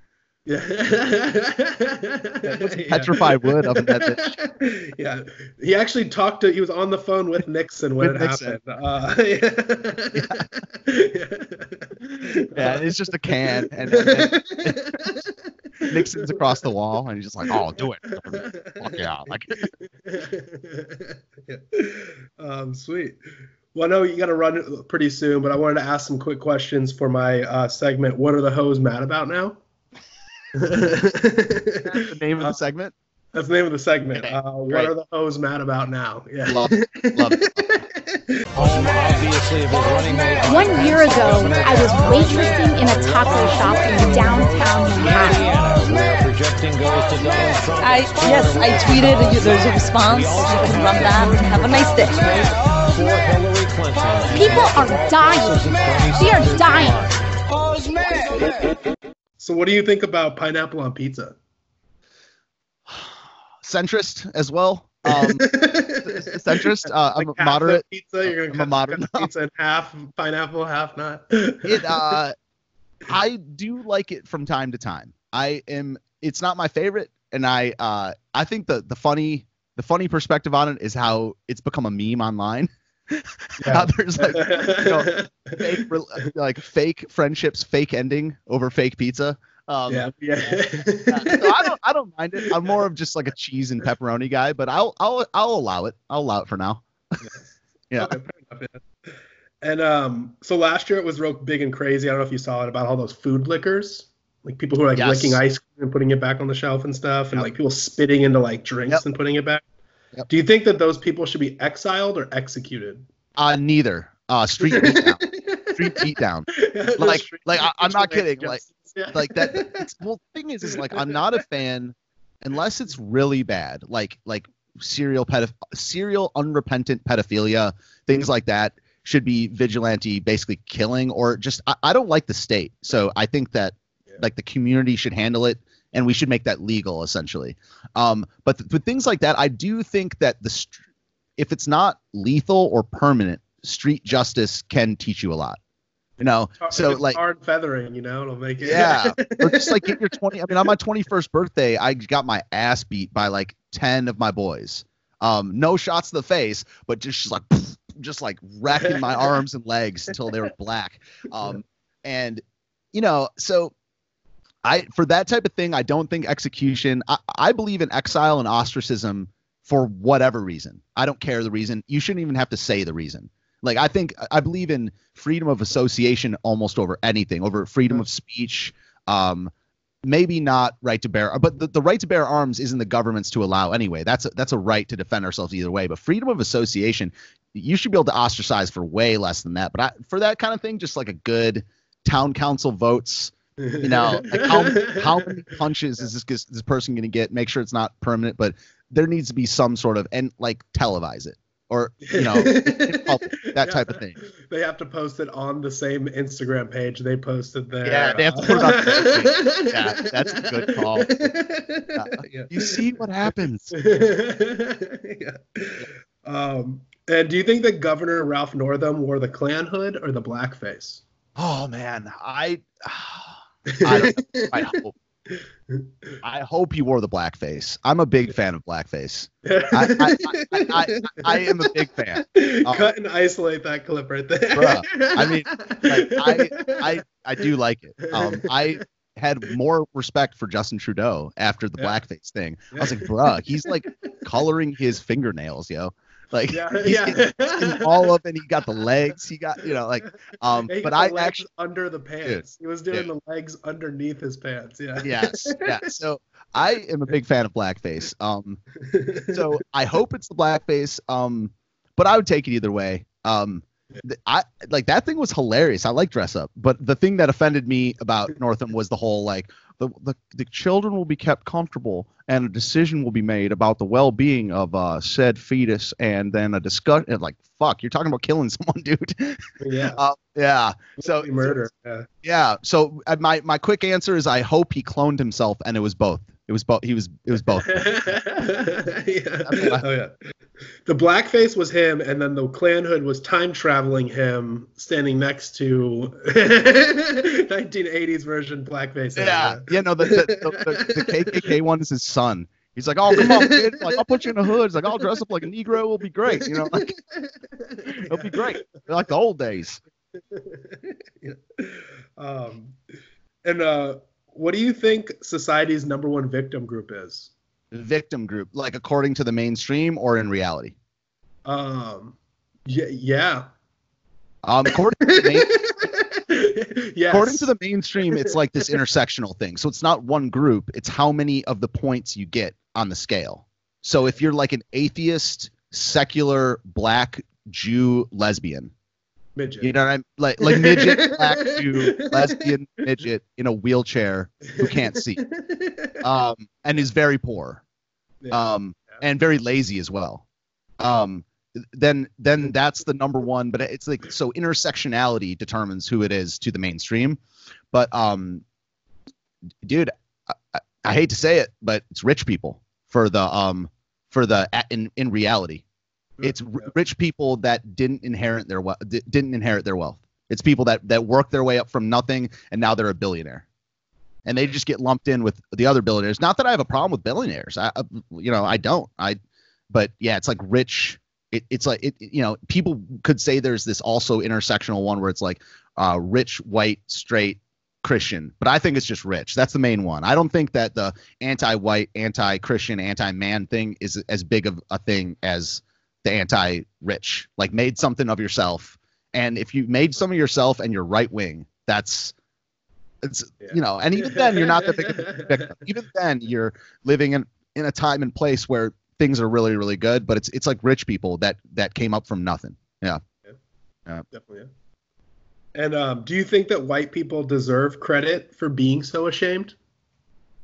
Yeah. Petrified wood up in that yeah, he actually talked to. He was on the phone with Nixon when With it Nixon. happened. Uh, Yeah, it's just a can, and, and- Nixon's across the wall, and he's just like, "Oh, do it, Fuck yeah!" Like, um, sweet. Well, I know you got to run pretty soon, but I wanted to ask some quick questions for my uh, segment. What are the hoes mad about now? The name of the segment. That's the name of the segment. Uh, what are the hoes mad about now? Yeah. Love, love it. One year ago, I was waitressing in a taco shop in downtown Manhattan. I yes, I tweeted. you- There's a response. You can run that. Have a nice day. People are dying. They are dying. So, what do you think about pineapple on pizza? centrist as well. Um, centrist. Uh, I'm a moderate. pizza. You're I'm gonna a cut, moderate. pizza in half, pineapple, half not. it uh i do like it from time to time i am it's not my favorite and i uh i think the the funny the funny perspective on it is how it's become a meme online how there's like you know, fake, like fake friendships fake ending over fake pizza um yeah, yeah. so I don't I don't mind it. I'm more of just like a cheese and pepperoni guy, but I'll I'll I'll allow it. I'll allow it for now. yeah. Okay, enough, yeah. And um, so last year it was real big and crazy. I don't know if you saw it about all those food lickers, like people who are like Yes. licking ice cream and putting it back on the shelf and stuff, and like people spitting into like drinks and putting it back. Do you think that those people should be exiled or executed? Uh neither. Uh street beatdown. street beatdown. Like like I, I'm not kidding. Like Yeah. like that it's, well the thing is is like I'm not a fan unless it's really bad. Like like serial pedoph- serial unrepentant pedophilia, things like that should be vigilante basically killing or just I, I don't like the state. So I think that like the community should handle it and we should make that legal essentially. Um but th- but things like that I do think that the str- if it's not lethal or permanent, street justice can teach you a lot. You know, so It's like hard feathering, you know, it'll make it. yeah, or just like get your twenty. I mean, on my twenty-first birthday, I got my ass beat by like ten of my boys. Um, no shots to the face, but just, just like just like racking my arms and legs until they were black. Um, and you know, so I for that type of thing, I don't think execution. I, I believe in exile and ostracism for whatever reason. I don't care the reason. You shouldn't even have to say the reason. Like I think I believe in freedom of association almost over anything, over freedom of speech. Um, maybe not right to bear, but the, the right to bear arms isn't the government's to allow anyway. That's a, that's a right to defend ourselves either way. But freedom of association, you should be able to ostracize for way less than that. But I, for that kind of thing, just like a good town council votes. You know, like how, how many punches is this this person going to get? Make sure it's not permanent, but there needs to be some sort of and like televise it or you know that type of thing. They have to post it on the same Instagram page they posted there. Yeah, they have to put it on. Yeah, that's a good call. Yeah. You see what happens. yeah. Um, and do you think that Governor Ralph Northam wore the Klan hood or the blackface? Oh man, I I. I hope I hope he wore the blackface. I'm a big fan of blackface. I I, I, I, I am a big fan. Um, Cut and isolate that clip right there. bruh, I mean, like, I I I do like it. Um, I had more respect for Justin Trudeau after the blackface thing. I was like, bruh, he's like coloring his fingernails, yo. Like Yeah, yeah. getting- all up, and he got the legs. He got, you know, like, um. He But I actually, under the pants. he was doing the legs underneath his pants. Yeah. yes, yeah. So I am a big fan of blackface. Um, so I hope it's the blackface. Um, but I would take it either way. Um, I like that thing was hilarious. I like dress up, but the thing that offended me about Northam was the whole like the the, the children will be kept comfortable and a decision will be made about the well-being of uh, said fetus, and then a discussion. Like fuck, you're talking about killing someone, dude. Yeah. Uh, yeah. So murder. Yeah. yeah. So uh, my my quick answer is I hope he cloned himself and it was both. It was both. He was. It was both. yeah. Oh yeah. The blackface was him, and then the Klan hood was time traveling him, standing next to 1980s version blackface. Yeah. Yeah. No, the the, the, the KKK one is his son. He's like, oh come on, kid. Like I'll put you in a hood. He's like, I'll dress up like a Negro. It'll be great. You know, like it'll be great. Like the old days. yeah. Um, and uh, what do you think society's number one victim group is? Victim group, like according to the mainstream or in reality? Um, yeah, yeah. Um, according to the main, yes. according to the mainstream, it's like this intersectional thing. So it's not one group; it's how many of the points you get on the scale. So if you're like an atheist, secular, black, Jew, lesbian, midget. You know what I'm like like midget, black lesbian midget in a wheelchair who can't see. Um and is very poor. Um and very lazy as well. Um then then that's the number one, but it's like so intersectionality determines who it is to the mainstream. But um dude, I, I, I hate to say it, but it's rich people for the um for the in in reality it's r- rich people that didn't inherit their wealth didn't inherit their wealth. It's people that that work their way up from nothing and now they're a billionaire. And they just get lumped in with the other billionaires. Not that i have a problem with billionaires. I I- you know i don't. I but yeah it's like rich it, it's like it you know people could say there's this also intersectional one where it's like uh rich white straight christian. But i think it's just rich. That's the main one. I don't think that the anti-white anti-christian anti-man thing is as big of a thing as the anti-rich like made something of yourself and if you made some of yourself and you're right wing that's it's you know and even then you're not the big a victim even then you're living in in a time and place where things are really really good but it's it's like rich people that that came up from nothing yeah yeah Definitely. Yeah. And um, do you think that white people deserve credit for being so ashamed?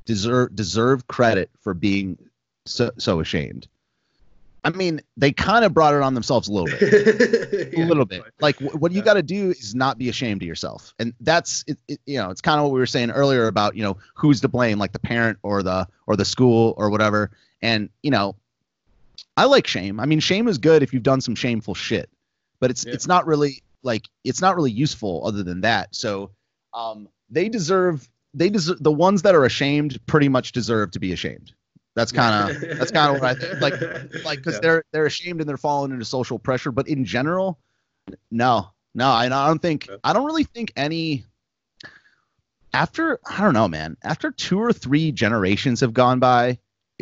deserve deserve credit for being so so ashamed I mean, they kind of brought it on themselves a little bit, a little bit. Like wh- what you got to do is not be ashamed of yourself, and that's it, it, you know, it's kind of what we were saying earlier about you know who's to blame, like the parent or the or the school or whatever. And you know, I like shame. I mean, shame is good if you've done some shameful shit, but it's it's not really like it's not really useful other than that. So, um, they deserve they deserve the ones that are ashamed pretty much deserve to be ashamed. That's kind of that's kind of what I think. Like like because Yeah. they're they're ashamed and they're falling into social pressure. But in general, no, no, I, I don't think I don't really think any. After I don't know, man. After two or three generations have gone by,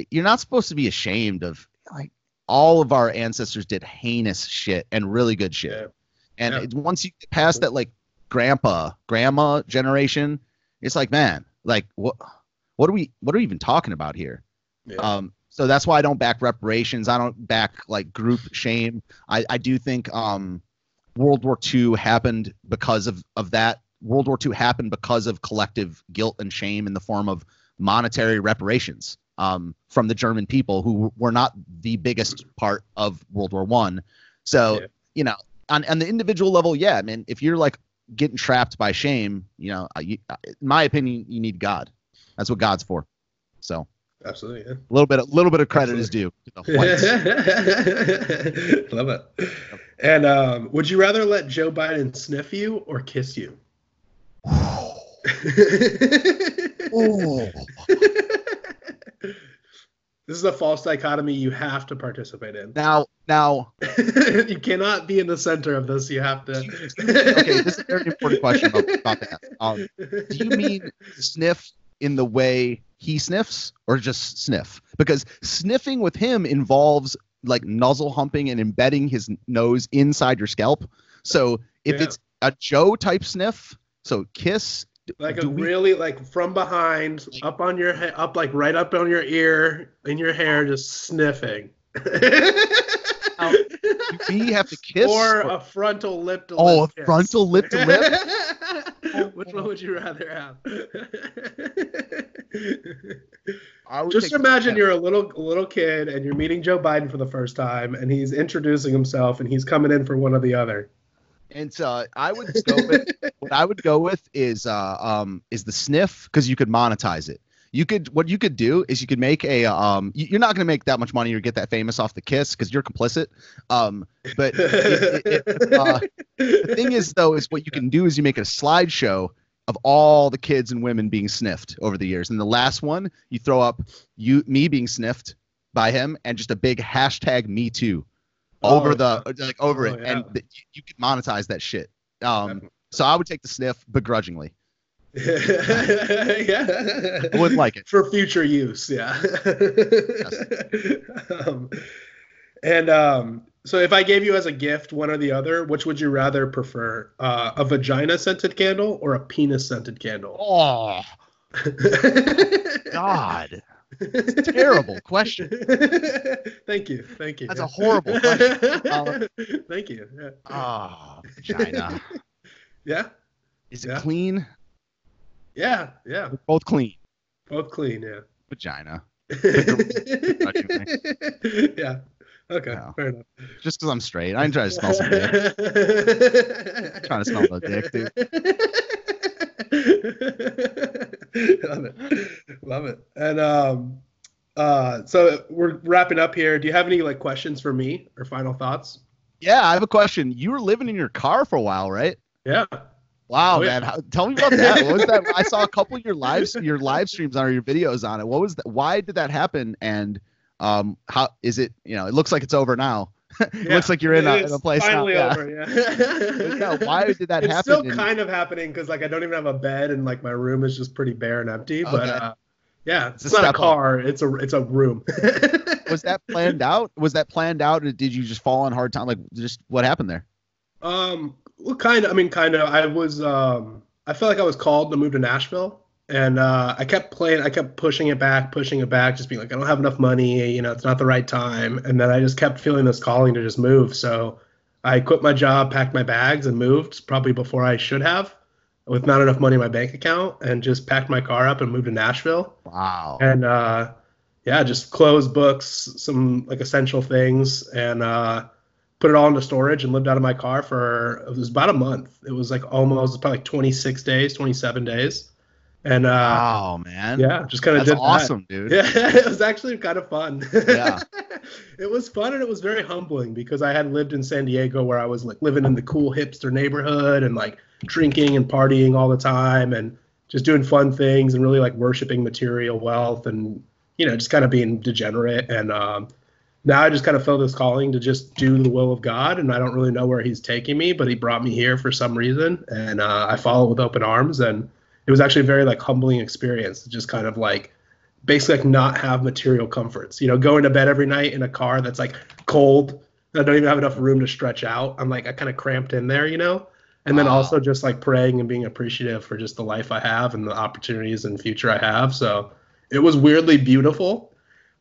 you're not supposed to be ashamed of like all of our ancestors did heinous shit and really good shit. And it- once you get past that like grandpa, grandma generation, it's like, man, like what what are we what are we even talking about here? Um so that's why I don't back reparations. I don't back like group shame. I, I do think um World War II happened because of, of that. World War II happened because of collective guilt and shame in the form of monetary reparations um, from the German people who were not the biggest part of World War One. So you know, on on the individual level, yeah, I mean, if you're like getting trapped by shame, you know, you, in my opinion, you need God. That's what God's for. So Absolutely. Yeah. a little bit, a little bit of credit is due. Love it. And um, would you rather let Joe Biden sniff you or kiss you? This is a false dichotomy you have to participate in. Now, now, you cannot be in the center of this. You have to. okay, this is a very important question about, about that. Um, do you mean sniff in the way he sniffs, or just sniff? Because sniffing with him involves like nuzzle humping and embedding his nose inside your scalp. So if Yeah. it's a Joe type sniff, so kiss. like a we- really like from behind, up on your head, up like right up on your ear, in your hair, just sniffing. Oh. we have to kiss or, or- a frontal lip to Oh, lip oh a frontal lip to lip. Which one would you rather have? I would Just imagine you're a little little kid and you're meeting Joe Biden for the first time, and he's introducing himself, and he's coming in for one or the other. And uh, I would go with what I would go with is uh, um, is the sniff because you could monetize it. You could what you could do is you could make a um. you- You're not gonna make that much money or get that famous off the kiss because you're complicit. Um, but it- it- it, uh, the thing is though is what you can do is you make a slideshow of all the kids and women being sniffed over the years, and the last one you throw up you me being sniffed by him and just a big hashtag me too over Oh, the like over Oh, it, yeah. and th- you, you could monetize that shit. Um, so I would take the sniff begrudgingly. Yeah. I wouldn't like it. for future use. Yeah. um, and um, so, if I gave you as a gift one or the other, which would you rather prefer? Uh, a vagina scented candle or a penis scented candle? Oh, God, it's a terrible question. thank you. Thank you. That's a horrible question. Uh, thank you. Yeah. Oh, vagina. Yeah. Is it Yeah. clean? Yeah. Yeah. Both clean. Both clean. Yeah. Vagina. yeah. Okay. No. Fair enough. Just because I'm straight, I ain't trying to smell some dick. trying to smell the dick, dude. Love it. Love it. And um uh so we're wrapping up here. Do you have any like questions for me or final thoughts? Yeah, I have a question. You were living in your car for a while, right? Yeah. Wow, Oh, man. How, tell me about that. What was that? I saw a couple of your lives, your live streams on or your videos on it. What was that? Why did that happen? And um, how is it? You know, it looks like it's over now. it Yeah. looks like you're in a, in a place now. finally Yeah. over, yeah. Yeah, why did that it's happen? It's still kind of happening because like I don't even have a bed and like my room is just pretty bare and empty. But uh, yeah, it's, It's a not a step up. car. It's a it's a room. was that planned out? Was that planned out? Or did you just fall on hard time? Like, just what happened there? Um, well, kind of. I mean, kind of. I was. Um, I felt like I was called to move to Nashville, and uh, I kept playing. I kept pushing it back, pushing it back, just being like, I don't have enough money. You know, it's not the right time. And then I just kept feeling this calling to just move. So I quit my job, packed my bags, and moved. Probably before I should have, with not enough money in my bank account, and just packed my car up and moved to Nashville. Wow. And uh, yeah, just closed books, some like essential things, and uh, put it all into storage and lived out of my car for it was about a month. It was like almost probably like 26 days, 27 days. And uh, Wow, man. yeah, just kind of did that. awesome, dude. Yeah, it was actually kind of fun. Yeah. it was fun and it was very humbling because I had lived in San Diego where I was like living in the cool hipster neighborhood and like drinking and partying all the time and just doing fun things and really like worshiping material wealth and you know just kind of being degenerate and um now I just kind of feel this calling to just do the will of God, and I don't really know where He's taking me, but He brought me here for some reason, and uh, I follow with open arms. And it was actually a very like humbling experience, just kind of like basically like not have material comforts. You know, going to bed every night in a car that's like cold. I don't even have enough room to stretch out. I'm like I kind of cramped in there, you know. And then Wow. also just like praying and being appreciative for just the life I have and the opportunities and future I have. So it was weirdly beautiful.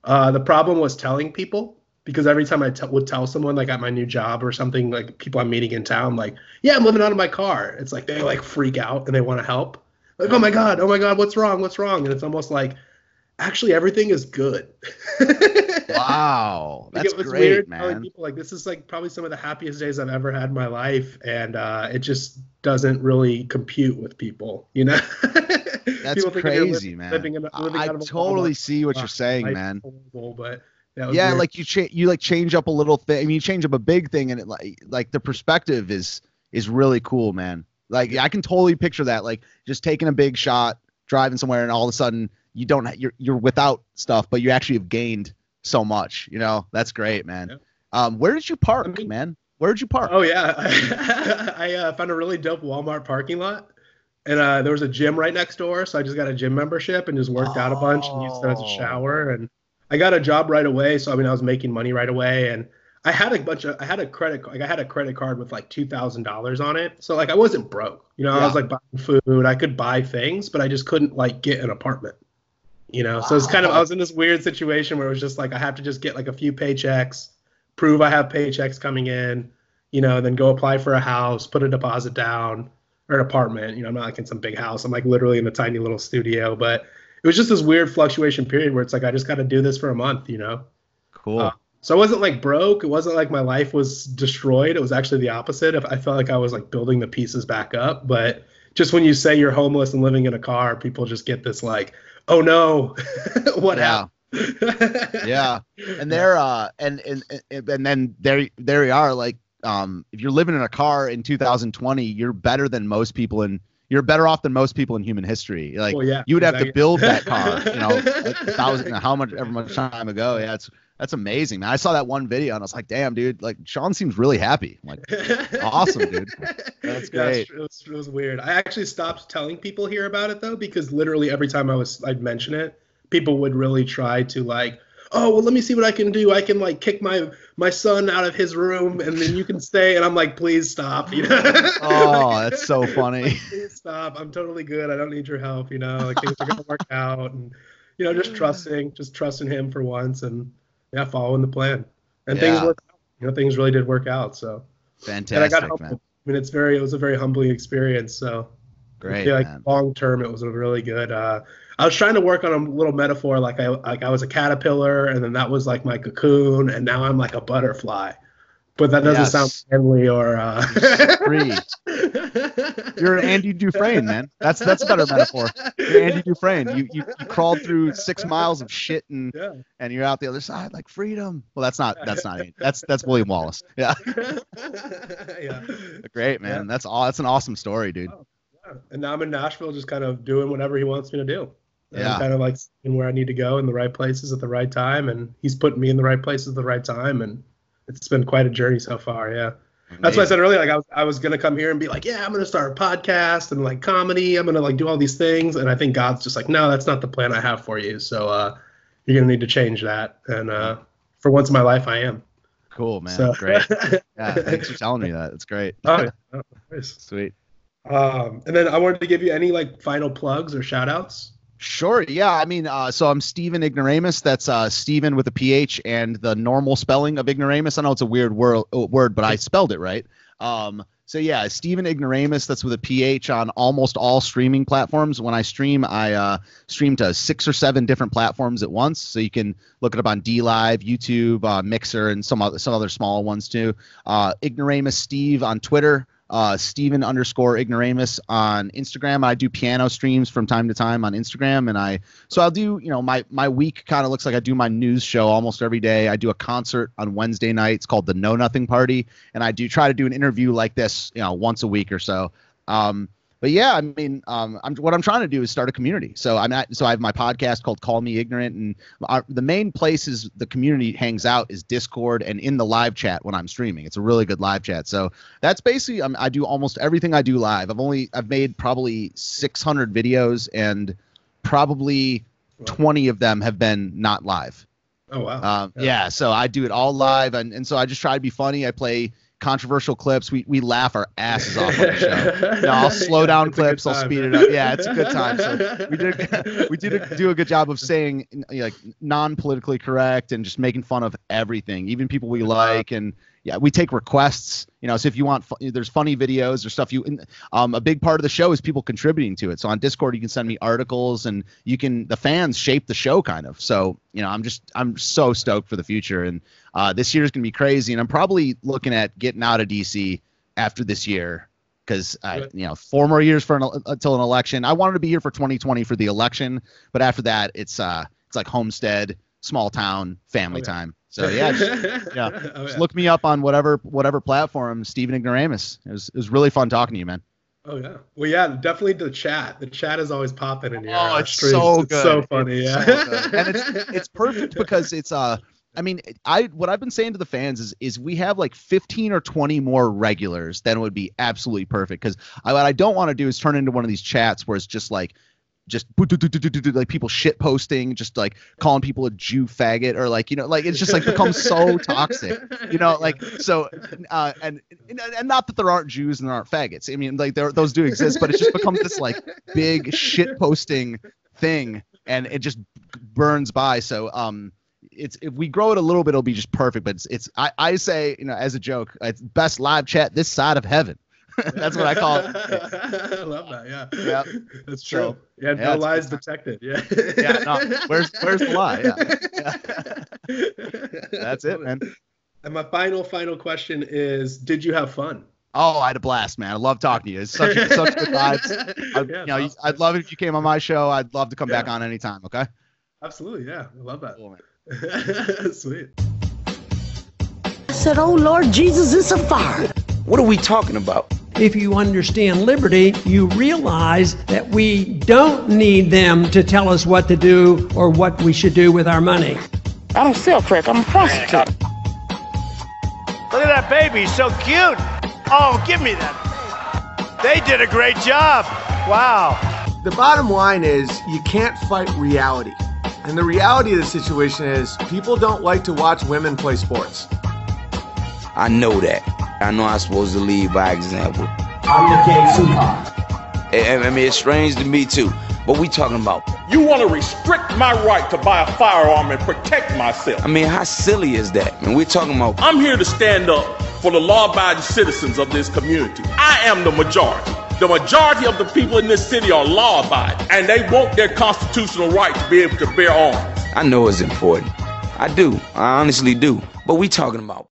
Uh, the problem was telling people because every time I t- would tell someone like at my new job or something, like people I'm meeting in town, like, yeah, I'm living out of my car. It's like they like freak out and they want to help. Like, oh my God, oh my God, what's wrong? What's wrong? And it's almost like, actually, everything is good. Wow, Like, that's it was great, weird telling man. people like this is like probably some of the happiest days I've ever had in my life, and uh, it just doesn't really compute with people, you know. That's crazy, living- man. living in living I out of a totally see what Uh, you're saying, life's man. horrible, but yeah weird. like you change you like change up a little thing i mean you change up a big thing and it like like the perspective is is really cool man. Like i can totally picture that like just taking a big shot driving somewhere and all of a sudden you don't you're you're without stuff but you actually have gained so much you know? That's great man. Um where did you park man? Where did you park? Oh yeah, I uh, found a really dope Walmart parking lot, and uh, there was a gym right next door, so I just got a gym membership and just worked out a bunch and used it as a shower. And I got a job right away, so I mean I was making money right away, and I had a bunch of I had a credit like I had a credit card with like two thousand dollars on it, so like I wasn't broke, you know. I was like buying food, I could buy things, but I just couldn't like get an apartment. You know, so it's kind of I was in this weird situation where it was just like I have to just get like a few paychecks, prove I have paychecks coming in, you know, then go apply for a house, put a deposit down or an apartment. You know, I'm not like in some big house. I'm like literally in a tiny little studio. But it was just this weird fluctuation period where it's like I just got to do this for a month, you know. cool Uh, so I wasn't like broke. It wasn't like my life was destroyed. It was actually the opposite. If I felt like I was like building the pieces back up, but just when you say you're homeless and living in a car, people just get this like, oh no, what Yeah. happened? yeah and they're uh and and and and then there there you are like um if you're living in a car in 2020 you're better than most people in you're better off than most people in human history. Like Well, yeah, you would have to exactly. build that car you know a thousand how much ever much time ago. Yeah it's that's amazing man. I saw that one video and i was like damn dude like sean seems really happy. I'm like awesome dude. That's Yeah, great. it's- it, was, it was weird. I actually stopped telling people here about it though, because literally every time I was I'd mention it, people would really try to like, oh well, let me see what I can do. I can like kick my my son out of his room, and then you can stay. And I'm like, please stop. You know? oh that's so funny please stop. I'm totally good. I don't need your help. You know, like things are gonna work out, and you know, just trusting, just trusting him for once, and yeah, following the plan. And things Yeah. worked. Out. You know, things really did work out. So fantastic and I got humbled. man I mean, it's very, it was a very humbling experience. So I great feel like long term, it was a really good. Uh, I was trying to work on a little metaphor, like I like I was a caterpillar, and then that was like my cocoon, and now I'm like a butterfly. But that doesn't Yes. sound friendly or. Uh... free You're Andy Dufresne, man. That's that's a better metaphor. You're Andy Dufresne. You, you you crawled through six miles of shit and Yeah. and you're out the other side like freedom. Well, that's not that's not it. That's that's William Wallace. Yeah, yeah. great man. That's all. That's an awesome story, dude. And now I'm in Nashville, just kind of doing whatever he wants me to do. Yeah. I'm kind of like seeing where I need to go in the right places at the right time, and he's putting me in the right places at the right time, and it's been quite a journey so far. Yeah. That's why I said earlier, like I was, I was gonna come here and be like, yeah, I'm gonna start a podcast and like comedy. I'm gonna like do all these things, and I think God's just like, no, that's not the plan I have for you. So uh, you're gonna need to change that. And uh, for once in my life, I am. Cool, man. So- Great. Yeah, thanks for telling me that. It's great. Oh, yeah. Sweet. Um, and then I wanted to give you any like final plugs or shout outs. Sure. Yeah. I mean, uh, so I'm Stephen Ignoramus. That's uh, Stephen with a PH and the normal spelling of ignoramus. I know it's a weird word, word but I spelled it right. Um, so yeah, Stephen Ignoramus. That's with a PH on almost all streaming platforms. When I stream, I uh, stream to six or seven different platforms at once. So you can look it up on DLive, YouTube, uh, Mixer, and some other some other small ones too. Uh, Ignoramus Steve on Twitter uh, Stephen underscore ignoramus on Instagram. I do piano streams from time to time on Instagram, and I so I'll do you know my my week kind of looks like I do my news show almost every day. I do a concert on Wednesday nights called the Know Nothing Party, and I do try to do an interview like this you know once a week or so. Um, but yeah, I mean, um, I'm, what I'm trying to do is start a community. So I'm at, so I have my podcast called Call Me Ignorant, and our, the main places the community hangs out is Discord and in the live chat when I'm streaming. It's a really good live chat. So that's basically um, I do almost everything I do live. I've only I've made probably 600 videos, and probably 20 of them have been not live. Oh wow. Um, yeah. so I do it all live, and, and so I just try to be funny. I play controversial clips. We we laugh our asses off on the show. No, I'll slow Yeah, down a clips. I'll speed it up. Yeah, it's a good time. So we did we did do a good job of saying you know, like non politically correct and just making fun of everything, even people we like, and yeah, we take requests. You know, so if you want, there's funny videos or stuff. You, um, a big part of the show is people contributing to it. So on Discord, you can send me articles, and you can the fans shape the show kind of. So you know, I'm just I'm so stoked for the future, and uh, this year is gonna be crazy, and I'm probably looking at getting out of DC after this year because I, you know, four more years for an, until an election. I wanted to be here for 2020 for the election, but after that, it's uh, it's like homestead, small town, family Okay. time. So yeah, just, yeah, Oh, just yeah. look me up on whatever whatever platform. Stephen Ignoramus. It was it was really fun talking to you, man. Oh yeah. Well, yeah, definitely the chat. The chat is always popping in your Oh, it's streams. so It's good. so funny. It's yeah. so and it's it's perfect because it's uh I mean I what I've been saying to the fans is is we have like 15 or 20 more regulars then it would be absolutely perfect because I, what I don't want to do is turn into one of these chats where it's just like just like people shit posting just like calling people a Jew faggot or like you know like it's just like becomes so toxic you know like so uh and and not that there aren't Jews and there aren't faggots. I mean like there those do exist but it just becomes this like big shit posting thing and it just burns by. So um it's if we grow it a little bit it'll be just perfect but it's it's I, I say you know as a joke it's best live chat this side of heaven that's what I call it I love that. Yeah. Yep. That's So, true. yeah. yeah, No it's lies detected. Yeah. yeah no where's where's the lie yeah, that's it man And my final, final question is: Did you have fun? Oh, I had a blast, man. I love talking to you. It's such, such good vibes. I, Yeah, you know, it's I'd love it if you came on my show. I'd love to come back Yeah. on anytime. Okay. Absolutely, yeah. I love that. Cool, Sweet. I said, Oh Lord Jesus, it's a fire. What are we talking about? If you understand liberty, you realize that we don't need them to tell us what to do or what we should do with our money. I don't sell crack. I'm a prostitute. Look at that baby, so cute. Oh, give me that. They did a great job. Wow. The bottom line is you can't fight reality. And the reality of the situation is people don't like to watch women play sports. I know that. I know I'm supposed to lead by example. I'm the king, sweetheart. I, I mean, it's strange to me too. But we talking about. You want to restrict my right to buy a firearm and protect myself. I mean, how silly is that? And we're talking about. I'm here to stand up for the law-abiding citizens of this community. I am the majority. The majority of the people in this city are law-abiding, and they want their constitutional right to be able to bear arms. I know it's important. I do. I honestly do. But we talking about.